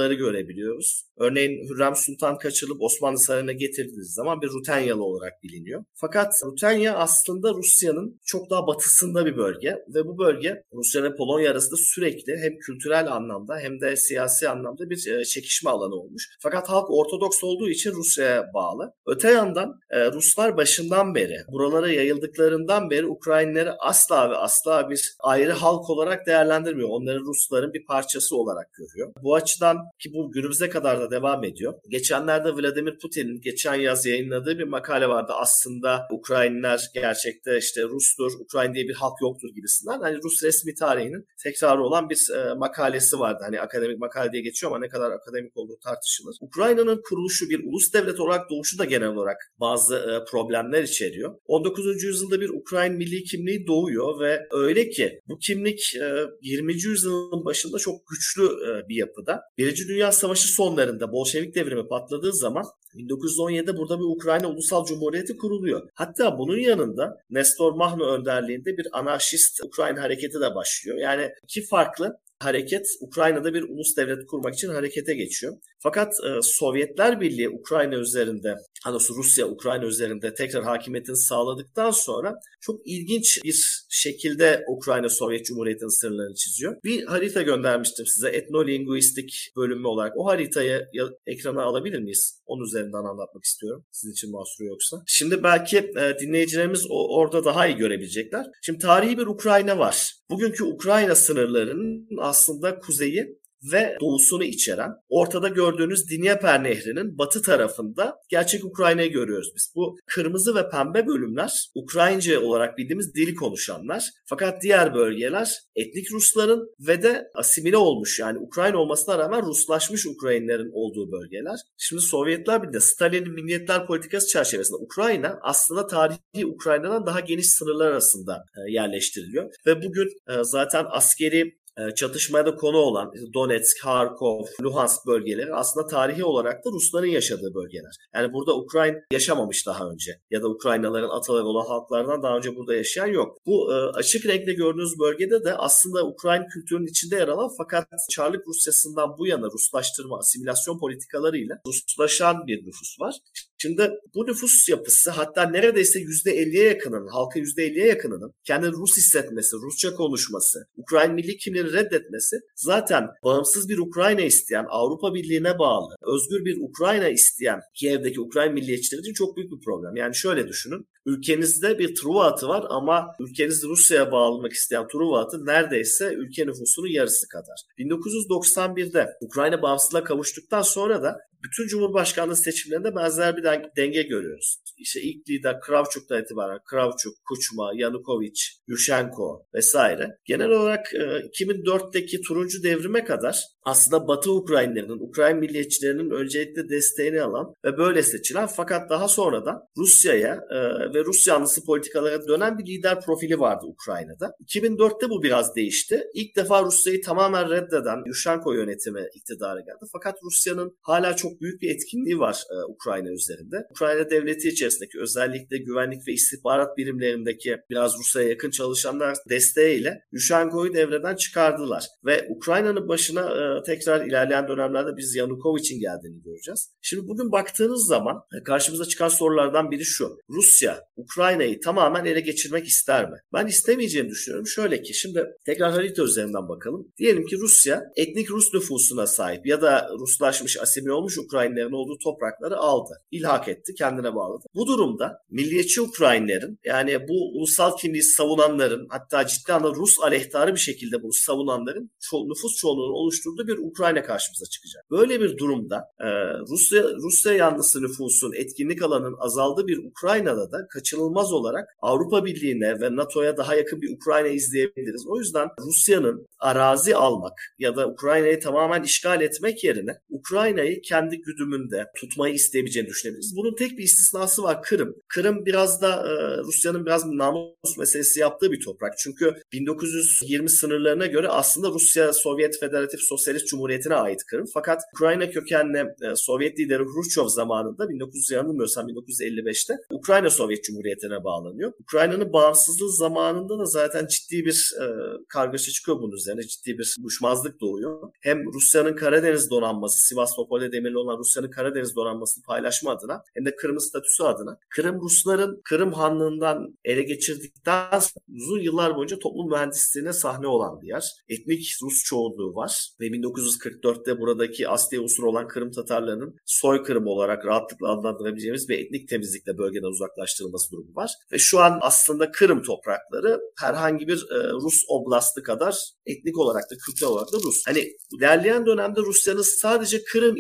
Rutenyalıları görebiliyoruz. Örneğin Hürrem Sultan kaçırılıp Osmanlı Sarayı'na getirildiği zaman bir Rutenyalı olarak biliniyor. Fakat Rutenya aslında Rusya'nın çok daha batısında bir bölge ve bu bölge Rusya ve Polonya arasında sürekli hem kültürel anlamda hem de siyasi anlamda bir e, çekişme alanı olmuş. Fakat halk Ortodoks olduğu için Rusya'ya bağlı. Öte yandan e, Ruslar başından beri buralara yayıldıklarından beri Ukraynalıları asla ve asla bir ayrı halk olarak değerlendirmiyor. Onları Rusların bir parçası olarak görüyor. Bu açıdan ki bu günümüze kadar da devam ediyor. Geçenlerde Vladimir Putin'in geçen yaz yayınladığı bir makale vardı. Aslında Ukraynalılar gerçekte işte Rustur, Ukrayna diye bir halk yoktur gibisinden. Hani Rus resmi tarihinin tekrarı olan bir e, makalesi vardı. Hani akademik makale diye geçiyor ama ne kadar akademik olduğu tartışılır. Ukrayna'nın kuruluşu bir ulus devlet olarak doğuşu da genel olarak bazı e, problemler içeriyor. 19. yüzyılda bir Ukrayna milli kimliği doğuyor ve öyle ki bu kimlik e, 20. yüzyılın başında çok güçlü e, bir yapıda. Birinci Dünya Savaşı sonlarında Bolşevik devrimi patladığı zaman 1917'de burada bir Ukrayna Ulusal Cumhuriyeti kuruluyor. Hatta bunun yanında Nestor Mahno önderliğinde bir anarşist Ukrayna hareketi de başlıyor. Yani iki farklı hareket Ukrayna'da bir ulus devlet kurmak için harekete geçiyor. Fakat e, Sovyetler Birliği Ukrayna üzerinde, hani Rusya Ukrayna üzerinde tekrar hakimiyetini sağladıktan sonra çok ilginç bir şekilde Ukrayna Sovyet Cumhuriyeti'nin sınırlarını çiziyor. Bir harita göndermiştim size etnolinguistik bölümü olarak. O haritayı ekrana alabilir miyiz? Onun üzerinden anlatmak istiyorum. Sizin için mahsuru yoksa. Şimdi belki e, dinleyicilerimiz o, orada daha iyi görebilecekler. Şimdi tarihi bir Ukrayna var. Bugünkü Ukrayna sınırlarının aslında kuzeyi ve doğusunu içeren ortada gördüğünüz Dnieper Nehri'nin batı tarafında gerçek Ukrayna'yı görüyoruz biz. Bu kırmızı ve pembe bölümler Ukraynaca olarak bildiğimiz dili konuşanlar. Fakat diğer bölgeler etnik Rusların ve de asimile olmuş yani Ukrayna olmasına rağmen Ruslaşmış Ukraynalıların olduğu bölgeler. Şimdi Sovyetler Birliği Stalin'in milliyetler politikası çerçevesinde Ukrayna aslında tarihi Ukrayna'dan daha geniş sınırlar arasında yerleştiriliyor. Ve bugün zaten askeri çatışmaya da konu olan Donetsk, Kharkov, Luhansk bölgeleri aslında tarihi olarak da Rusların yaşadığı bölgeler. Yani burada Ukrayna yaşamamış daha önce ya da Ukraynaların ataları olan halklardan daha önce burada yaşayan yok. Bu açık renkle gördüğünüz bölgede de aslında Ukrayna kültürünün içinde yer alan fakat Çarlık Rusyası'ndan bu yana Ruslaştırma, asimilasyon politikalarıyla Ruslaşan bir nüfus var. Şimdi bu nüfus yapısı hatta neredeyse %50'ye yakınının, halka %50'ye yakınının kendini Rus hissetmesi, Rusça konuşması, Ukrayna milli kimliğini reddetmesi zaten bağımsız bir Ukrayna isteyen, Avrupa Birliği'ne bağlı, özgür bir Ukrayna isteyen Kiev'deki Ukrayna milliyetçileri için çok büyük bir problem. Yani şöyle düşünün. Ülkenizde bir Truva atı var ama ülkenizi Rusya'ya bağlamak isteyen Truva atı neredeyse ülke nüfusunun yarısı kadar. 1991'de Ukrayna bağımsızlığa kavuştuktan sonra da bütün Cumhurbaşkanlığı seçimlerinde benzer bir denge görüyoruz. İşte ilk lider Kravçuk'tan itibaren Kravçuk, Kuçma, Yanukovic, Yushchenko vesaire. Genel olarak 2004'teki turuncu devrime kadar aslında Batı Ukraynalıların, Ukrayna milliyetçilerinin öncelikle desteğini alan ve böyle seçilen fakat daha sonradan Rusya'ya e, ve Rus yanlısı politikalara dönen bir lider profili vardı Ukrayna'da. 2004'te bu biraz değişti. İlk defa Rusya'yı tamamen reddeden Yushchenko yönetimi iktidara geldi. Fakat Rusya'nın hala çok çok büyük bir etkinliği var e, Ukrayna üzerinde. Ukrayna devleti içerisindeki özellikle güvenlik ve istihbarat birimlerindeki biraz Rusya'ya yakın çalışanlar desteğiyle Yushchenko'yu devreden çıkardılar. Ve Ukrayna'nın başına e, tekrar ilerleyen dönemlerde biz Yanukovic'in geldiğini göreceğiz. Şimdi bugün baktığınız zaman e, karşımıza çıkan sorulardan biri şu. Rusya Ukrayna'yı tamamen ele geçirmek ister mi? Ben istemeyeceğini düşünüyorum. Şöyle ki şimdi tekrar harita üzerinden bakalım. Diyelim ki Rusya etnik Rus nüfusuna sahip ya da Ruslaşmış, asimile olmuş Ukraynalıların olduğu toprakları aldı. İlhak etti, kendine bağladı. Bu durumda milliyetçi Ukraynalıların yani bu ulusal kimliği savunanların hatta ciddi anlamda Rus aleyhtarı bir şekilde bunu savunanların ço- nüfus çoğunluğunu oluşturduğu bir Ukrayna karşımıza çıkacak. Böyle bir durumda e, Rusya Rusya yanlısı nüfusun etkinlik alanının azaldığı bir Ukrayna'da da kaçınılmaz olarak Avrupa Birliği'ne ve NATO'ya daha yakın bir Ukrayna izleyebiliriz. O yüzden Rusya'nın arazi almak ya da Ukrayna'yı tamamen işgal etmek yerine Ukrayna'yı kendi güdümünde tutmayı isteyebileceğini düşünebiliriz. Bunun tek bir istisnası var Kırım. Kırım biraz da e, Rusya'nın biraz namus meselesi yaptığı bir toprak. Çünkü 1920 sınırlarına göre aslında Rusya Sovyet Federatif Sosyalist Cumhuriyeti'ne ait Kırım. Fakat Ukrayna kökenli e, Sovyet lideri Hrushchev zamanında 1900 yanılmıyorsam 1955'te Ukrayna Sovyet Cumhuriyeti'ne bağlanıyor. Ukrayna'nın bağımsızlığı zamanında da zaten ciddi bir e, kargaşa çıkıyor bunun üzerine. Ciddi bir düşmazlık doğuyor. Hem Rusya'nın Karadeniz donanması, Sivastopol'e demirli olan Rusya'nın Karadeniz donanmasını paylaşma adına hem de Kırım'ın statüsü adına Kırım Rusların Kırım Hanlığı'ndan ele geçirdikten sonra uzun yıllar boyunca toplum mühendisliğine sahne olan bir yer. Etnik Rus çoğunluğu var ve 1944'te buradaki asli unsur olan Kırım Tatarlarının soykırım olarak rahatlıkla adlandırabileceğimiz bir etnik temizlikle bölgeden uzaklaştırılması durumu var. Ve şu an aslında Kırım toprakları herhangi bir e, Rus oblastı kadar etnik olarak da kültürel olarak da Rus. Hani ilerleyen dönemde Rusya'nın sadece Kırım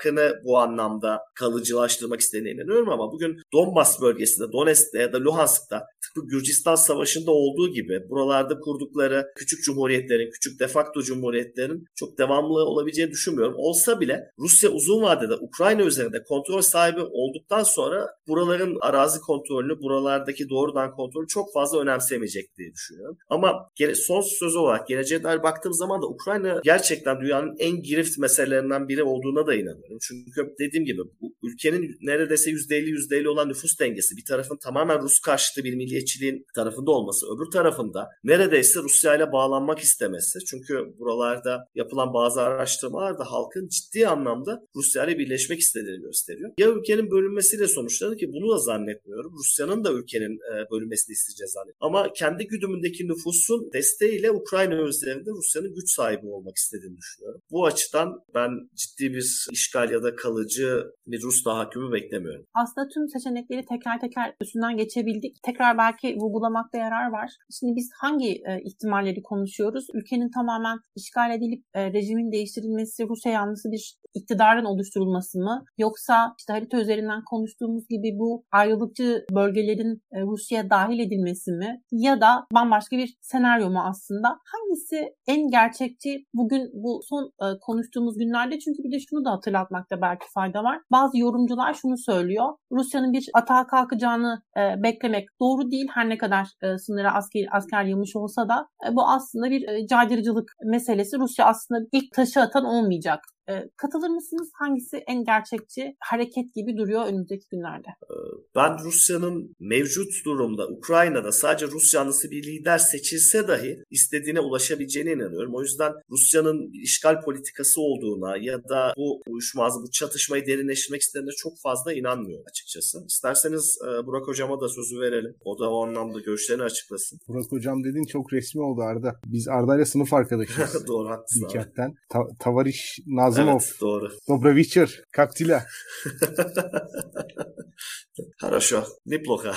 ilhakını bu anlamda kalıcılaştırmak istediğine inanıyorum ama bugün Donbas bölgesinde, Donetsk'te ya da Luhansk'ta tıpkı Gürcistan Savaşı'nda olduğu gibi buralarda kurdukları küçük cumhuriyetlerin, küçük defakto cumhuriyetlerin çok devamlı olabileceğini düşünmüyorum. Olsa bile Rusya uzun vadede Ukrayna üzerinde kontrol sahibi olduktan sonra buraların arazi kontrolünü, buralardaki doğrudan kontrolü çok fazla önemsemeyecek diye düşünüyorum. Ama son söz olarak geleceğe dair baktığım zaman da Ukrayna gerçekten dünyanın en girift meselelerinden biri olduğuna da inanıyorum. Çünkü dediğim gibi bu ülkenin neredeyse %50 %50 olan nüfus dengesi bir tarafın tamamen Rus karşıtı bir milliyetçiliğin tarafında olması, öbür tarafında neredeyse Rusya ile bağlanmak istemesi. Çünkü buralarda yapılan bazı araştırmalar da halkın ciddi anlamda Rusya ile birleşmek istediğini gösteriyor. Ya ülkenin bölünmesiyle sonuçlanır ki bunu da zannetmiyorum. Rusya'nın da ülkenin bölünmesini isteyeceğiz zannediyorum. Ama kendi güdümündeki nüfusun desteğiyle Ukrayna üzerinde Rusya'nın güç sahibi olmak istediğini düşünüyorum. Bu açıdan ben ciddi bir işgal ya da kalıcı bir Rus tahakkümü beklemiyorum.
Aslında tüm seçenekleri teker teker üstünden geçebildik. Tekrar belki vurgulamakta yarar var. Şimdi biz hangi e, ihtimalleri konuşuyoruz? Ülkenin tamamen işgal edilip e, rejimin değiştirilmesi, Rusya yanlısı bir iktidarın oluşturulması mı? Yoksa işte harita üzerinden konuştuğumuz gibi bu ayrılıkçı bölgelerin e, Rusya'ya dahil edilmesi mi? Ya da bambaşka bir senaryo mu aslında? Hangisi en gerçekçi bugün bu son e, konuştuğumuz günlerde? Çünkü bir de şunu da hatırlatmakta belki fayda var. Bazı yorumcular şunu söylüyor. Rusya'nın bir atağa kalkacağını e, beklemek doğru değil. Her ne kadar e, sınıra asker, asker yılmış olsa da e, bu aslında bir e, caydırıcılık meselesi. Rusya aslında ilk taşı atan olmayacak. Katılır mısınız? Hangisi en gerçekçi hareket gibi duruyor önümüzdeki günlerde?
Ben Rusya'nın mevcut durumda Ukrayna'da sadece Rus yanlısı bir lider seçilse dahi istediğine ulaşabileceğine inanıyorum. O yüzden Rusya'nın işgal politikası olduğuna ya da bu uyuşmaz, bu çatışmayı derinleştirmek istediğine çok fazla inanmıyorum açıkçası. İsterseniz Burak Hocam'a da sözü verelim. O da o anlamda görüşlerini açıklasın.
Burak Hocam dediğin çok resmi oldu Arda. Biz Arda'yla sınıf arkadaşıyız.
Doğru haklısın
Bilkent'ten. Ta- Tavariş Nazım
Evet, doğru.
Добрый вечер. Как дела?
Хорошо. Неплохо.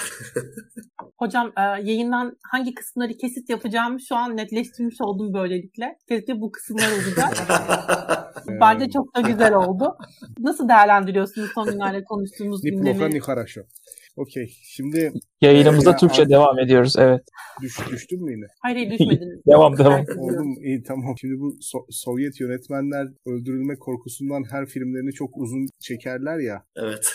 Hocam e, yayından hangi kısımları kesit yapacağımı şu an netleştirmiş oldum böylelikle. Kesinlikle bu kısımlar olacak. Bence çok da güzel oldu. Nasıl değerlendiriyorsunuz son günlerde konuştuğumuz gündemi?
Неплохо, не хорошо. Okey. Şimdi
Yayınımıza
Ya,
Türkçe
artık-
devam ediyoruz. Evet.
düş, düştün mü yine?
Hayır hayır düşmediniz.
Devam, devam.
Oldu mu? İyi tamam. Şimdi bu So- Sovyet yönetmenler öldürülme korkusundan her filmlerini çok uzun çekerler ya.
Evet.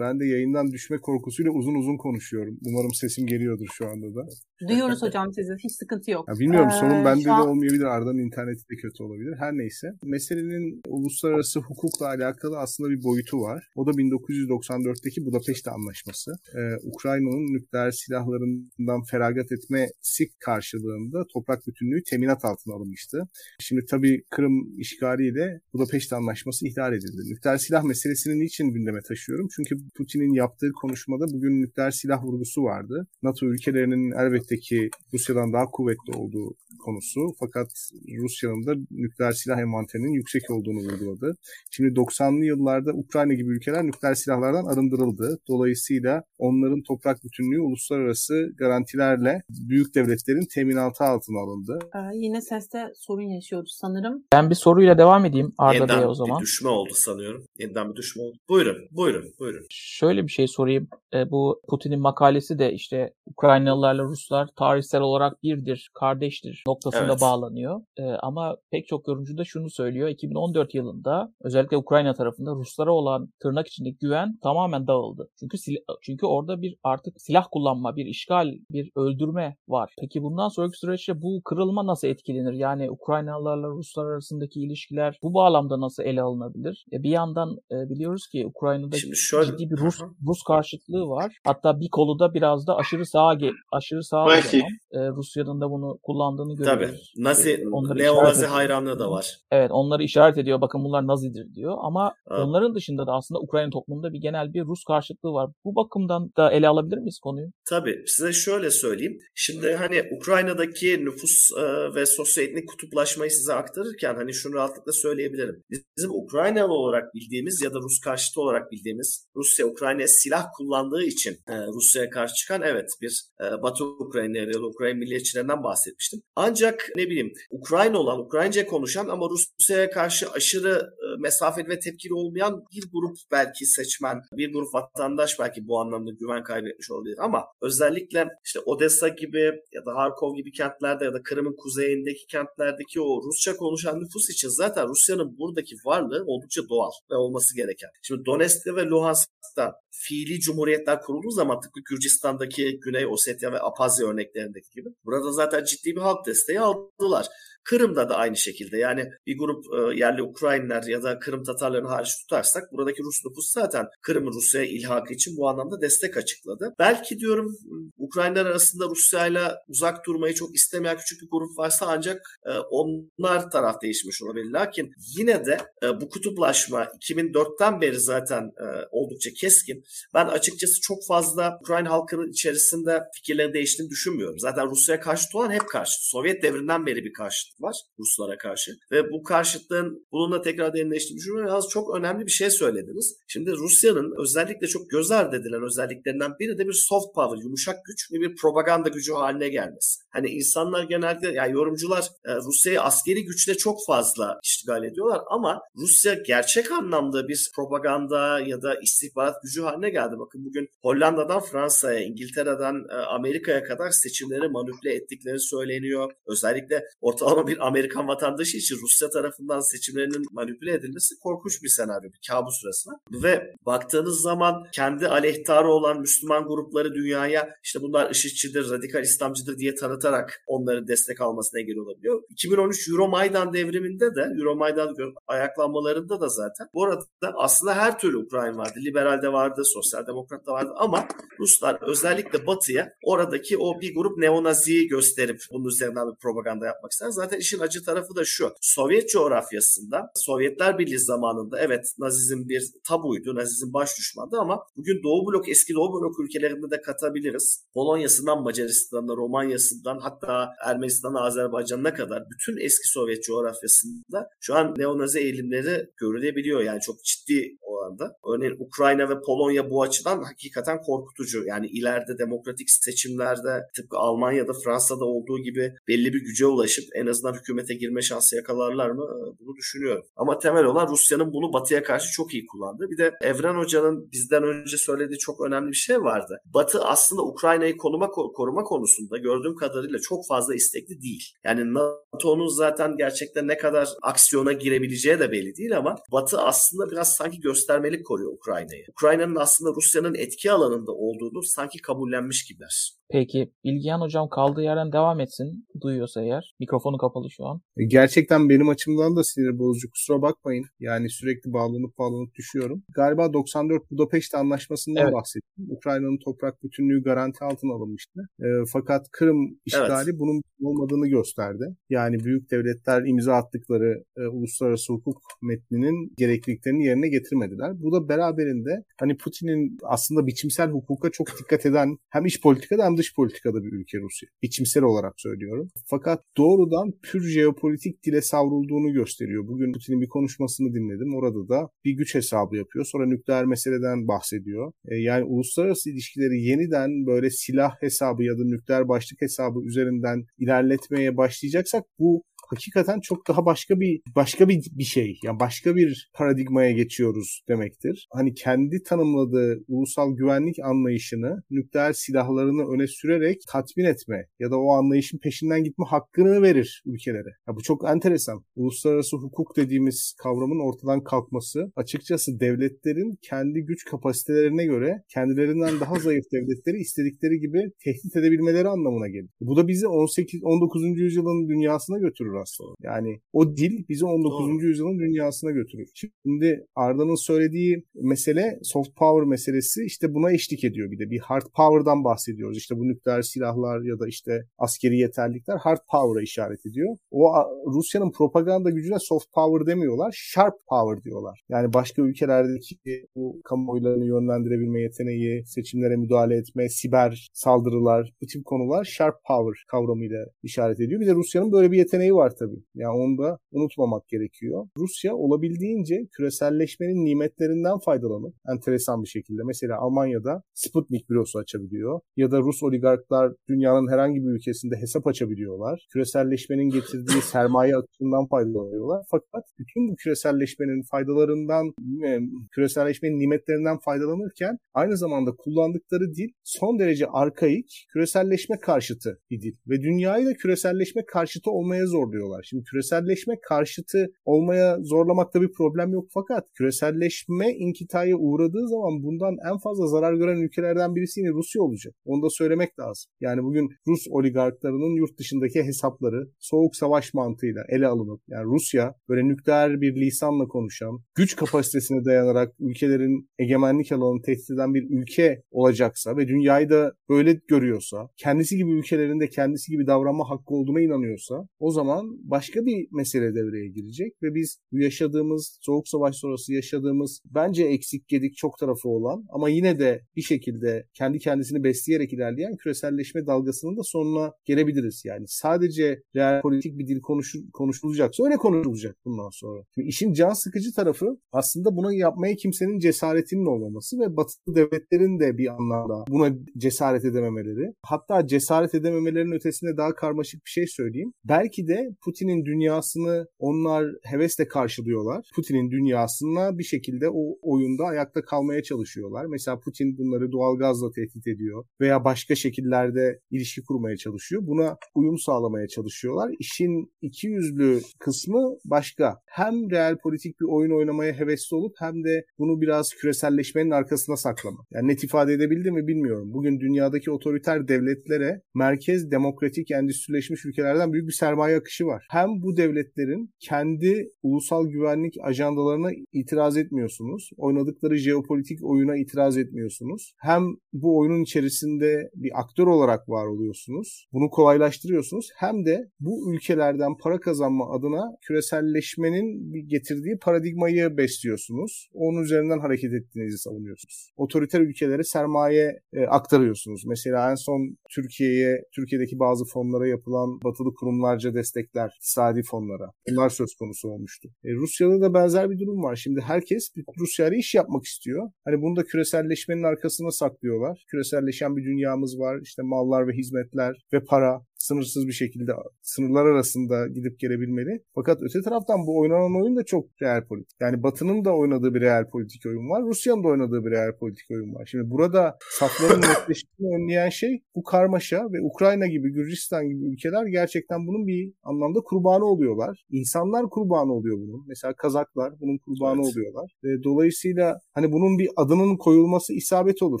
Ben de yayından düşme korkusuyla uzun uzun konuşuyorum. Umarım sesim geliyordur şu anda da.
Duyuyoruz hocam sizi. Hiç sıkıntı yok.
Ya bilmiyorum
Ee,
sorun bende
şu
de
an-
olmayabilir. Arda'nın interneti de kötü olabilir. Her neyse. Meselenin uluslararası hukukla alakalı aslında bir boyutu var. O da 1994'teki Budapeşte Anlaşması. Ee, Ukrayna'nın nükleer silahlarından feragat etmesi karşılığında toprak bütünlüğü teminat altına alınmıştı. Şimdi tabii Kırım işgaliyle Budapeşte Anlaşması ihlal edildi. Nükleer silah meselesini niçin gündeme taşıyorum? Çünkü Putin'in yaptığı konuşmada bugün nükleer silah vurgusu vardı. NATO ülkelerinin elbette ki Rusya'dan daha kuvvetli olduğu konusu. Fakat Rusya'nın da nükleer silah envanterinin yüksek olduğunu vurguladı. Şimdi 90'lı yıllarda Ukrayna gibi ülkeler nükleer silahlardan arındırıldı. Dolayısıyla onların toprak bütünlüğü uluslararası garantilerle büyük devletlerin teminatı altına alındı.
Ee, yine seste sorun yaşıyoruz sanırım.
Ben bir soruyla devam edeyim Arda
Yeniden
Bey'e o zaman.
bir düşme oldu sanıyorum. Yeniden bir düşme oldu. Buyurun, buyurun, buyurun.
Şöyle bir şey sorayım. E, bu Putin'in makalesi de işte Ukraynalılarla Ruslar tarihsel olarak birdir, kardeştir noktasında
Evet.
bağlanıyor. E, ama pek çok yorumcu da şunu söylüyor. 2014 yılında özellikle Ukrayna tarafında Ruslara olan tırnak içindeki güven tamamen dağıldı. Çünkü sil- çünkü orada bir artık silah kullanma, bir işgal, bir öldürme var. Peki bundan sonraki süreçte bu kırılma nasıl etkilenir? Yani Ukraynalılarla Ruslar arasındaki ilişkiler bu bağlamda nasıl ele alınabilir? E, bir yandan e, biliyoruz ki Ukrayna'da
Şimdi şöyle...
ciddi bir Rus. Rus karşıtlığı var. Hatta bir kolu da biraz da aşırı sağa aşırı sağa zaman e, Rusya'nın da bunu kullandığını
Tabii.
görüyoruz.
Nazi,
E, onları
neo
işaret
Nazi
ediyor.
hayranlığı da var.
Evet, onları işaret ediyor. Bakın bunlar Nazidir diyor. Ama
Evet.
onların dışında da aslında Ukrayna toplumunda bir genel bir Rus karşıtlığı var. Bu bakımdan da ele alabilir miyiz konuyu?
Tabii size şöyle söyleyeyim. Şimdi hani Ukrayna'daki nüfus e, ve sosyoetnik kutuplaşmayı size aktarırken hani şunu rahatlıkla söyleyebilirim. Bizim Ukraynalı olarak bildiğimiz ya da Rus karşıtı olarak bildiğimiz Rusya Ukrayna'ya silah kullandığı için e, Rusya'ya karşı çıkan evet bir e, Batı Ukraynalıları ya da Ukrayna milliyetçilerinden bahsetmiştim. Ancak ne bileyim Ukrayna olan, Ukraynaca konuşan ama Rusya'ya karşı aşırı mesafeli ve tepkili olmayan bir grup belki seçmen, bir grup vatandaş belki bu anlamda güven kaybetmiş olabilir ama özellikle işte Odessa gibi ya da Harkov gibi kentlerde ya da Kırım'ın kuzeyindeki kentlerdeki o Rusça konuşan nüfus için zaten Rusya'nın buradaki varlığı oldukça doğal ve olması gereken. Şimdi Donetsk'te ve Luhansk'ta fiili cumhuriyetler kurulduğu zaman tıpkı Gürcistan'daki Güney Ossetya ve Apazya örneklerindeki gibi burada zaten ciddi bir halk desteği aldılar. Kırım'da da aynı şekilde yani bir grup e, yerli Ukrayniler ya da Kırım Tatarlarını hariç tutarsak buradaki Rus nüfus zaten Kırım'ın Rusya'ya ilhakı için bu anlamda destek açıkladı. Belki diyorum Ukraynalar arasında Rusya'yla uzak durmayı çok istemeyen küçük bir grup varsa ancak e, onlar taraf değişmiş olabilir. Lakin yine de e, bu kutuplaşma 2004'ten beri zaten e, oldukça keskin. Ben açıkçası çok fazla Ukrayna halkının içerisinde fikirlerin değiştiğini düşünmüyorum. Zaten Rusya'ya karşıt olan hep karşıt. Sovyet devrinden beri bir karşıt var Ruslara karşı. Ve bu karşıtlığın bununla tekrar derinleştiğini düşünüyorum. Yalnız çok önemli bir şey söylediniz. Şimdi Rusya'nın özellikle çok göz ardı edilen özelliklerinden biri de bir soft power, yumuşak güç ve bir propaganda gücü haline gelmesi. Hani insanlar genelde yani yorumcular e, Rusya'yı askeri güçle çok fazla işgal ediyorlar ama Rusya gerçek anlamda bir propaganda ya da istihbarat gücü haline geldi. Bakın bugün Hollanda'dan Fransa'ya, İngiltere'den e, Amerika'ya kadar seçimleri manipüle ettikleri söyleniyor. Özellikle ortalama bir Amerikan vatandaşı için Rusya tarafından seçimlerinin manipüle edilmesi korkunç bir senaryo, bir kabus resmen. Ve baktığınız zaman kendi aleyhtarı olan Müslüman grupları dünyaya işte bunlar IŞİD'çidir, radikal İslamcıdır diye tanıtarak onların destek almasına engel olabiliyor. 2013 Euromaidan devriminde de, Euromaidan ayaklanmalarında da zaten bu arada aslında her türlü Ukrayna vardı. Liberal de vardı, sosyal demokrat da vardı ama Ruslar özellikle batıya oradaki o bir grup neonaziyi gösterip bunun üzerinden bir propaganda yapmak ister. Zaten işin acı tarafı da şu. Sovyet coğrafyasında Sovyetler Birliği zamanında evet Nazizm bir tabuydu. Nazizm baş düşmandı ama bugün Doğu Blok, eski Doğu Blok ülkelerinde de katabiliriz. Polonya'sından Macaristan'a, Romanya'sından hatta Ermenistan'a, Azerbaycan'a kadar bütün eski Sovyet coğrafyasında şu an neonazi eğilimleri görülebiliyor. Yani çok ciddi oranda. Örneğin Ukrayna ve Polonya bu açıdan hakikaten korkutucu. Yani ileride demokratik seçimlerde tıpkı Almanya'da, Fransa'da olduğu gibi belli bir güce ulaşıp en azından azından hükümete girme şansı yakalarlar mı bunu düşünüyorum. Ama temel olan Rusya'nın bunu batıya karşı çok iyi kullandığı. Bir de Evren Hoca'nın bizden önce söylediği çok önemli bir şey vardı. Batı aslında Ukrayna'yı koruma, koruma konusunda gördüğüm kadarıyla çok fazla istekli değil. Yani NATO'nun zaten gerçekten ne kadar aksiyona girebileceği de belli değil ama Batı aslında biraz sanki göstermelik koruyor Ukrayna'yı. Ukrayna'nın aslında Rusya'nın etki alanında olduğunu sanki kabullenmiş gibiler.
Peki Bilgehan hocam kaldığı yerden devam etsin duyuyorsa eğer. Mikrofonu kapalı şu an.
E, gerçekten benim açımdan da sinir bozucu kusura bakmayın. Yani sürekli bağlanıp bağlanıp düşüyorum. Galiba 94 Budapeşte Anlaşması'ndan evet. bahsettim. Ukrayna'nın toprak bütünlüğü garanti altına alınmıştı. E, fakat Kırım işgali evet. bunun olmadığını gösterdi. Yani büyük devletler imza attıkları e, uluslararası hukuk metninin gerekliliklerini yerine getirmediler. Bu da beraberinde hani Putin'in aslında biçimsel hukuka çok dikkat eden hem iç politikada hem dış politikada bir ülke Rusya. Biçimsel olarak söylüyorum. Fakat doğrudan pür jeopolitik dile savrulduğunu gösteriyor. Bugün Putin'in bir konuşmasını dinledim. Orada da bir güç hesabı yapıyor. Sonra nükleer meseleden bahsediyor. E, yani uluslararası ilişkileri yeniden böyle silah hesabı ya da nükleer başlık hesabı üzerinden ilerletmeye başlayacaksak bu hakikaten çok daha başka bir başka bir bir şey. Yani başka bir paradigmaya geçiyoruz demektir. Hani kendi tanımladığı ulusal güvenlik anlayışını nükleer silahlarını öne sürerek tatmin etme ya da o anlayışın peşinden gitme hakkını verir ülkelere. Ya bu çok enteresan. Uluslararası hukuk dediğimiz kavramın ortadan kalkması açıkçası devletlerin kendi güç kapasitelerine göre kendilerinden daha zayıf devletleri istedikleri gibi tehdit edebilmeleri anlamına gelir. Bu da bizi 18 19. yüzyılın dünyasına götürür aslında. Yani o dil bizi 19. Doğru. yüzyılın dünyasına götürür. Şimdi Arda'nın söylediği mesele soft power meselesi işte buna eşlik ediyor bir de. Bir hard power'dan bahsediyoruz. İşte bu nükleer silahlar ya da işte askeri yeterlilikler hard power'a işaret ediyor. O Rusya'nın propaganda gücüne soft power demiyorlar. Sharp power diyorlar. Yani başka ülkelerdeki bu kamuoylarını yönlendirebilme yeteneği, seçimlere müdahale etme, siber saldırılar, bu tip konular sharp power kavramıyla işaret ediyor. Bir de Rusya'nın böyle bir yeteneği var tabii. Yani onu da unutmamak gerekiyor. Rusya olabildiğince küreselleşmenin nimetlerinden faydalanıp enteresan bir şekilde mesela Almanya'da Sputnik bürosu açabiliyor ya da Rus oligarklar dünyanın herhangi bir ülkesinde hesap açabiliyorlar. Küreselleşmenin getirdiği sermaye akışından faydalanıyorlar. Fakat bütün bu küreselleşmenin faydalarından, e, küreselleşmenin nimetlerinden faydalanırken aynı zamanda kullandıkları dil son derece arkaik, küreselleşme karşıtı bir dil. Ve dünyayı da küreselleşme karşıtı olmaya zorluyorlar. Şimdi küreselleşme karşıtı olmaya zorlamakta bir problem yok fakat küreselleşme inkitaya uğradığı zaman bundan en fazla zarar gören ülkelerden birisi yine Rusya olacak. Onu da söylemek lazım. Yani bugün Rus oligarklarının yurt dışındaki hesapları soğuk savaş mantığıyla ele alınıp yani Rusya böyle nükleer bir lisanla konuşan, güç kapasitesine dayanarak ülkelerin egemenlik alanını tehdit eden bir ülke olacaksa ve dünyayı da böyle görüyorsa, kendisi gibi ülkelerin de kendisi gibi davranma hakkı olduğuna inanıyorsa o zaman başka bir mesele devreye girecek ve biz bu yaşadığımız Soğuk Savaş sonrası yaşadığımız bence eksik gedik çok tarafı olan ama yine de bir şekilde kendi kendisini besleyerek ilerleyen küreselleşme dalgasının da sonuna gelebiliriz. Yani sadece real politik bir dil konuşul, konuşulacaksa öyle konuşulacak bundan sonra. Şimdi işin can sıkıcı tarafı aslında bunu yapmaya kimsenin cesaretinin olmaması ve batılı devletlerin de bir anlamda buna cesaret edememeleri. Hatta cesaret edememelerinin ötesinde daha karmaşık bir şey söyleyeyim. Belki de Putin'in dünyasını onlar hevesle karşılıyorlar. Putin'in dünyasına bir şekilde o oyunda ayakta kalmaya çalışıyorlar. Mesela Putin bunları doğal gazla tehdit ediyor veya başka şekillerde ilişki kurmaya çalışıyor. Buna uyum sağlamaya çalışıyorlar. İşin iki yüzlü kısmı başka. Hem real politik bir oyun oynamaya hevesli olup hem de bunu biraz küreselleşmenin arkasına saklama. Yani net ifade edebildi mi bilmiyorum. Bugün dünyadaki otoriter devletlere merkez demokratik endüstrileşmiş ülkelerden büyük bir sermaye akışı var. Hem bu devletlerin kendi ulusal güvenlik ajandalarına itiraz etmiyorsunuz. Oynadıkları jeopolitik oyuna itiraz etmiyorsunuz. Hem bu oyunun içerisinde bir aktör olarak var oluyorsunuz. Bunu kolaylaştırıyorsunuz. Hem de bu ülkelerden para kazanma adına küreselleşmenin getirdiği paradigmayı besliyorsunuz. Onun üzerinden hareket ettiğinizi savunuyorsunuz. Otoriter ülkelere sermaye e, aktarıyorsunuz. Mesela en son Türkiye'ye, Türkiye'deki bazı fonlara yapılan batılı kurumlarca destekler, iktisadi fonlara. Bunlar söz konusu olmuştu. E, Rusya'da da benzer bir durum var. Şimdi herkes Rusya ile iş yapmak istiyor. Hani bunu da küreselleşmenin arkasına saklıyorlar. Küreselleşen bir dünyamız var. İşte mallar ve hizmetler ve para sınırsız bir şekilde sınırlar arasında gidip gelebilmeli. Fakat öte taraftan bu oynanan oyun da çok real politik. Yani Batı'nın da oynadığı bir real politik oyun var. Rusya'nın da oynadığı bir real politik oyun var. Şimdi burada safların netleşmesini önleyen şey bu karmaşa ve Ukrayna gibi, Gürcistan gibi ülkeler gerçekten bunun bir anlamda kurbanı oluyorlar. İnsanlar kurbanı oluyor bunun. Mesela Kazaklar bunun kurbanı evet. oluyorlar. Ve dolayısıyla hani bunun bir adının koyulması isabet olur.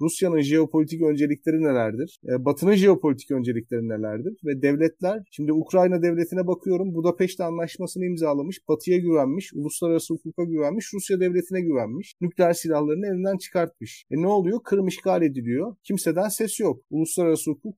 Rusya'nın jeopolitik öncelikleri nelerdir? E, Batı'nın jeopolitik öncelikleri nelerdir? Ve devletler, şimdi Ukrayna devletine bakıyorum. Budapeşte Anlaşması'nı imzalamış, Batı'ya güvenmiş, uluslararası hukuka güvenmiş, Rusya devletine güvenmiş. Nükleer silahlarını elinden çıkartmış. E ne oluyor? Kırım işgal ediliyor. Kimseden ses yok. Uluslararası hukuk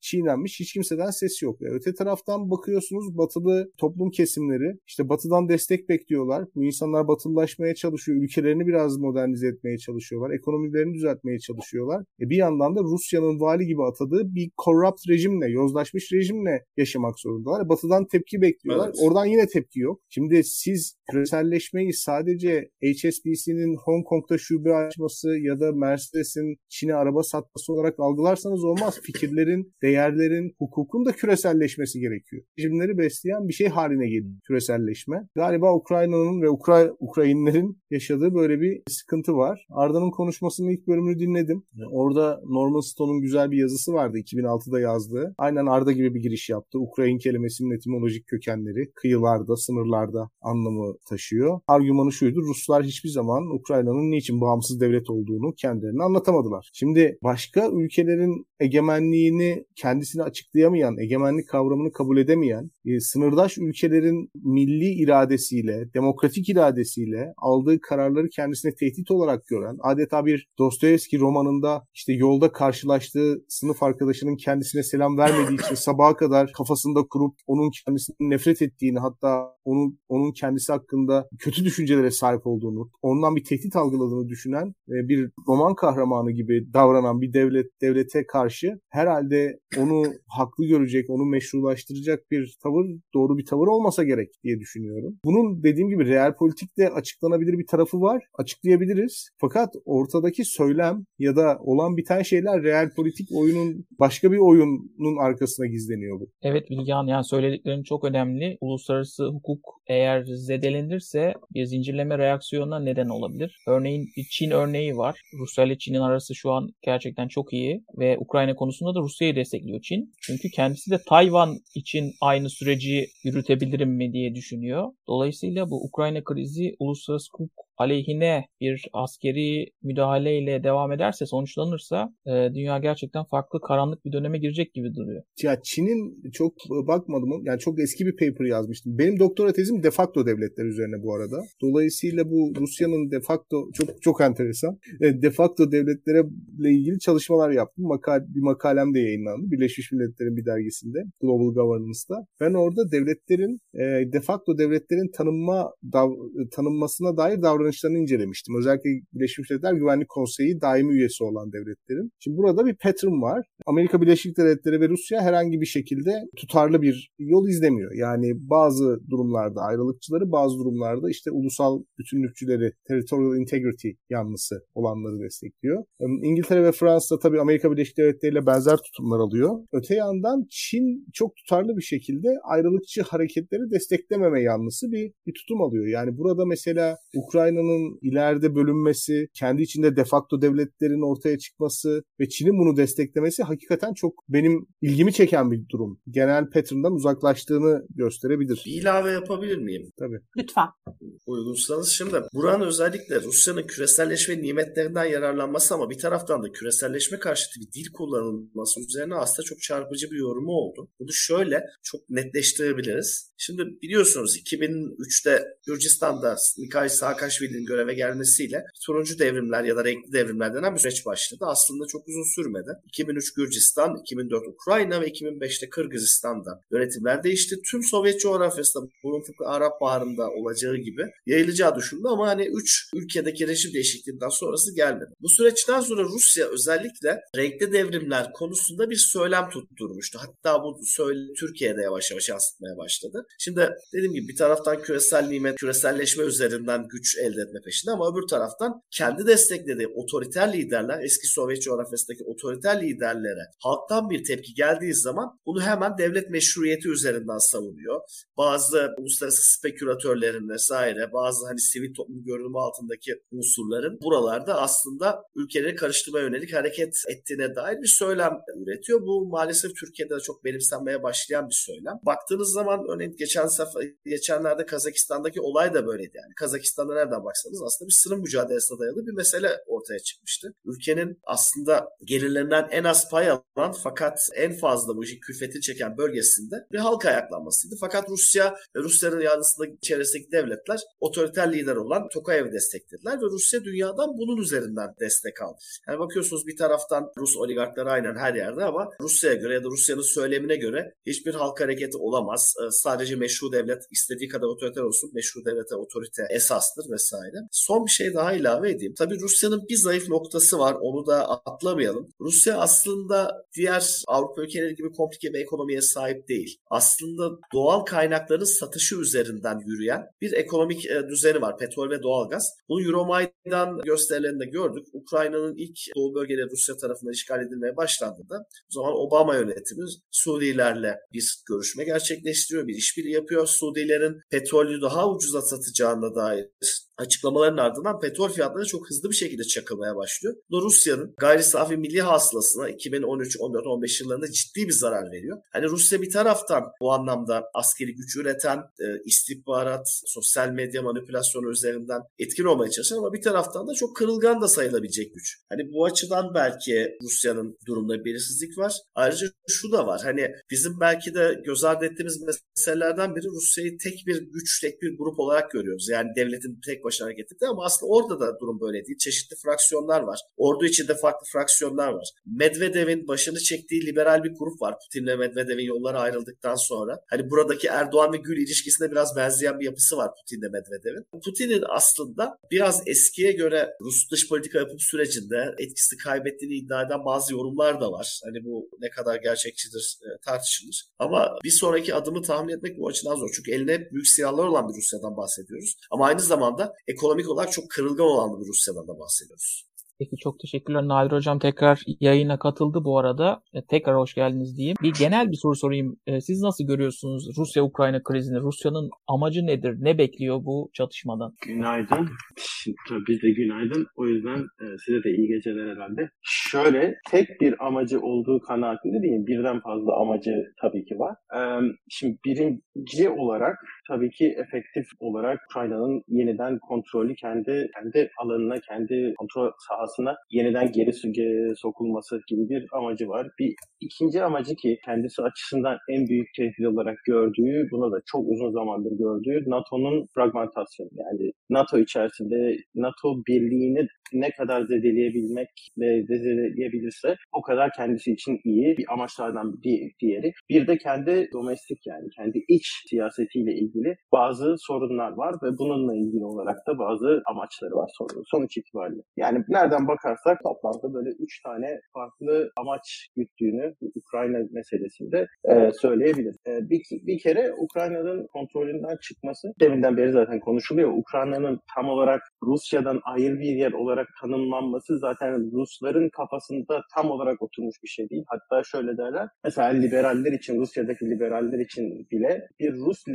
çiğnenmiş. Hiç kimseden ses yok. E, öte taraftan bakıyorsunuz batılı toplum kesimleri işte batıdan destek bekliyorlar. Bu insanlar batılılaşmaya çalışıyor. Ülkelerini biraz modernize etmeye çalışıyorlar. Ekonomilerini düzeltmeye çalışıyorlar. E bir yandan da Rusya'nın vali gibi atadığı bir corrupt rejimle, yozlaşmış rejimle yaşamak zorundalar. Batıdan tepki bekliyorlar. Evet. Oradan yine tepki yok. Şimdi siz küreselleşmeyi sadece HSBC'nin Hong Kong'da şube açması ya da Mercedes'in Çin'e araba satması olarak algılarsanız olmaz. Fikirlerin, değerlerin, hukukun da küreselleşmesi gerekiyor. Rejimleri besleyen bir şey haline geliyor küreselleşme. Galiba Ukrayna'nın ve Ukray Ukrayinlerin yaşadığı böyle bir sıkıntı var. Arda'nın konuşmasının ilk bölümünü dinledim. Orada Norman Stone'un güzel bir yazısı vardı 2006'da yazdığı. Aynen Arda gibi bir giriş yaptı. Ukrayna kelimesinin etimolojik kökenleri kıyılarda, sınırlarda anlamı taşıyor. Argümanı şuydu. Ruslar hiçbir zaman Ukrayna'nın niçin bağımsız devlet olduğunu kendilerine anlatamadılar. Şimdi başka ülkelerin egemenliğini kendisini açıklayamayan, egemenlik kavramını kabul edemeyen, e, sınırdaş ülkelerin milli iradesiyle, demokratik iradesiyle aldığı kararları kendisine tehdit olarak gören, adeta bir Dostoyevski romanında işte yolda karşılaştığı sınıf arkadaşının kendisine selam vermediği için sabaha kadar kafasında kurup onun kendisinden nefret ettiğini hatta onun onun kendisi hakkında kötü düşüncelere sahip olduğunu, ondan bir tehdit algıladığını düşünen e, bir roman kahramanı gibi davranan bir devlet devlete karşı herhalde onu haklı görecek, onu meşrulaştıracak bir tavır doğru bir tavır olmasa gerek diye düşünüyorum. Bunun dediğim gibi real politikte açıklanabilir bir tarafı var. Açıklayabiliriz. Fakat ortadaki söylem ya da olan biten şeyler real politik oyunun başka bir oyunun arkasına gizleniyor bu.
Evet Bilgehan yani söylediklerin çok önemli. Uluslararası hukuk eğer zedelenirse bir zincirleme reaksiyonuna neden olabilir. Örneğin Çin örneği var. Rusya ile Çin'in arası şu an gerçekten çok iyi ve Ukrayna konusunda da Rusya'yı destekliyor Çin. Çünkü kendisi de Tayvan için aynı süreci yürütebilirim mi diye düşünüyor. Dolayısıyla bu Ukrayna krizi uluslararası hukuk aleyhine bir askeri müdahaleyle devam ederse, sonuçlanırsa e, dünya gerçekten farklı karanlık bir döneme girecek gibi duruyor.
Ya Çin'in çok bakmadım, yani çok eski bir paper yazmıştım. Benim doktora tezim de facto devletler üzerine bu arada. Dolayısıyla bu Rusya'nın de facto çok çok enteresan. E, de facto devletlere ilgili çalışmalar yaptım. Makal, bir makalem de yayınlandı. Birleşmiş Milletler'in bir dergisinde Global Governance'da. Ben orada devletlerin e, de facto devletlerin tanınma tanınmasına dair davranış davranışlarını incelemiştim. Özellikle Birleşmiş Milletler Güvenlik Konseyi daimi üyesi olan devletlerin. Şimdi burada bir pattern var. Amerika Birleşik Devletleri ve Rusya herhangi bir şekilde tutarlı bir yol izlemiyor. Yani bazı durumlarda ayrılıkçıları, bazı durumlarda işte ulusal bütünlükçüleri, territorial integrity yanlısı olanları destekliyor. İngiltere ve Fransa tabii Amerika Birleşik Devletleri ile benzer tutumlar alıyor. Öte yandan Çin çok tutarlı bir şekilde ayrılıkçı hareketleri desteklememe yanlısı bir, bir tutum alıyor. Yani burada mesela Ukrayna Ukrayna'nın ileride bölünmesi, kendi içinde defakto devletlerin ortaya çıkması ve Çin'in bunu desteklemesi hakikaten çok benim ilgimi çeken bir durum. Genel pattern'dan uzaklaştığını gösterebilir.
Bir ilave yapabilir miyim?
Tabii.
Lütfen.
Uygunsanız şimdi buranın özellikle Rusya'nın küreselleşme nimetlerinden yararlanması ama bir taraftan da küreselleşme karşıtı bir dil kullanılması üzerine aslında çok çarpıcı bir yorumu oldu. Bunu şöyle çok netleştirebiliriz. Şimdi biliyorsunuz 2003'te Gürcistan'da Mikhail Saakashvili Sovyet'in göreve gelmesiyle turuncu devrimler ya da renkli devrimler denen bir süreç başladı. Aslında çok uzun sürmedi. 2003 Gürcistan, 2004 Ukrayna ve 2005'te Kırgızistan'da yönetimler değişti. Tüm Sovyet coğrafyasında bunun tıpkı Arap Baharı'nda olacağı gibi yayılacağı düşündü ama hani 3 ülkedeki rejim değişikliğinden sonrası gelmedi. Bu süreçten sonra Rusya özellikle renkli devrimler konusunda bir söylem tutturmuştu. Hatta bu söyle Türkiye'de yavaş yavaş yansıtmaya başladı. Şimdi dediğim gibi bir taraftan küresel nimet, küreselleşme üzerinden güç elde etme peşinde ama öbür taraftan kendi desteklediği otoriter liderler, eski Sovyet coğrafyasındaki otoriter liderlere halktan bir tepki geldiği zaman bunu hemen devlet meşruiyeti üzerinden savunuyor. Bazı uluslararası spekülatörlerin vesaire, bazı hani sivil toplum görünümü altındaki unsurların buralarda aslında ülkeleri karıştırmaya yönelik hareket ettiğine dair bir söylem üretiyor. Bu maalesef Türkiye'de de çok benimsenmeye başlayan bir söylem. Baktığınız zaman örneğin geçen sefer, geçenlerde Kazakistan'daki olay da böyleydi. Yani Kazakistan'da nereden baksanız aslında bir sınır mücadelesine dayalı bir mesele ortaya çıkmıştı. Ülkenin aslında gelirlerinden en az pay alan fakat en fazla bu işi külfeti çeken bölgesinde bir halk ayaklanmasıydı. Fakat Rusya ve Rusya'nın yanısında çevresindeki devletler otoriter lider olan Tokayev'i desteklediler ve Rusya dünyadan bunun üzerinden destek aldı. Yani bakıyorsunuz bir taraftan Rus oligarkları aynen her yerde ama Rusya'ya göre ya da Rusya'nın söylemine göre hiçbir halk hareketi olamaz. Ee, sadece meşru devlet istediği kadar otoriter olsun. Meşru devlete otorite esastır vesaire. Son bir şey daha ilave edeyim. Tabii Rusya'nın bir zayıf noktası var. Onu da atlamayalım. Rusya aslında diğer Avrupa ülkeleri gibi komplike bir ekonomiye sahip değil. Aslında doğal kaynakların satışı üzerinden yürüyen bir ekonomik e, düzeni var. Petrol ve doğalgaz. Bunu Euromaidan gösterilerinde gördük. Ukrayna'nın ilk doğu bölgeleri Rusya tarafından işgal edilmeye başlandığında o zaman Obama yönetimi Suudilerle bir görüşme gerçekleştiriyor, bir işbirliği yapıyor. Suudilerin petrolü daha ucuza satacağına dair açıklamaların ardından petrol fiyatları çok hızlı bir şekilde çakılmaya başlıyor. Bu Rusya'nın gayri safi milli hasılasına 2013, 14, 15 yıllarında ciddi bir zarar veriyor. Hani Rusya bir taraftan bu anlamda askeri güç üreten, e, istihbarat, sosyal medya manipülasyonu üzerinden etkin olmaya çalışan ama bir taraftan da çok kırılgan da sayılabilecek güç. Hani bu açıdan belki Rusya'nın durumda belirsizlik var. Ayrıca şu da var. Hani bizim belki de göz ardı ettiğimiz meselelerden biri Rusya'yı tek bir güç, tek bir grup olarak görüyoruz. Yani devletin tek başına hareket etti ama aslında orada da durum böyle değil. Çeşitli fraksiyonlar var. Ordu içinde farklı fraksiyonlar var. Medvedev'in başını çektiği liberal bir grup var. Putin'le Medvedev'in yolları ayrıldıktan sonra. Hani buradaki Erdoğan ve Gül ilişkisine biraz benzeyen bir yapısı var Putin'le Medvedev'in. Putin'in aslında biraz eskiye göre Rus dış politika yapım sürecinde etkisi kaybettiğini iddia eden bazı yorumlar da var. Hani bu ne kadar gerçekçidir e, tartışılır. Ama bir sonraki adımı tahmin etmek bu açıdan zor. Çünkü eline büyük silahlar olan bir Rusya'dan bahsediyoruz. Ama aynı zamanda ekonomik olarak çok kırılgan olan bir Rusya'dan da bahsediyoruz.
Peki çok teşekkürler. Nadir Hocam tekrar yayına katıldı bu arada. E, tekrar hoş geldiniz diyeyim. Bir genel bir soru sorayım. E, siz nasıl görüyorsunuz Rusya-Ukrayna krizini? Rusya'nın amacı nedir? Ne bekliyor bu çatışmadan?
Günaydın. Tabii biz de günaydın. O yüzden e, size de iyi geceler herhalde. Şöyle tek bir amacı olduğu kanaatinde değil. Birden fazla amacı tabii ki var. Şimdi birinci olarak tabii ki efektif olarak Ukrayna'nın yeniden kontrolü kendi kendi alanına, kendi kontrol sahasına yeniden geri sokulması gibi bir amacı var. Bir ikinci amacı ki kendisi açısından en büyük tehdit olarak gördüğü, buna da çok uzun zamandır gördüğü NATO'nun fragmentasyonu. Yani NATO içerisinde NATO birliğini ne kadar zedeleyebilmek ve zedeleyebilirse o kadar kendisi için iyi bir amaçlardan bir diğeri. Bir de kendi domestik yani kendi iç siyasetiyle ilgili bazı sorunlar var ve bununla ilgili olarak da bazı amaçları var sonuç itibariyle. Yani nereden bakarsak toplamda böyle üç tane farklı amaç güttüğünü Ukrayna meselesinde e, söyleyebiliriz. E, bir, bir kere Ukrayna'nın kontrolünden çıkması deminden beri zaten konuşuluyor. Ukrayna'nın tam olarak Rusya'dan ayrı bir yer olarak tanımlanması zaten Rusların kafasında tam olarak oturmuş bir şey değil. Hatta şöyle derler. Mesela liberaller için, Rusya'daki liberaller için bile bir Rus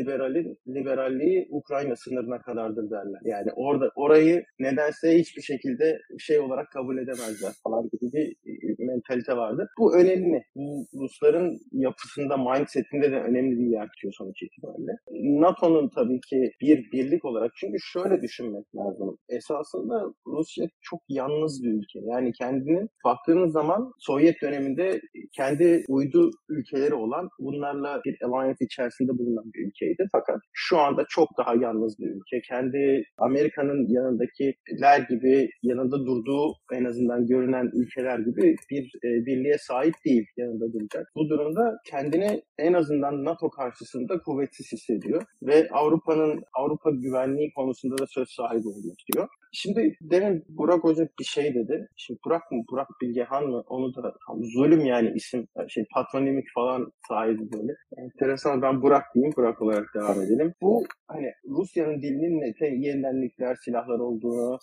liberalliği Ukrayna sınırına kadardır derler. Yani orada orayı nedense hiçbir şekilde şey olarak kabul edemezler falan gibi bir e, mentalite vardır. Bu önemli. Bu Rusların yapısında, mindsetinde de önemli bir yer tutuyor sonuç itibariyle. NATO'nun tabii ki bir birlik olarak çünkü şöyle düşünmek lazım. Esasında Rusya çok yalnız bir ülke. Yani kendini baktığınız zaman Sovyet döneminde kendi uydu ülkeleri olan bunlarla bir alliance içerisinde bulunan bir ülkeydi. Fakat şu anda çok daha yalnız bir ülke. Kendi Amerika'nın yanındakiler gibi yanında durduğu en azından görünen ülkeler gibi bir e, birliğe sahip değil yanında duracak. Bu durumda kendini en azından NATO karşısında kuvvetsiz hissediyor ve Avrupa'nın Avrupa güvenliği konusunda da söz sahibi olmak istiyor. Şimdi demin Burak Hoca bir şey dedi. Şimdi Burak mı? Burak Bilgehan mı? Onu da tam zulüm yani isim şey patronimik falan sahibi böyle. Enteresan ben Burak diyeyim. Burak olarak devam edelim. Bu hani Rusya'nın dilinin ne, yeniden nükleer silahlar olduğunu,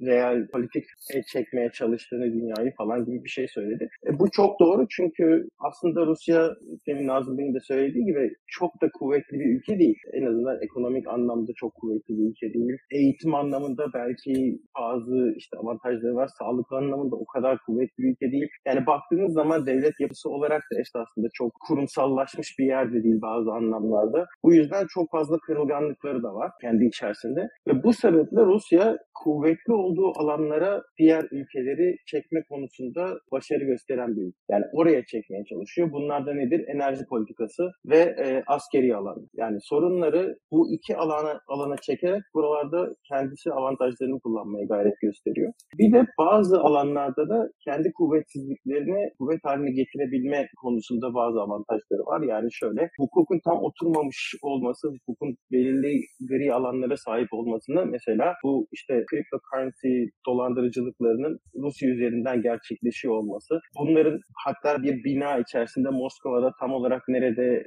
real politik çekmeye çalıştığını dünyayı falan gibi bir şey söyledi. E, bu çok doğru çünkü aslında Rusya demin Nazım Bey'in de söylediği gibi çok da kuvvetli bir ülke değil. En azından ekonomik anlamda çok kuvvetli bir ülke değil. Eğitim anlamında belki bazı işte avantajları var. Sağlık anlamında o kadar kuvvetli bir ülke değil. Yani baktığınız zaman devlet yapısı olarak da aslında çok kurumsallaşmış bir yer de değil bazı anlamlarda. Bu yüzden çok fazla kırılganlıkları da var kendi içerisinde. Ve bu sebeple Rusya kuvvetli olduğu alanlara diğer ülkeleri çekme konusunda başarı gösteren bir ülke. Yani oraya çekmeye çalışıyor. Bunlar da nedir? Enerji politikası ve e, askeri alan. Yani sorunları bu iki alana alana çekerek buralarda kendisi avantajlarını kullanmaya gayret gösteriyor. Bir de bazı alanlarda da kendi kuvvetsizliklerini kuvvet haline getirebilme konusunda bazı avantajları var. Yani şöyle hukukun tam oturmamış olması, hukukun belirli gri alanlara sahip olmasını mesela bu işte cryptocurrency dolandırıcılıklarının Rusya üzerinden gerçekleşiyor olması. Bunların hatta bir bina içerisinde Moskova'da tam olarak nerede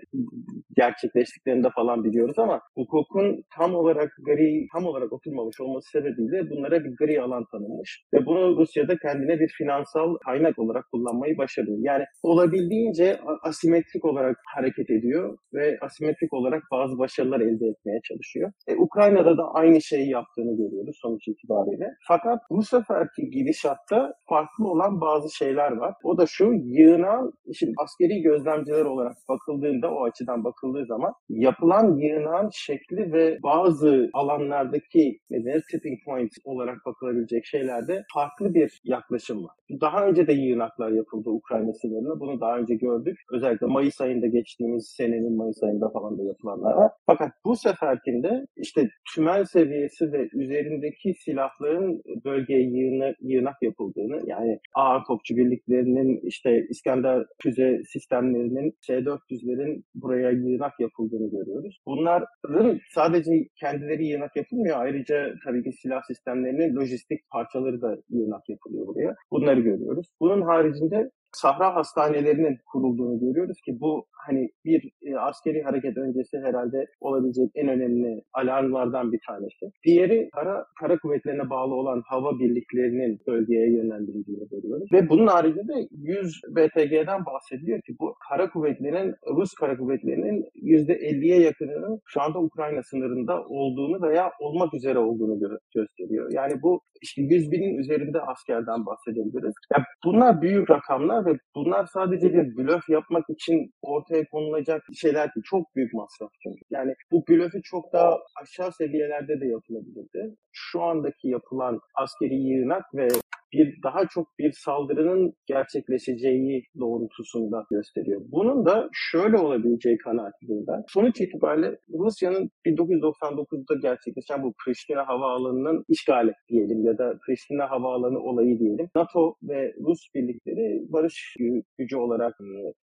gerçekleştiklerini de falan biliyoruz ama hukukun tam olarak gri, tam olarak oturmamış olması sebebiyle bunlara bir gri alan tanınmış ve bunu Rusya'da kendine bir finansal kaynak olarak kullanmayı başarıyor. Yani olabildiğince asimetrik olarak hareket ediyor ve asimetrik olarak bazı başarılar elde etmeye çalışıyor. E, Ukrayna'da da aynı şeyi yaptığını görüyoruz sonuç itibariyle. Fakat bu seferki gidişatta farklı olan bazı şeyler var. O da şu yığınan, şimdi askeri gözlemciler olarak bakıldığında o açıdan bakıldığı zaman yapılan yığınan şekli ve bazı alanlardaki ne tipping point olarak bakılabilecek şeylerde farklı bir yaklaşım var. Daha önce de yığınaklar yapıldı Ukrayna sınırına. Bunu daha önce gördük. Özellikle Mayıs ayında geçtiğimiz senenin Mayıs ayında falan da yapılanlar. Fakat bu seferkinde işte tümel seviyesi ve üzerindeki silahların bölgeye yığını, yığınak yapıldığını yani ağır topçu birliklerinin işte İskender füze sistemlerinin S-400'lerin buraya yığınak yapıldığını görüyoruz. Bunların sadece kendileri yığınak yapılmıyor. Ayrıca tabii ki silah sistemlerinin lojistik parçaları da yığınak yapılıyor buraya. Bunları görüyoruz. Bunun haricinde Sahra hastanelerinin kurulduğunu görüyoruz ki bu hani bir e, askeri hareket öncesi herhalde olabilecek en önemli alarmlardan bir tanesi. Diğeri kara, kara kuvvetlerine bağlı olan hava birliklerinin bölgeye yönlendirildiğini görüyoruz. Ve bunun haricinde 100 BTG'den bahsediliyor ki bu kara kuvvetlerin, Rus kara kuvvetlerinin %50'ye yakınının şu anda Ukrayna sınırında olduğunu veya olmak üzere olduğunu gö- gösteriyor. Yani bu işte 100 binin üzerinde askerden bahsedebiliriz. Yani bunlar büyük rakamlar ve bunlar sadece bir blöf yapmak için ortaya konulacak şeyler değil. Çok büyük masraf çünkü. Yani bu blöfü çok daha aşağı seviyelerde de yapılabilirdi. Şu andaki yapılan askeri yığınak ve bir daha çok bir saldırının gerçekleşeceği doğrultusunda gösteriyor. Bunun da şöyle olabileceği kanaatindeyim. Sonuç itibariyle Rusya'nın 1999'da gerçekleşen bu Priştine havaalanının işgali diyelim ya da Priştine havaalanı olayı diyelim. NATO ve Rus birlikleri barış gücü olarak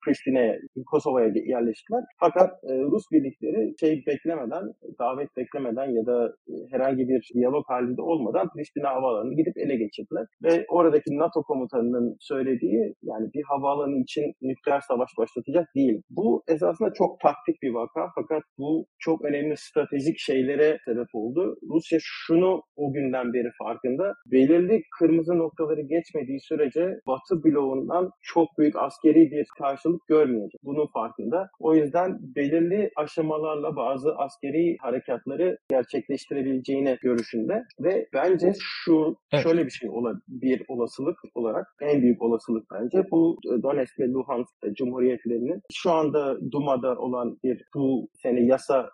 Priştine'ye, Kosova'ya yerleştiler. Fakat Rus birlikleri şey beklemeden, davet beklemeden ya da herhangi bir diyalog halinde olmadan Priştine havaalanını gidip ele geçirdiler. Ve oradaki NATO komutanının söylediği yani bir havaalanı için nükleer savaş başlatacak değil. Bu esasında çok taktik bir vaka fakat bu çok önemli stratejik şeylere sebep oldu. Rusya şunu o günden beri farkında. Belirli kırmızı noktaları geçmediği sürece Batı bloğundan çok büyük askeri bir karşılık görmeyecek. Bunun farkında. O yüzden belirli aşamalarla bazı askeri harekatları gerçekleştirebileceğine görüşünde ve bence şu evet. şöyle bir şey olabilir bir olasılık olarak en büyük olasılık bence bu Donetsk ve Luhansk Cumhuriyetlerinin şu anda Duma'da olan bir bu sene yasa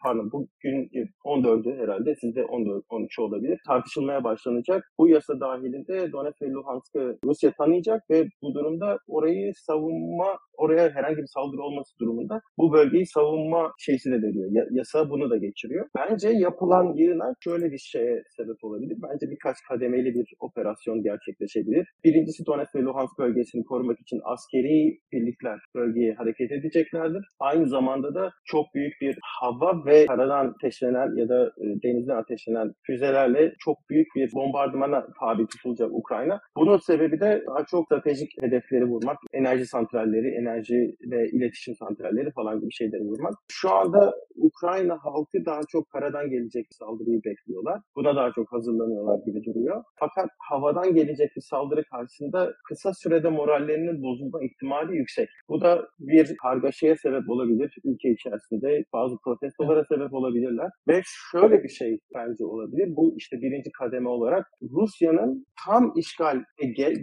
pardon bugün 14'ü herhalde sizde 14 13 olabilir tartışılmaya başlanacak. Bu yasa dahilinde Donetsk ve Luhansk'ı Rusya tanıyacak ve bu durumda orayı savunma oraya herhangi bir saldırı olması durumunda bu bölgeyi savunma şeysi de veriyor. Ya, yasa bunu da geçiriyor. Bence yapılan yığınak şöyle bir şeye sebep olabilir. Bence birkaç kademeli bir operasyon gerçekleşebilir. Birincisi Donetsk ve Luhansk bölgesini korumak için askeri birlikler bölgeye hareket edeceklerdir. Aynı zamanda da çok büyük bir hava ve karadan ateşlenen ya da e, denizden ateşlenen füzelerle çok büyük bir bombardımana tabi tutulacak Ukrayna. Bunun sebebi de daha çok stratejik hedefleri vurmak, enerji santralleri, enerji ve iletişim santralleri falan gibi şeyleri vurmak. Şu anda Ukrayna halkı daha çok karadan gelecek saldırıyı bekliyorlar. Buna daha çok hazırlanıyorlar gibi duruyor. Fakat havadan gelecek bir saldırı karşısında kısa sürede morallerinin bozulma ihtimali yüksek. Bu da bir kargaşaya sebep olabilir ülke içerisinde. Bazı protestolara sebep olabilirler. Ve şöyle bir şey bence olabilir. Bu işte birinci kademe olarak Rusya'nın tam işgal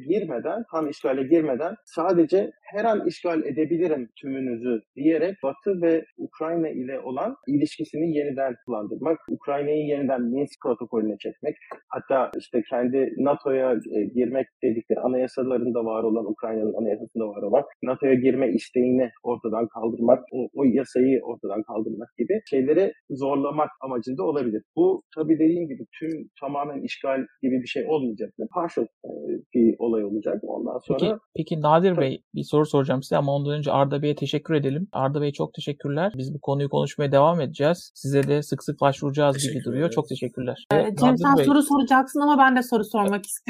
girmeden, tam işgale girmeden sadece her an işgal edebilirim tümünüzü diyerek Batı ve Ukrayna ile olan ilişkisini yeniden kullandırmak, Ukrayna'yı yeniden Minsk protokolüne çekmek, hatta işte kendi NATO'ya e, girmek dedikleri anayasalarında var olan, Ukrayna'nın anayasasında var olan NATO'ya girme isteğini ortadan kaldırmak, o, o yasayı ortadan kaldırmak gibi şeyleri zorlamak amacında olabilir. Bu tabii dediğim gibi tüm tamamen işgal gibi bir şey olmayacaktır. Partial e, bir olay olacak. Ondan sonra...
Peki, peki Nadir Bey bir soru soracağım size ama ondan önce Arda Bey'e teşekkür edelim. Arda Bey çok teşekkürler. Biz bu konuyu konuşmaya devam edeceğiz. Size de sık sık başvuracağız gibi duruyor. Çok teşekkürler.
Ee, Cem sen Bey... soru soracaksın ama ben de soru sormak istiyorum.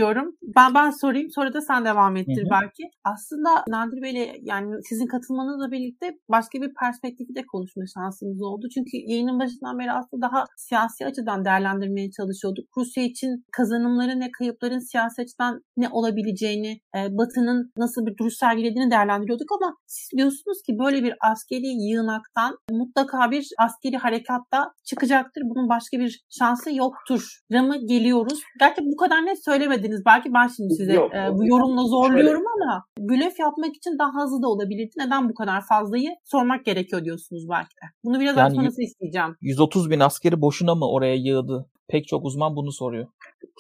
Ben ben sorayım sonra da sen devam ettir Hı-hı. belki. Aslında Nadir Bey'le yani sizin katılmanızla birlikte başka bir perspektifi de konuşma şansımız oldu. Çünkü yayının başından beri aslında daha siyasi açıdan değerlendirmeye çalışıyorduk. Rusya için kazanımların ve kayıpların siyasi açıdan ne olabileceğini, e, Batı'nın nasıl bir duruş sergilediğini değerlendiriyorduk ama siz diyorsunuz ki böyle bir askeri yığınaktan mutlaka bir askeri harekatta çıkacaktır. Bunun başka bir şansı yoktur. Ramı geliyoruz. Gerçi bu kadar net söylemediniz. Belki ben şimdi size Yok, e, bu yorumla zorluyorum şöyle. ama blöf yapmak için daha hızlı da olabilirdi. Neden bu kadar fazlayı sormak gerekiyor diyorsunuz belki de. Bunu biraz yani sonrası isteyeceğim.
130 bin askeri boşuna mı oraya yığdı? Pek çok uzman bunu soruyor.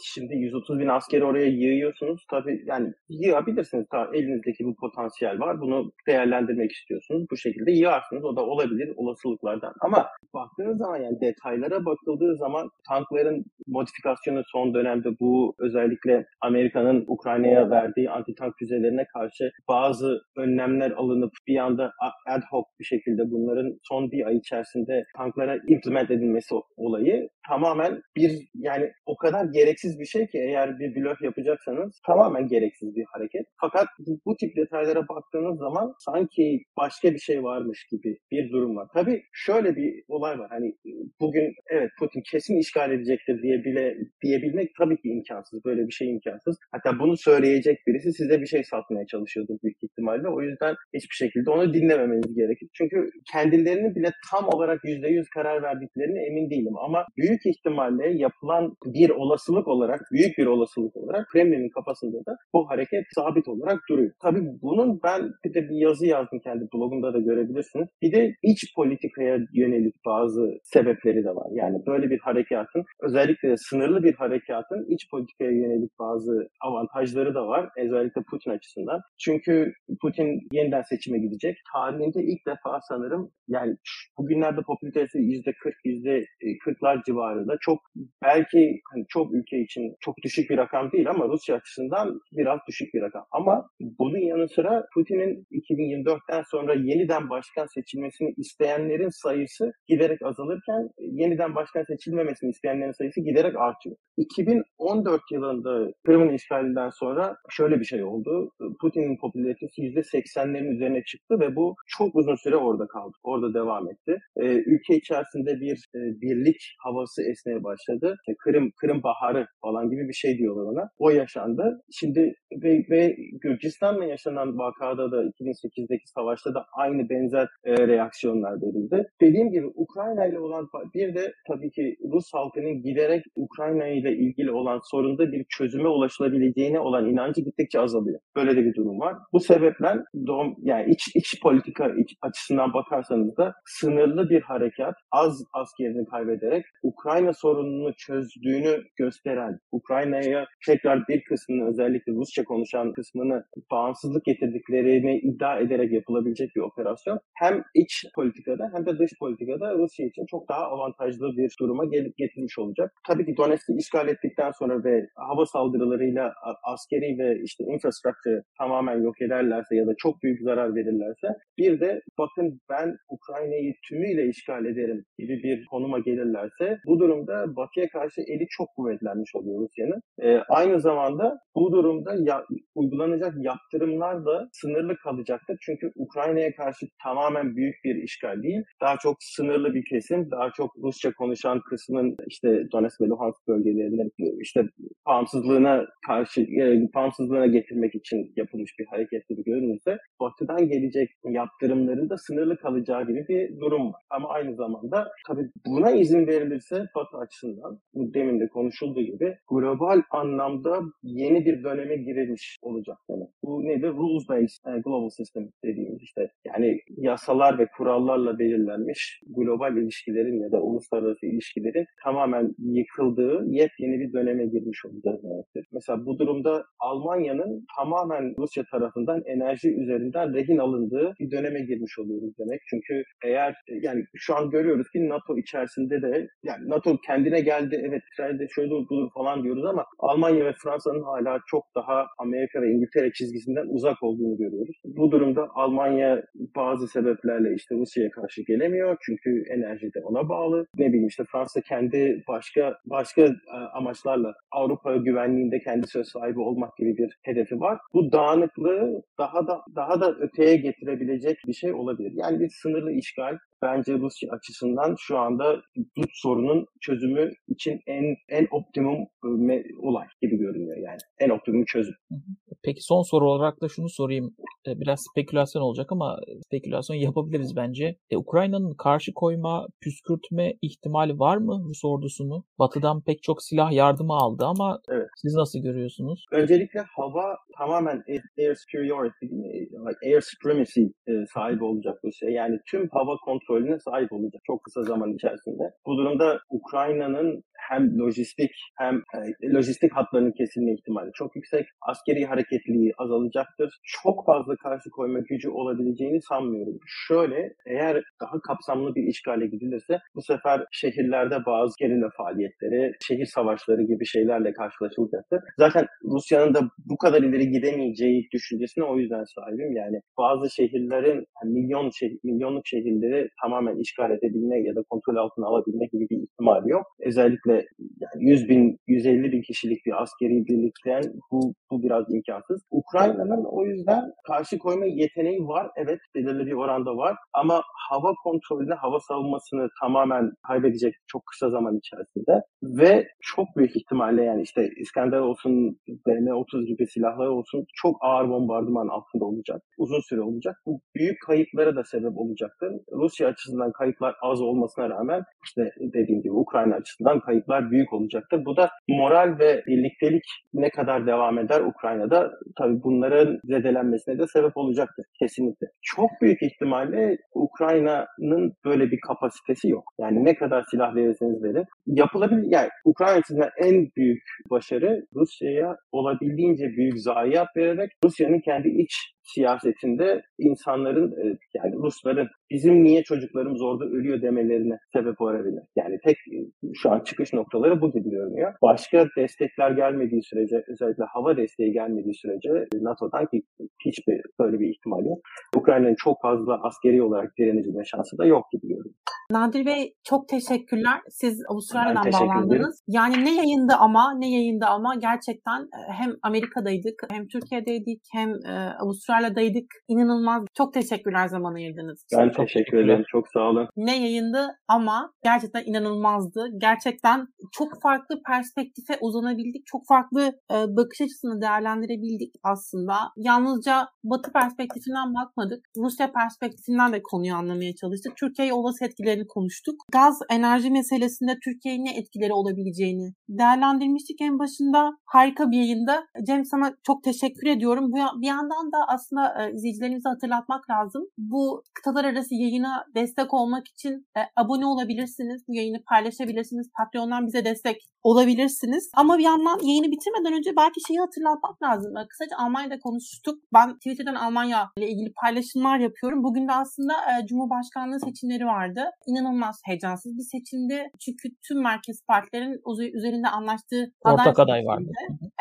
Şimdi 130 bin askeri oraya yığıyorsunuz. Tabii yani yığabilirsiniz. Tabii elinizdeki bu potansiyel var. Bunu değerlendirmek istiyorsunuz. Bu şekilde yığarsınız. O da olabilir olasılıklardan. Ama baktığınız zaman yani detaylara bakıldığı zaman tankların modifikasyonu son dönemde bu özellikle Amerika'nın Ukrayna'ya verdiği anti tank füzelerine karşı bazı önlemler alınıp bir anda ad hoc bir şekilde bunların son bir ay içerisinde tanklara implement edilmesi olayı tamamen bir yani o kadar gereksiz bir şey ki eğer bir blöf yapacaksanız tamamen gereksiz bir hareket. Fakat bu, bu tip detaylara baktığınız zaman sanki başka bir şey varmış gibi bir durum var. Tabii şöyle bir olay var. Hani e, bugün evet Putin kesin işgal edecektir diye bile diyebilmek tabii ki imkansız. Böyle bir şey imkansız. Hatta bunu söyleyecek birisi size bir şey satmaya çalışıyordur büyük ihtimalle. O yüzden hiçbir şekilde onu dinlememeniz gerekir. Çünkü kendilerini bile tam olarak %100 karar verdiklerine emin değilim. Ama büyük ihtimalle yapılan bir olasılık olarak, büyük bir olasılık olarak Kremlin'in kafasında da bu hareket sabit olarak duruyor. Tabii bunun ben bir de bir yazı yazdım kendi blogumda da görebilirsiniz. Bir de iç politikaya yönelik bazı sebepleri de var. Yani böyle bir harekatın özellikle sınırlı bir harekatın iç politikaya yönelik bazı avantajları da var. Özellikle Putin açısından. Çünkü Putin yeniden seçime gidecek. Tarihinde ilk defa sanırım yani bugünlerde popülaritesi %40, %40'lar civarında. Çok belki hani çok ülke için çok düşük bir rakam değil ama Rusya açısından biraz düşük bir rakam. Ama bunun yanı sıra Putin'in 2024'ten sonra yeniden başkan seçilmesini isteyenlerin sayısı giderek azalırken yeniden başkan seçilmemesini isteyenlerin sayısı giderek artıyor. 2014 yılında Kırım'ın işgalinden sonra şöyle bir şey oldu. Putin'in popülaritesi %80'lerin üzerine çıktı ve bu çok uzun süre orada kaldı. Orada devam etti. Ee, ülke içerisinde bir e, birlik havası esneye başladı. Kırım, Kırım Baharı falan gibi bir şey diyorlar ona. O yaşandı. Şimdi ve, ve Gürcistan'la yaşanan vakada da 2008'deki savaşta da aynı benzer e, reaksiyonlar verildi. Dediğim gibi Ukrayna ile olan bir de tabii ki Rus halkının giderek Ukrayna ile ilgili olan sorunda bir çözüme ulaşılabileceğine olan inancı gittikçe azalıyor. Böyle de bir durum var. Bu sebepten doğum, yani iç, iç politika iç, açısından bakarsanız da sınırlı bir harekat az askerini kaybederek Ukrayna sorununu çözdüğünü gösteren, Ukrayna'ya tekrar bir kısmını özellikle Rusça konuşan kısmını bağımsızlık getirdiklerini iddia ederek yapılabilecek bir operasyon. Hem iç politikada hem de dış politikada Rusya için çok daha avantajlı bir duruma gelip getirmiş olacak. Tabii ki Donetsk'i işgal ettikten sonra ve hava saldırılarıyla askeri ve işte infrastructure tamamen yok ederlerse ya da çok büyük zarar verirlerse bir de bakın ben Ukrayna'yı tümüyle işgal ederim gibi bir konuma gelirlerse bu durumda Batı'ya karşı eli çok kuvvetlenmiş oluyor Rusya'nın. Ee, aynı zamanda bu durumda ya, uygulanacak yaptırımlar da sınırlı kalacaktır. Çünkü Ukrayna'ya karşı tamamen büyük bir işgal değil. Daha çok sınırlı bir kesim, daha çok Rusça konuşan kısmın işte Donetsk ve Luhansk bölgelerinde işte bağımsızlığına karşı e, bağımsızlığına getirmek için yapılmış bir hareket gibi görünürse Batı'dan gelecek yaptırımların da sınırlı kalacağı gibi bir durum var. Ama aynı zamanda tabii buna izin verilirse Batı açısından bu demin de konuşulduğu gibi global anlamda yeni bir döneme girilmiş olacak demek. Bu nedir? Rules based e, global system dediğimiz işte yani yasalar ve kurallarla belirlenmiş global ilişkilerin ya da uluslararası ilişkilerin tamamen yıkıldığı yepyeni bir döneme girmiş olacağız demektir. Mesela bu durumda Almanya'nın tamamen Rusya tarafından enerji üzerinden rehin alındığı bir döneme girmiş oluyoruz demek. Çünkü eğer yani şu an görüyoruz ki NATO içerisinde de yani NATO kendine geldi evet İsrail'de şöyle budur falan diyoruz ama Almanya ve Fransa'nın hala çok daha Amerika ve İngiltere çizgisinden uzak olduğunu görüyoruz. Bu durumda Almanya bazı sebeplerle işte Rusya'ya karşı gelemiyor çünkü enerji de ona bağlı. Ne bileyim işte Fransa kendi başka başka e, amaçlarla Avrupa güvenliğinde kendi söz sahibi olmak gibi bir hedefi var. Bu dağınıklığı daha da daha da öteye getirebilecek bir şey olabilir. Yani bir sınırlı işgal bence Rusya açısından şu anda bu sorunun çözümü için en en optimum e, olay gibi görünüyor yani. En optimum çözüm.
Peki son soru olarak da şunu sorayım. E, biraz spekülasyon olacak ama spekülasyon yapabiliriz bence. E, Ukrayna'nın karşı koyma, püskürtme ihtimali var mı Rus ordusunu? Batı'dan pek çok silah yardımı aldı ama evet. siz nasıl görüyorsunuz?
Öncelikle hava tamamen air superiority, air supremacy e, sahibi olacak bu şey. Yani tüm hava kontrolüne sahip olacak çok kısa zaman içerisinde. Bu durumda Ukrayna'nın hem lojistik hem e, lojistik hatlarının kesilme ihtimali çok yüksek. Askeri hareketliliği azalacaktır. Çok fazla karşı koyma gücü olabileceğini sanmıyorum. Şöyle eğer daha kapsamlı bir işgale gidilirse bu sefer şehirlerde bazı gerilla faaliyetleri, şehir savaşları gibi şeylerle karşılaşılacaktır. Zaten Rusya'nın da bu kadar ileri gidemeyeceği düşüncesine o yüzden sahibim. Yani bazı şehirlerin yani milyon şehir, milyonluk şehirleri tamamen işgal edebilme ya da kontrol altına alabilme gibi bir ihtimali yok. Özellikle yani 100 bin, 150 bin kişilik bir askeri birlikten bu, bu biraz imkansız. Ukrayna'nın o yüzden karşı koyma yeteneği var. Evet belirli bir oranda var. Ama hava kontrolünü, hava savunmasını tamamen kaybedecek çok kısa zaman içerisinde. Ve çok büyük ihtimalle yani işte İskender olsun, BM-30 gibi silahlar olsun çok ağır bombardıman altında olacak. Uzun süre olacak. Bu büyük kayıplara da sebep olacaktır. Rusya açısından kayıplar az olmasına rağmen işte dediğim gibi Ukrayna açısından kayıp kayıplar büyük olacaktır. Bu da moral ve birliktelik ne kadar devam eder Ukrayna'da tabii bunların zedelenmesine de sebep olacaktır kesinlikle. Çok büyük ihtimalle Ukrayna'nın böyle bir kapasitesi yok. Yani ne kadar silah verirseniz verin. Yapılabilir, yani Ukrayna açısından en büyük başarı Rusya'ya olabildiğince büyük zayiat vererek Rusya'nın kendi iç siyasetinde insanların e, yani Rusların bizim niye çocuklarımız orada ölüyor demelerine sebep olabilir. Yani tek e, şu an çıkış noktaları bu gibi görünüyor. Başka destekler gelmediği sürece özellikle hava desteği gelmediği sürece NATO'dan ki hiçbir böyle bir ihtimal yok. Ukrayna'nın çok fazla askeri olarak direneceğine şansı da yok gibi görünüyor.
Nadir Bey çok teşekkürler. Siz Avustralya'dan teşekkür bağlandınız. Ederim. Yani ne yayında ama ne yayında ama gerçekten e, hem Amerika'daydık hem Türkiye'deydik hem Avustralya'daydık. İnanılmaz. Çok teşekkürler zaman ayırdınız.
Ben çok teşekkür ederim. Çok sağ olun.
Ne yayındı ama gerçekten inanılmazdı. Gerçekten çok farklı perspektife uzanabildik. Çok farklı e, bakış açısını değerlendirebildik aslında. Yalnızca Batı perspektifinden bakmadık. Rusya perspektifinden de konuyu anlamaya çalıştık. Türkiye olası etkileri etkilerini konuştuk. Gaz enerji meselesinde Türkiye'ye ne etkileri olabileceğini değerlendirmiştik en başında. Harika bir yayında. Cem sana çok teşekkür ediyorum. Bir yandan da aslında e, izleyicilerimize hatırlatmak lazım. Bu kıtalar arası yayına destek olmak için e, abone olabilirsiniz. Bu yayını paylaşabilirsiniz. Patreon'dan bize destek olabilirsiniz. Ama bir yandan yayını bitirmeden önce belki şeyi hatırlatmak lazım. E, kısaca Almanya'da konuştuk. Ben Twitter'dan Almanya ile ilgili paylaşımlar yapıyorum. Bugün de aslında Cumhurbaşkanlığı seçimleri vardı. İnanılmaz heyecansız bir seçimdi. Çünkü tüm merkez partilerin üzerinde anlaştığı
ortak aday vardı.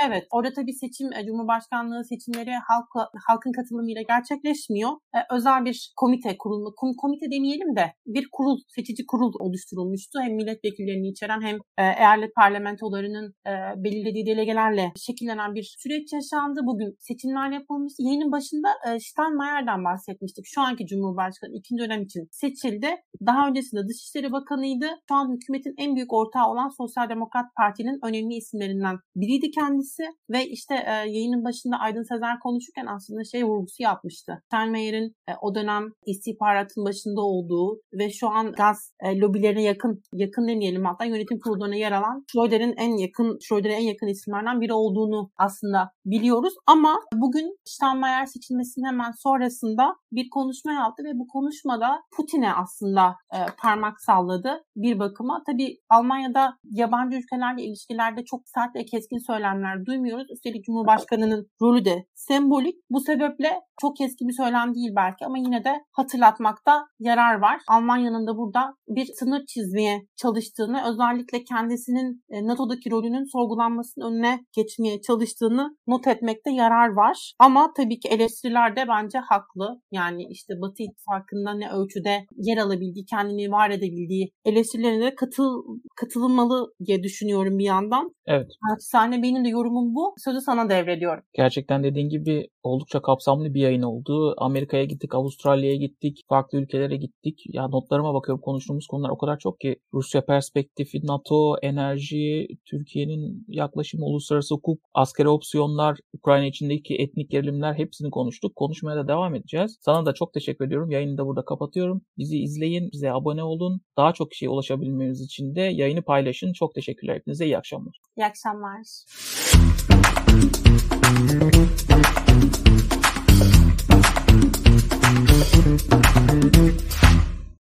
Evet. Orada tabii seçim e, Cumhurbaşkanlığı seçimleri halk, halkın katılımıyla gerçekleşmiyor. E, özel bir komite kurulma, kom, komite demeyelim de bir kurul, seçici kurul oluşturulmuştu. Hem milletvekillerini içeren hem e, eyalet parlamentolarının e, belirlediği delegelerle şekillenen bir süreç yaşandı. Bugün seçimler yapılmış. Yayının başında e, Steinmeier'den bahsetmiştik. Şu anki Cumhurbaşkanı ikinci dönem için seçildi. Daha öncesinde Dışişleri Bakanıydı. Şu an hükümetin en büyük ortağı olan Sosyal Demokrat Parti'nin önemli isimlerinden biriydi kendisi ve işte e, yayının başında Aydın Sezer konuşurken aslında şey vurgusu yapmıştı. Steinmeier'in e, o dönem istihbaratın başında olduğu ve şu an gaz e, lobilerine yakın yakın demeyelim hatta yönetim kurullarına yer alan Schroeder'in en yakın Schroeder'e en yakın isimlerden biri olduğunu aslında biliyoruz ama bugün Steinmeier seçilmesinin hemen sonrasında bir konuşma yaptı ve bu konuşmada Putin'e aslında e, parmak salladı bir bakıma. Tabii Almanya'da yabancı ülkelerle ilişkilerde çok sert ve keskin söylemler duymuyoruz. Üstelik Cumhurbaşkanı'nın rolü de sembolik. Bu sebeple çok keskin bir söylem değil belki ama yine de hatırlatmakta yarar var. Almanya'nın da burada bir sınır çizmeye çalıştığını, özellikle kendisinin e, NATO'daki rolünün sorgulanmasının önüne geçmeye çalıştığını not etmekte yarar var. Ama tabii ki eleştiriler de bence haklı. Yani işte Batı İttifakı'nda ne ölçüde yer alabildiği, kendini var edebildiği eleştirilerine katıl, katılmalı diye düşünüyorum bir yandan.
Evet.
Naçizane benim de yorumum bu. Sözü sana devrediyorum.
Gerçekten dediğin gibi oldukça kapsamlı bir yayın oldu. Amerika'ya gittik, Avustralya'ya gittik, farklı ülkelere gittik. Ya notlarıma bakıyorum konuştuğumuz konular o kadar çok ki Rusya perspektifi, NATO, enerji, Türkiye'nin yaklaşımı, uluslararası hukuk, askeri opsiyonlar, Ukrayna içindeki etnik gerilimler hepsini konuştuk. Konuşmaya da devam edeceğiz. Sana da çok teşekkür ediyorum. Yayını da burada kapatıyorum. Bizi izleyin, bize abone olun. Daha çok kişiye ulaşabilmemiz için de yayını paylaşın. Çok teşekkürler. Hepinize iyi akşamlar.
İyi akşamlar.